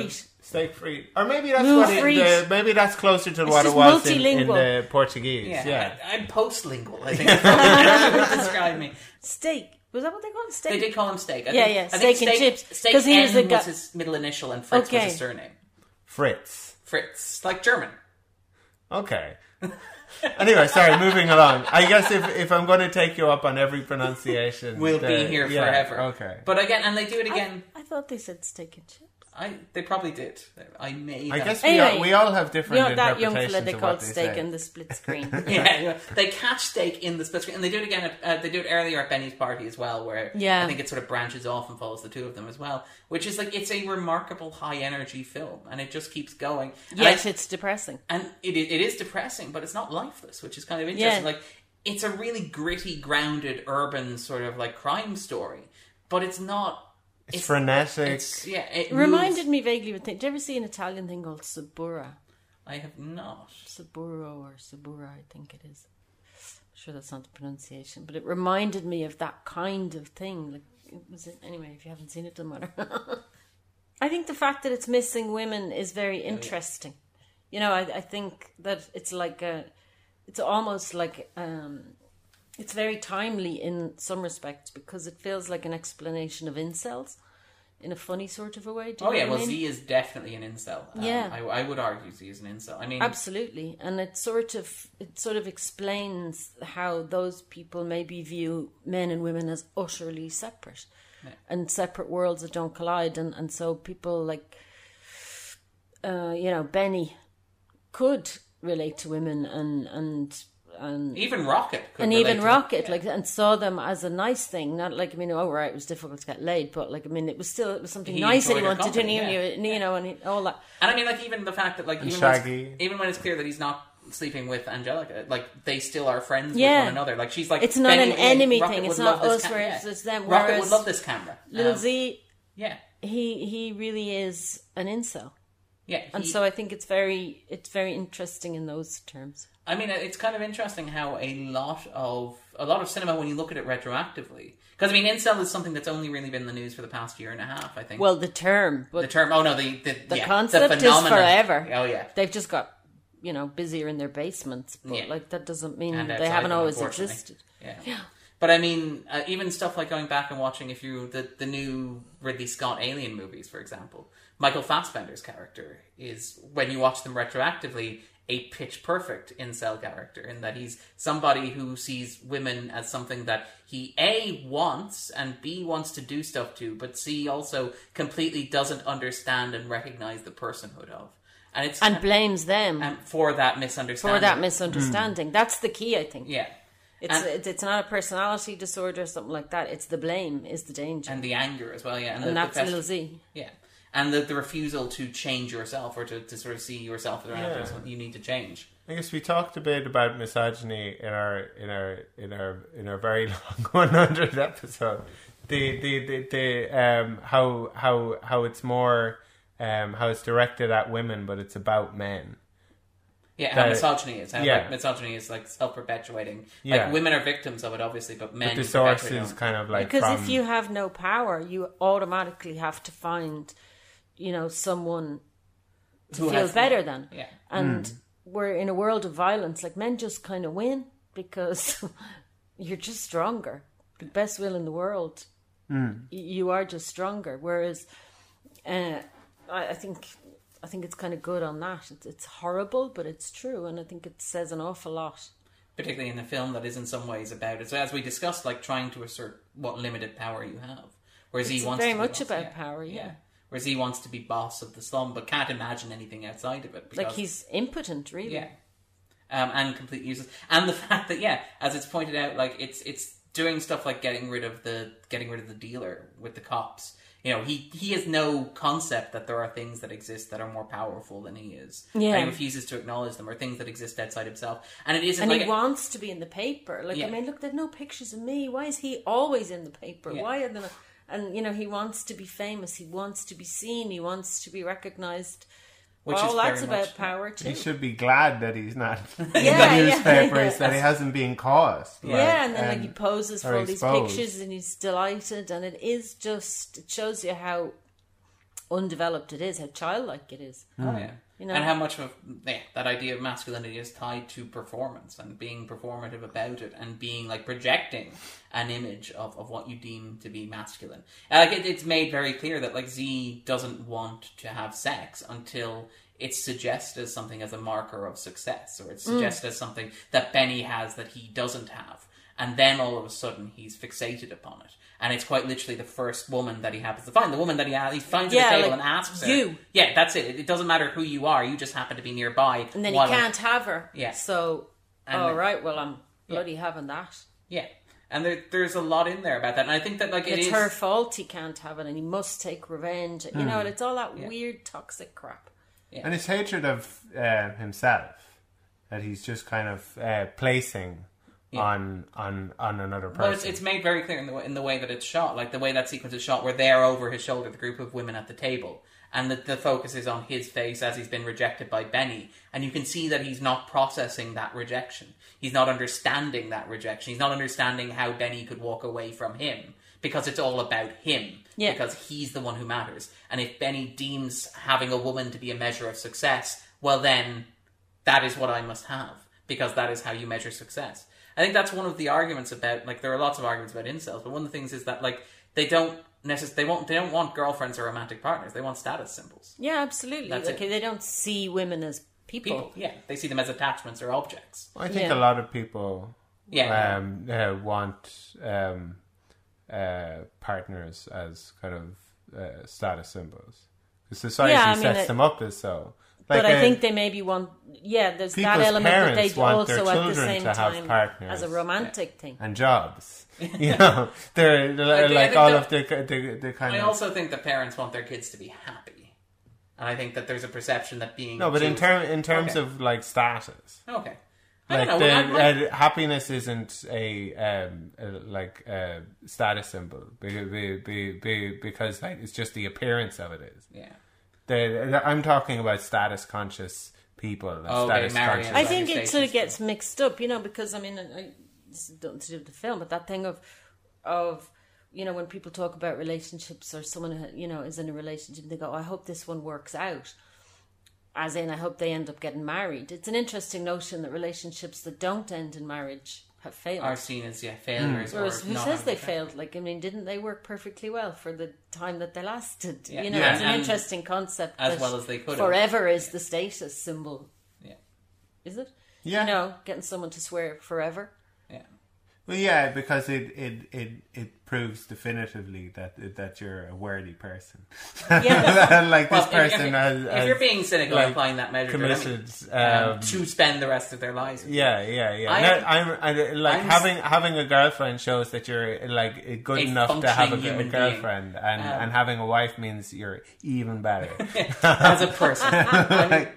frite. Steak free, or maybe that's Move what it, the, maybe that's closer to what it was in, in the Portuguese. Yeah, Yeah, I, am postlingual. I think [LAUGHS] that's how they would describe me. Steak was that what they called it? Steak? They did call him Steak. I Yeah, think, yeah, I think steak and chips, Steak 'cause he was N the guy- was his middle initial, and Fritz Okay. was his surname. Fritz. Fritz, like German. Okay. anyway, sorry, moving along. I guess if, if I'm going to take you up on every pronunciation, We'll be here yeah, forever. Okay. But again, and they do it again. I thought they said steak and chips. I they probably did. I may. I have- guess we, Anyway, all, we all have You different know that young interpretations fella they of called they steak say. in the split [LAUGHS] screen. [LAUGHS] yeah, yeah. they catch steak in the split screen, and they do it again. At, uh, they do it earlier at Benny's party as well, where Yeah. I think it sort of branches off and follows the two of them as well. Which is like it's a remarkable high energy film, and it just keeps going. And I- it's depressing. and it, it is depressing, but it's not lifeless, which is kind of interesting. Yeah. Like it's a really gritty, grounded, urban sort of like crime story, but it's not. It's, frenetic. It's yeah. It It reminded moves- me vaguely of a thing. Did you ever see an Italian thing called Sabura? I have not. Saburo or Sabura, I think it is. I'm sure that's not the pronunciation, but it reminded me of that kind of thing. Like, it was it anyway? If you haven't seen it, doesn't matter. [LAUGHS] I think the fact that it's missing women is very interesting. You know, I, I think that it's like a, it's almost like um, it's very timely in some respects because it feels like an explanation of incels in a funny sort of a way. Do you Oh yeah, what I well mean? Z is definitely an incel. Um, Yeah. I, I would argue Z is an incel. I mean, Absolutely, and it sort of it sort of explains how those people maybe view men and women as utterly separate, and separate worlds that don't collide, and and so people like, uh, you know, Benny could relate to women and and and even Rocket could and even Rocket, that. like, and saw them as a nice thing. Not like I mean, oh right, it was difficult to get laid, but like I mean, it was still it was something He nice that he enjoyed her wanted to do, company, and you, yeah. you know, and he, all that. And I mean, like even the fact that like even when, Shaggy. it's, even when it's clear that he's not sleeping with Angelica, like they still are friends Yeah. with one another. Like she's like It's not an enemy Rocket thing. It's not this us ca- whereas yeah. it's them, Rocket whereas would love this camera. Little Um, Z, yeah, he he really is an incel, yeah. and so I think it's very it's very interesting in those terms. I mean, it's kind of interesting how a lot of a lot of cinema, when you look at it retroactively, because I mean, incel is something that's only really been in the news for the past year and a half. I think. Well, the term, but the term. Oh no, the the, the yeah, concept the is forever. Oh yeah. they've just got you know busier in their basements, but Yeah. like that doesn't mean And they haven't them, always existed. Yeah. But I mean, uh, even stuff like going back and watching if you the the new Ridley Scott Alien movies, for example, Michael Fassbender's character is when you watch them retroactively a pitch perfect incel character in that he's somebody who sees women as something that he a wants and b wants to do stuff to, but c also completely doesn't understand and recognize the personhood of, and it's And blames them and for that misunderstanding for that misunderstanding. Hmm. That's the key, I think. Yeah. It's And- it's, it's not a personality disorder or something like that. It's the blame is the danger, and the anger as well, yeah, and, the, and the that's fest- little Z. Yeah, and the, the refusal to change yourself or to, to sort of see yourself as Yeah. something you need to change. I guess we talked a bit about misogyny in our in our in our in our very [LAUGHS] long one hundred episode. The the the, the um how how how it's more um how it's directed at women, but it's about men. Yeah, how that- misogyny is. How yeah. like, misogyny is like self perpetuating. Yeah. Like women are victims of it, obviously, but men. But the source is kind of like because from, if you have no power, you automatically have to find, you know, someone to Who feel has- better than. Yeah. And Hmm. we're in a world of violence. Like men just kind of win because [LAUGHS] you're just stronger. The best will in the world. Y- You are just stronger. Whereas, uh, I, I think. I think it's kind of good on that. It's, it's horrible, but it's true, and I think it says an awful lot. particularly in a film that is in some ways about it. So as we discussed, like trying to assert what limited power you have, whereas he wants very to much boss- about power, yeah. Whereas he wants to be boss of the slum, but can't imagine anything outside of it. Because, Like he's impotent, really. yeah, um, and completely useless. And the [LAUGHS] fact that yeah, as it's pointed out, like it's it's doing stuff like getting rid of the getting rid of the dealer with the cops. You know, he he has no concept that there are things that exist that are more powerful than he is. Yeah. and he refuses to acknowledge them or things that exist outside himself. And it isn't And like he a- wants to be in the paper. Like, Yeah. I mean, look, there's no pictures of me. Why is he always in the paper? Yeah. Why are there no... And, you know, he wants to be famous. He wants to be seen. He wants to be recognized. Which All is that's very about power, too. he should be glad that he's not in Yeah, the yeah, newspapers [LAUGHS] yeah. [LAUGHS] that he hasn't been caught. Like, yeah, and then like um, he poses for or all these pictures and he's delighted. And it is just, it shows you how undeveloped it is, how childlike it is. Oh yeah. You know? and how much of yeah, that idea of masculinity is tied to performance and being performative about it and being like projecting an image of, of what you deem to be masculine. And, like it, it's made very clear that like Z doesn't want to have sex until it's suggested as something as a marker of success or it's mm. suggested as something that Benny has that he doesn't have. And then all of a sudden he's fixated upon it. And it's quite literally the first woman that he happens to find. The woman that he, he finds Yeah, at the table like, and asks her. you. Yeah, that's it. It doesn't matter who you are. You just happen to be nearby. And then he can't have her. Yeah. So, And all well, I'm bloody having that. Yeah, and there, there's a lot in there about that. And I think that like it it's is- her fault he can't have it and he must take revenge. You know, and it's all that Hmm. Yeah. weird toxic crap. And his hatred of uh, himself that he's just kind of uh, placing on on on another person. Well, it's, it's made very clear in the way, in the way that it's shot, like the way that sequence is shot, where they're over his shoulder, the group of women at the table, and the, the focus is on his face as he's been rejected by Benny, and you can see that he's not processing that rejection. He's not understanding that rejection. He's not understanding how Benny could walk away from him because it's all about him. Yeah. Because he's the one who matters. And if Benny deems having a woman to be a measure of success, well then that is what I must have because that is how you measure success. I think that's one of the arguments about like there are lots of arguments about incels, but one of the things is that like they don't necess- they won't they don't want girlfriends or romantic partners. They want status symbols. Yeah, absolutely. That's like it. they don't see women as people. People, yeah, they see them as attachments or objects. I think Yeah. a lot of people Yeah, um, uh, want um, uh, partners as kind of uh, status symbols. The society Yeah, I mean, sets it- them up as so. But Like, I think they maybe want, yeah, there's that element, that they parents also at the same time partners. as a romantic thing. and jobs. [LAUGHS] You know, they're, they're I like all that- of the the, the kind I of also think that parents want their kids to be happy, and I think that there's a perception that being no, but in too- term in terms Okay. of like status, okay, I like don't know. the, I- I- uh, happiness isn't a um a, like a status symbol be, be, be, be, because like it's just the appearance of it is. yeah. The, the- I'm talking about status conscious people. And Okay, status Marion. conscious. I think it sort of gets mixed up, you know, because I mean, I, this is nothing to do with the film, but that thing of, of, you know, when people talk about relationships or someone, who, you know, is in a relationship, they go, oh, I hope this one works out. As in, I hope they end up getting married. It's an interesting notion that relationships that don't end in marriage have failed. Are seen as yeah failures. Hmm. Whereas or who not says they effect. failed? Like, I mean, didn't they work perfectly well for the time that they lasted? Yeah. You know, Yeah, it's an interesting concept. as well as they could have. Forever is the status symbol, Yeah, is it? Yeah. You know, getting someone to swear forever. Well, yeah, because it, it, it, it proves definitively that that you're a worthy person. Yeah. [LAUGHS] like Well, this if- if, person if, has, if has you're being cynical like, applying that measure committed. um, Um, to spend the rest of their lives. with. yeah, yeah, yeah. I No, I'm, I, like I'm- having having a girlfriend shows that you're like good enough to have a, a girlfriend, and Um, and having a wife means you're even better. [LAUGHS] as a person. [LAUGHS] I'm-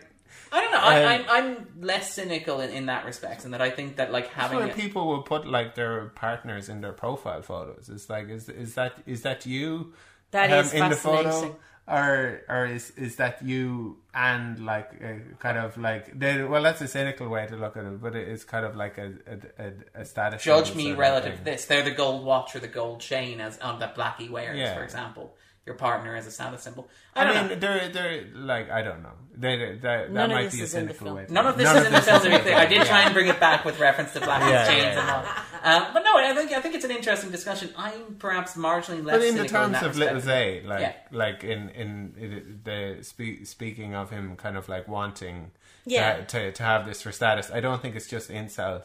I don't know. I, Um, I'm, I'm less cynical in, in that respect, and that I think that like having When a, people will put like their partners in their profile photos, it's like is is that is that you That um, is in the photo, or or is is that you and like a, kind of like they, well, that's a cynical way to look at it, but it is kind of like a a, a, a status. Judge me relative to thing. this. They're the gold watch or the gold chain as on that Blackie wears, Yeah. for example. Your partner as a status symbol. I, don't I know. mean, they're they're like I don't know. They, they, that None of might this be a is in the cynical film. way. to None look- of this is in the film. to be clear. I did [LAUGHS] try and bring it back with reference to Blackie's Yeah, chains yeah, and all. Um, but no, I think I think it's an interesting discussion. I'm perhaps marginally less But in the terms that of Little respect. Zay, like Yeah. like in in the spe- speaking of him, kind of like wanting Yeah. to, to to have this for status. I don't think it's just incels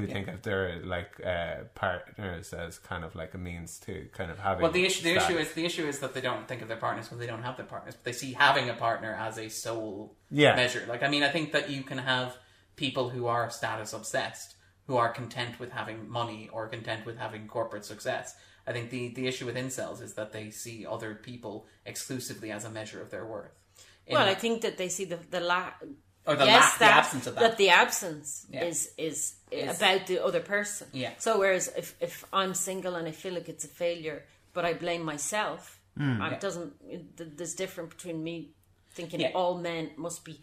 who think of their like uh, partners as kind of like a means to kind of having. Well, the issue the issue is the issue is that they don't think of their partners because they don't have their partners, but they see having a partner as a sole Yeah. measure. Like, I mean, I think that you can have people who are status obsessed, who are content with having money or content with having corporate success. I think the the issue with incels is that they see other people exclusively as a measure of their worth. In Well, I think that they see the the la- or the, yes, lack, the that, absence of that. the absence Yeah. is, is Is- about the other person. Yeah. So whereas if if I'm single and I feel like it's a failure, but I blame myself, Hmm. it doesn't. There's different between me thinking Yeah. all men must be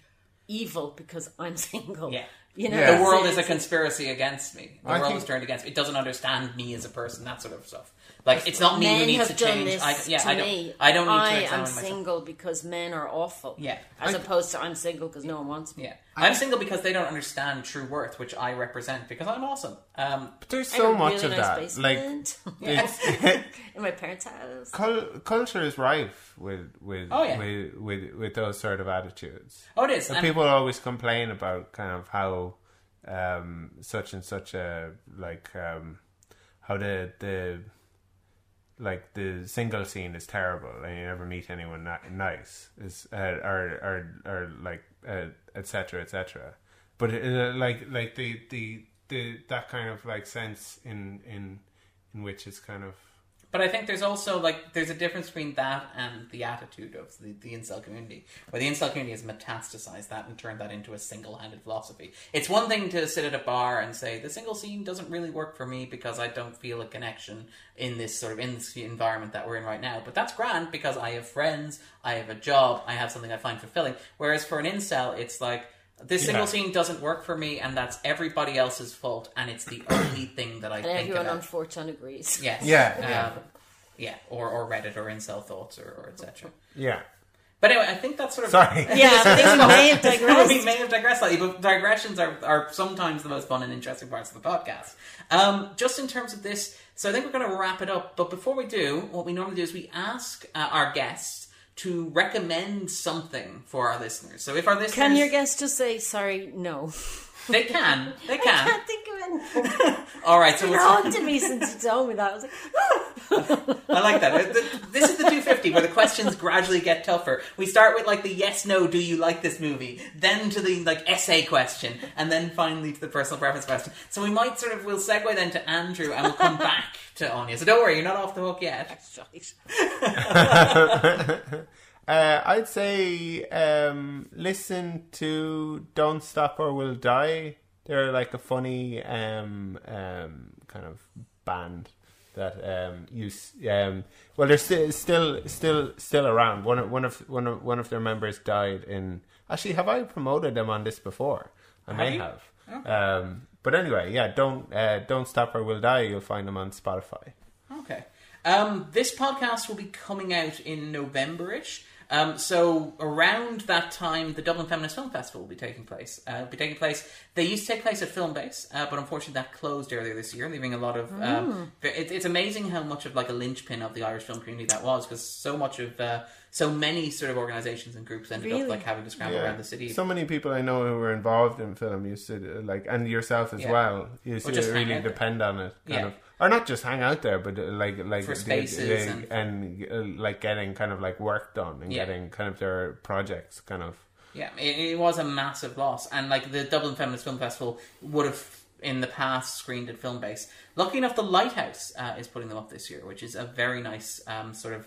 evil because I'm [LAUGHS] single. Yeah. You know, Yeah. the world is a conspiracy against me. The I world think- is turned against me. It doesn't understand me as a person. That sort of stuff. Like it's not me men who needs have to done change. this I, yeah, to I don't. me. I don't need I to am examine myself. single because men are awful. Yeah. As I- opposed to I'm single because no one wants me. Yeah, I'm single because they don't understand true worth, which I represent because I'm awesome. Um, But there's so much really of nice that. Like basement [LAUGHS] [LAUGHS] in my parents' house. cul- culture is rife with with, Oh, yeah. with with with those sort of attitudes. oh, it is. And And people always complain about kind of how um, such and such a like um, how the the like the single scene is terrible and you never meet anyone ni- nice is uh, or or or like uh, etc etc but uh, like like the the the that kind of like sense in in in which it's kind of But I think there's also like there's a difference between that and the attitude of the, the incel community, where the incel community has metastasized that and turned that into a single-handed philosophy. It's one thing to sit at a bar and say the single scene doesn't really work for me because I don't feel a connection in this sort of in this environment that we're in right now. But that's grand because I have friends, I have a job, I have something I find fulfilling. Whereas for an incel, it's like this single Yeah. scene doesn't work for me, and that's everybody else's fault, and it's the only [COUGHS] thing that I And think everyone about. on 4chan agrees. Yes. Yeah, Um, yeah. yeah. Or, or Reddit or incel thoughts or, or etc. yeah But anyway, I think that's sort of sorry [LAUGHS] Yeah, I think we may have [LAUGHS] we digressed. may have digressed slightly, but digressions are, are sometimes the most fun and interesting parts of the podcast. Um, just in terms of this, so I think we're going to wrap it up. But before we do, what we normally do is we ask uh, our guests to recommend something for our listeners. So if our listeners, Can your guest just say, sorry, no? [LAUGHS] they can, they can. I can. can't think of anything. [LAUGHS] All right, so It we'll, haunted me since you told me that. I was like, I like that. This is the 250 where the questions gradually get tougher. We start with like the yes, no, do you like this movie? Then to the like essay question, and then finally to the personal preference question. So we might sort of we'll segue then to Andrew, and we'll come back to Aine. So don't worry, you're not off the hook yet. [LAUGHS] shite. [LAUGHS] Uh, I'd say um, listen to "Don't Stop or We'll Die." They're like a funny um, um, kind of band that um, use. Um, well, they're sti- still still still around. One of one of one of one of their members died in. Actually, have I promoted them on this before? I may you? have. Um, but anyway, yeah, don't uh, don't stop or we'll die. You'll find them on Spotify. Okay. Um, this podcast will be coming out in November-ish. Um, so around that time, the Dublin Feminist Film Festival will be taking place. Uh, will be taking place. They used to take place at Filmbase, uh, but unfortunately that closed earlier this year, leaving a lot of. Um, it, it's amazing how much of like a linchpin of the Irish film community that was, because so much of uh, so many sort of organisations and groups ended Really? up like having to scramble around the city. So many people I know who were involved in film used to like, and yourself as Yeah. well. Used Or to just really depend on it, kind Yeah. of, or not just hang out there, but uh, like like For spaces and- and uh, like getting kind of like work done and Yeah. getting kind of their projects kind of. Yeah, it, it was a massive loss, and like the Dublin Feminist Film Festival would have in the past screened at Filmbase. Lucky enough, the Lighthouse uh, is putting them up this year, which is a very nice um, sort of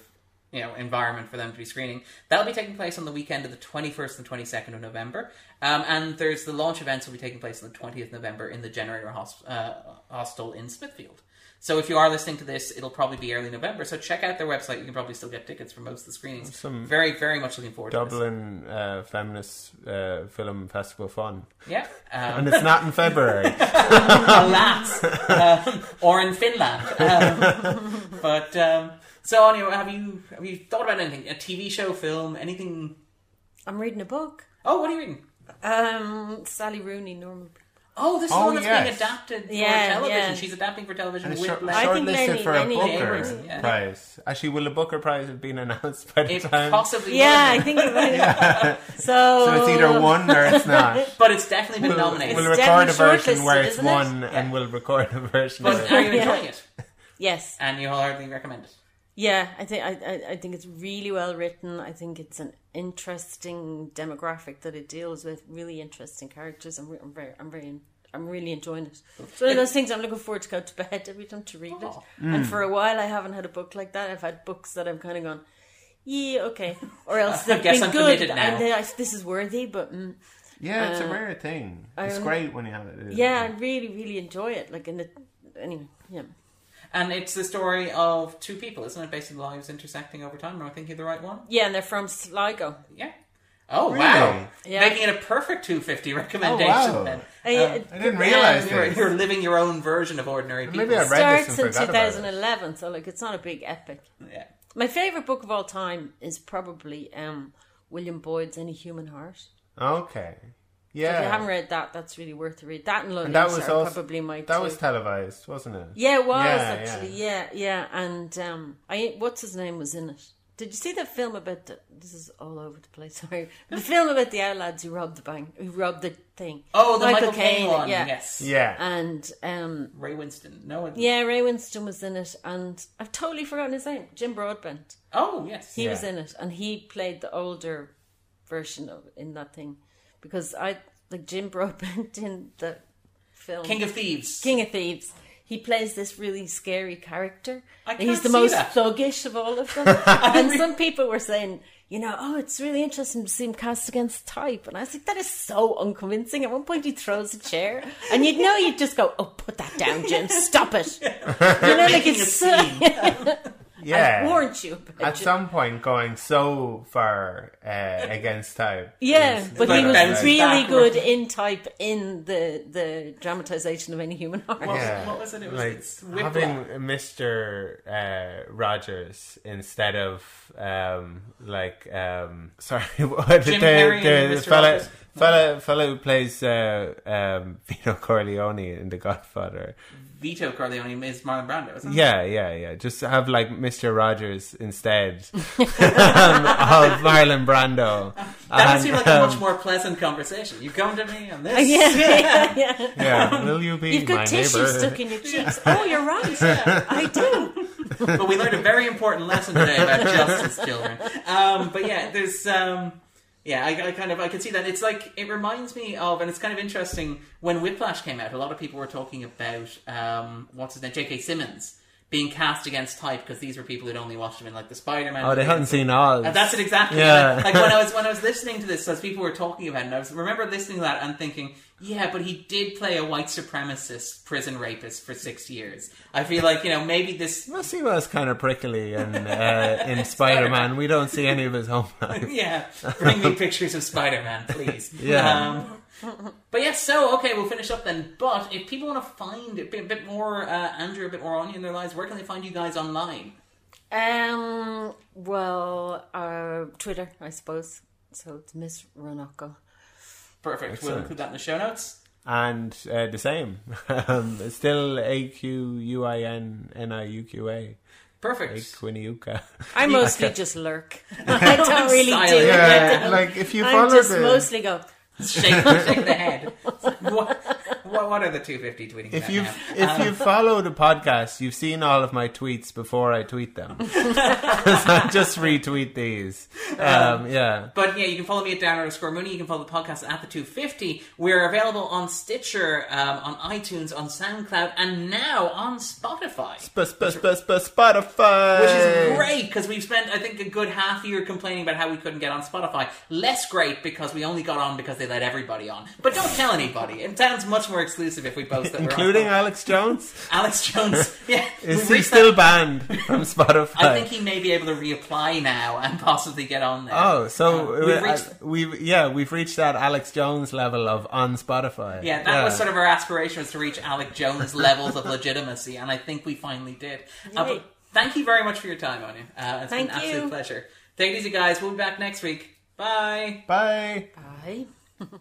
you know environment for them to be screening. That'll be taking place on the weekend of the twenty first and twenty second of November, um, and there's the launch events will be taking place on the twentieth of November in the Generator Hosp- uh, Hostel in Smithfield. So if you are listening to this, it'll probably be early November. So check out their website. You can probably still get tickets for most of the screenings. Some very, very much looking forward to Dublin uh, Feminist uh, Film Festival fun. Yeah. Um, And it's not in February. [LAUGHS] alas, um, or in Finland. Um, but um, so anyway, have you have you thought about anything? A TV show, film, anything? I'm reading a book. Oh, what are you reading? Um, Sally Rooney, normal. Oh, this is Oh, the one that's being yes. adapted for Yeah, television. yeah. She's adapting for television And with short- like, I think shortlisted Lenny- for a Lenny Booker Abrams, yeah. Prize. Actually, will the Booker Prize have been [LAUGHS] announced by the it time? possibly Yeah, will I think about it. [LAUGHS] So, So it's either one or it's not. [LAUGHS] but it's definitely been We'll, nominated. we'll record a version where it's isn't it? one, and we'll record a version. but where are you Yeah. enjoying it? Yes, And you hardly recommend it. yeah, I think I, I, I think it's really well written. I think it's an interesting demographic that it deals with. Really interesting characters. I'm, I'm very, I'm very, I'm really enjoying it. It's one of those things I'm looking forward to go to bed every time to read it. Oh. And for a while, I haven't had a book like that. I've had books that I've kind of gone, yeah, okay, or [LAUGHS] else I they've guess been I'm good. committed now. And they, this is worthy, but. Mm, yeah, it's a Uh, rare thing. It's um, great when you have it. isn't Yeah, I it? really, really enjoy it. Like in the anyway, yeah. And it's the story of two people, isn't it? Basically, lives intersecting over time. Am I thinking of the right one? Yeah, and they're from Sligo. Yeah. Oh Really? wow! Yeah. Making it a perfect 250 recommendation. Oh, wow. Then I, Um, I didn't realise um, you're, this. you're living your own version of ordinary people. Maybe I read this starts and in forgot about it. 2011, so like it's not a big epic. Yeah. My favorite book of all time is probably um, William Boyd's Any Human Heart. Okay. So if you haven't read that, that's really worth to read. That and London And that was are also probably my that two. was televised, wasn't it? yeah, it was Yeah, actually. Yeah. yeah, And um, I what's his name was in it. Did you see the film about the? This is all over the place. [LAUGHS] Sorry, the film about the outlads who robbed the bank, who robbed the thing. Oh, the Michael, Caine one. Yeah, Yes. Yeah. and um, Ray Winstone. No one. Yeah, Ray Winstone was in it, and I've totally forgotten his name. Jim Broadbent. Oh yes. He Yeah. was in it, and he played the older version of in that thing because I like Jim Broadbent [LAUGHS] in the film King of Thieves. King of Thieves. He plays this really scary character. I he's the most that. thuggish of all of them. [LAUGHS] and some people were saying, you know, oh, it's really interesting to see him cast against type. And I was like, that is so unconvincing. At one point, he throws a chair, and you'd know you'd just go, oh, put that down, Jim. Stop it. [LAUGHS] You know, like it's so. [LAUGHS] scene. yeah. I warned you. about At it. some point, going so far uh, against type. [LAUGHS] Yeah, is- but he was really back good around. in type in the the dramatization of any human heart. What, Yeah. what was it? It was like it's having Mr. Uh, Rogers instead of um, like um, [LAUGHS] sorry, [LAUGHS] what the, Jim Carrey the, and the Mr. fella, Rogers? Fella fella who plays uh, um, [LAUGHS] Vito Corleone in The Godfather. Vito Corleone is Marlon Brando, isn't it? Yeah, yeah, yeah. Just have like Mr. Rogers instead [LAUGHS] um, of Marlon Brando. That would seem like a much um, more pleasant conversation. You come to me on this. [LAUGHS] yeah, yeah, yeah. Yeah, will you be You've my got tissue neighbor? stuck in your cheeks. Oh, you're right. I do. but we learned a very important lesson today about justice, children. Um, but yeah, there's um, yeah, I, I kind of I can see that. It's like it reminds me of, and it's kind of interesting when Whiplash came out. A lot of people were talking about um, what's his name, J.K. Simmons. Being cast against type because these were people who'd only watched him in like the Spider-Man. Oh, they hadn't seen all. And that's it exactly. Yeah. Like, like when I was when I was [LAUGHS] listening to this, as people were talking about it, and I was remember listening to that and thinking, yeah, but he did play a white supremacist prison rapist for six years. I feel like you know maybe this. Well, he was kind of prickly in [LAUGHS] uh, in Spider Man. We don't see any of his home life. Yeah, bring me [LAUGHS] pictures of Spider-Man, please. Yeah. Um, but yes, so okay, we'll finish up then. But if people want to find a bit, bit more uh, Andrew, a bit more on you in their lives, where can they find you guys online? Um. Well, uh, Twitter, I suppose. So it's Miss Ronocco. Perfect. We'll include that in the show notes. And uh, the same. [LAUGHS] um, it's still A Q U I N N I U Q A. Perfect. Quiniuka. I [LAUGHS] mostly just lurk. [LAUGHS] I don't really do Silent. it. Yeah, like if you follow, I follow just the mostly go. Shake, shake the head. What, what, what are the 250 tweeting if you if you follow the podcast, you've seen all of my tweets before I tweet them. [LAUGHS] I just retweet these. Um, yeah. But yeah, you can follow me at down underscore Mooney. You can follow the podcast at the 250. We're available on Stitcher, um, on iTunes, on SoundCloud, and now on Spotify. Sp- sp- sp- sp- Spotify. Which is great because because we've spent, I think, a good half year complaining about how we couldn't get on Spotify. Less great because we only got on because they let everybody on. But don't tell anybody. It sounds much more exclusive if we post that Including we're. Alex Jones? [LAUGHS] Alex Jones. Yeah, [LAUGHS] Is we've he still that- banned from [LAUGHS] Spotify? I think he may be able to reapply now and possibly get on there. Oh, so Um, we've uh, reached- we've yeah we've reached that Alex Jones level of on Spotify. Yeah, that was sort of our aspiration was to reach Alex Jones levels of legitimacy, and I think we finally did. Uh, but thank you very much for your time, Aine. Uh, it's Thank been an absolute you. pleasure. Take it easy, guys. We'll be back next week. Bye. bye. Bye.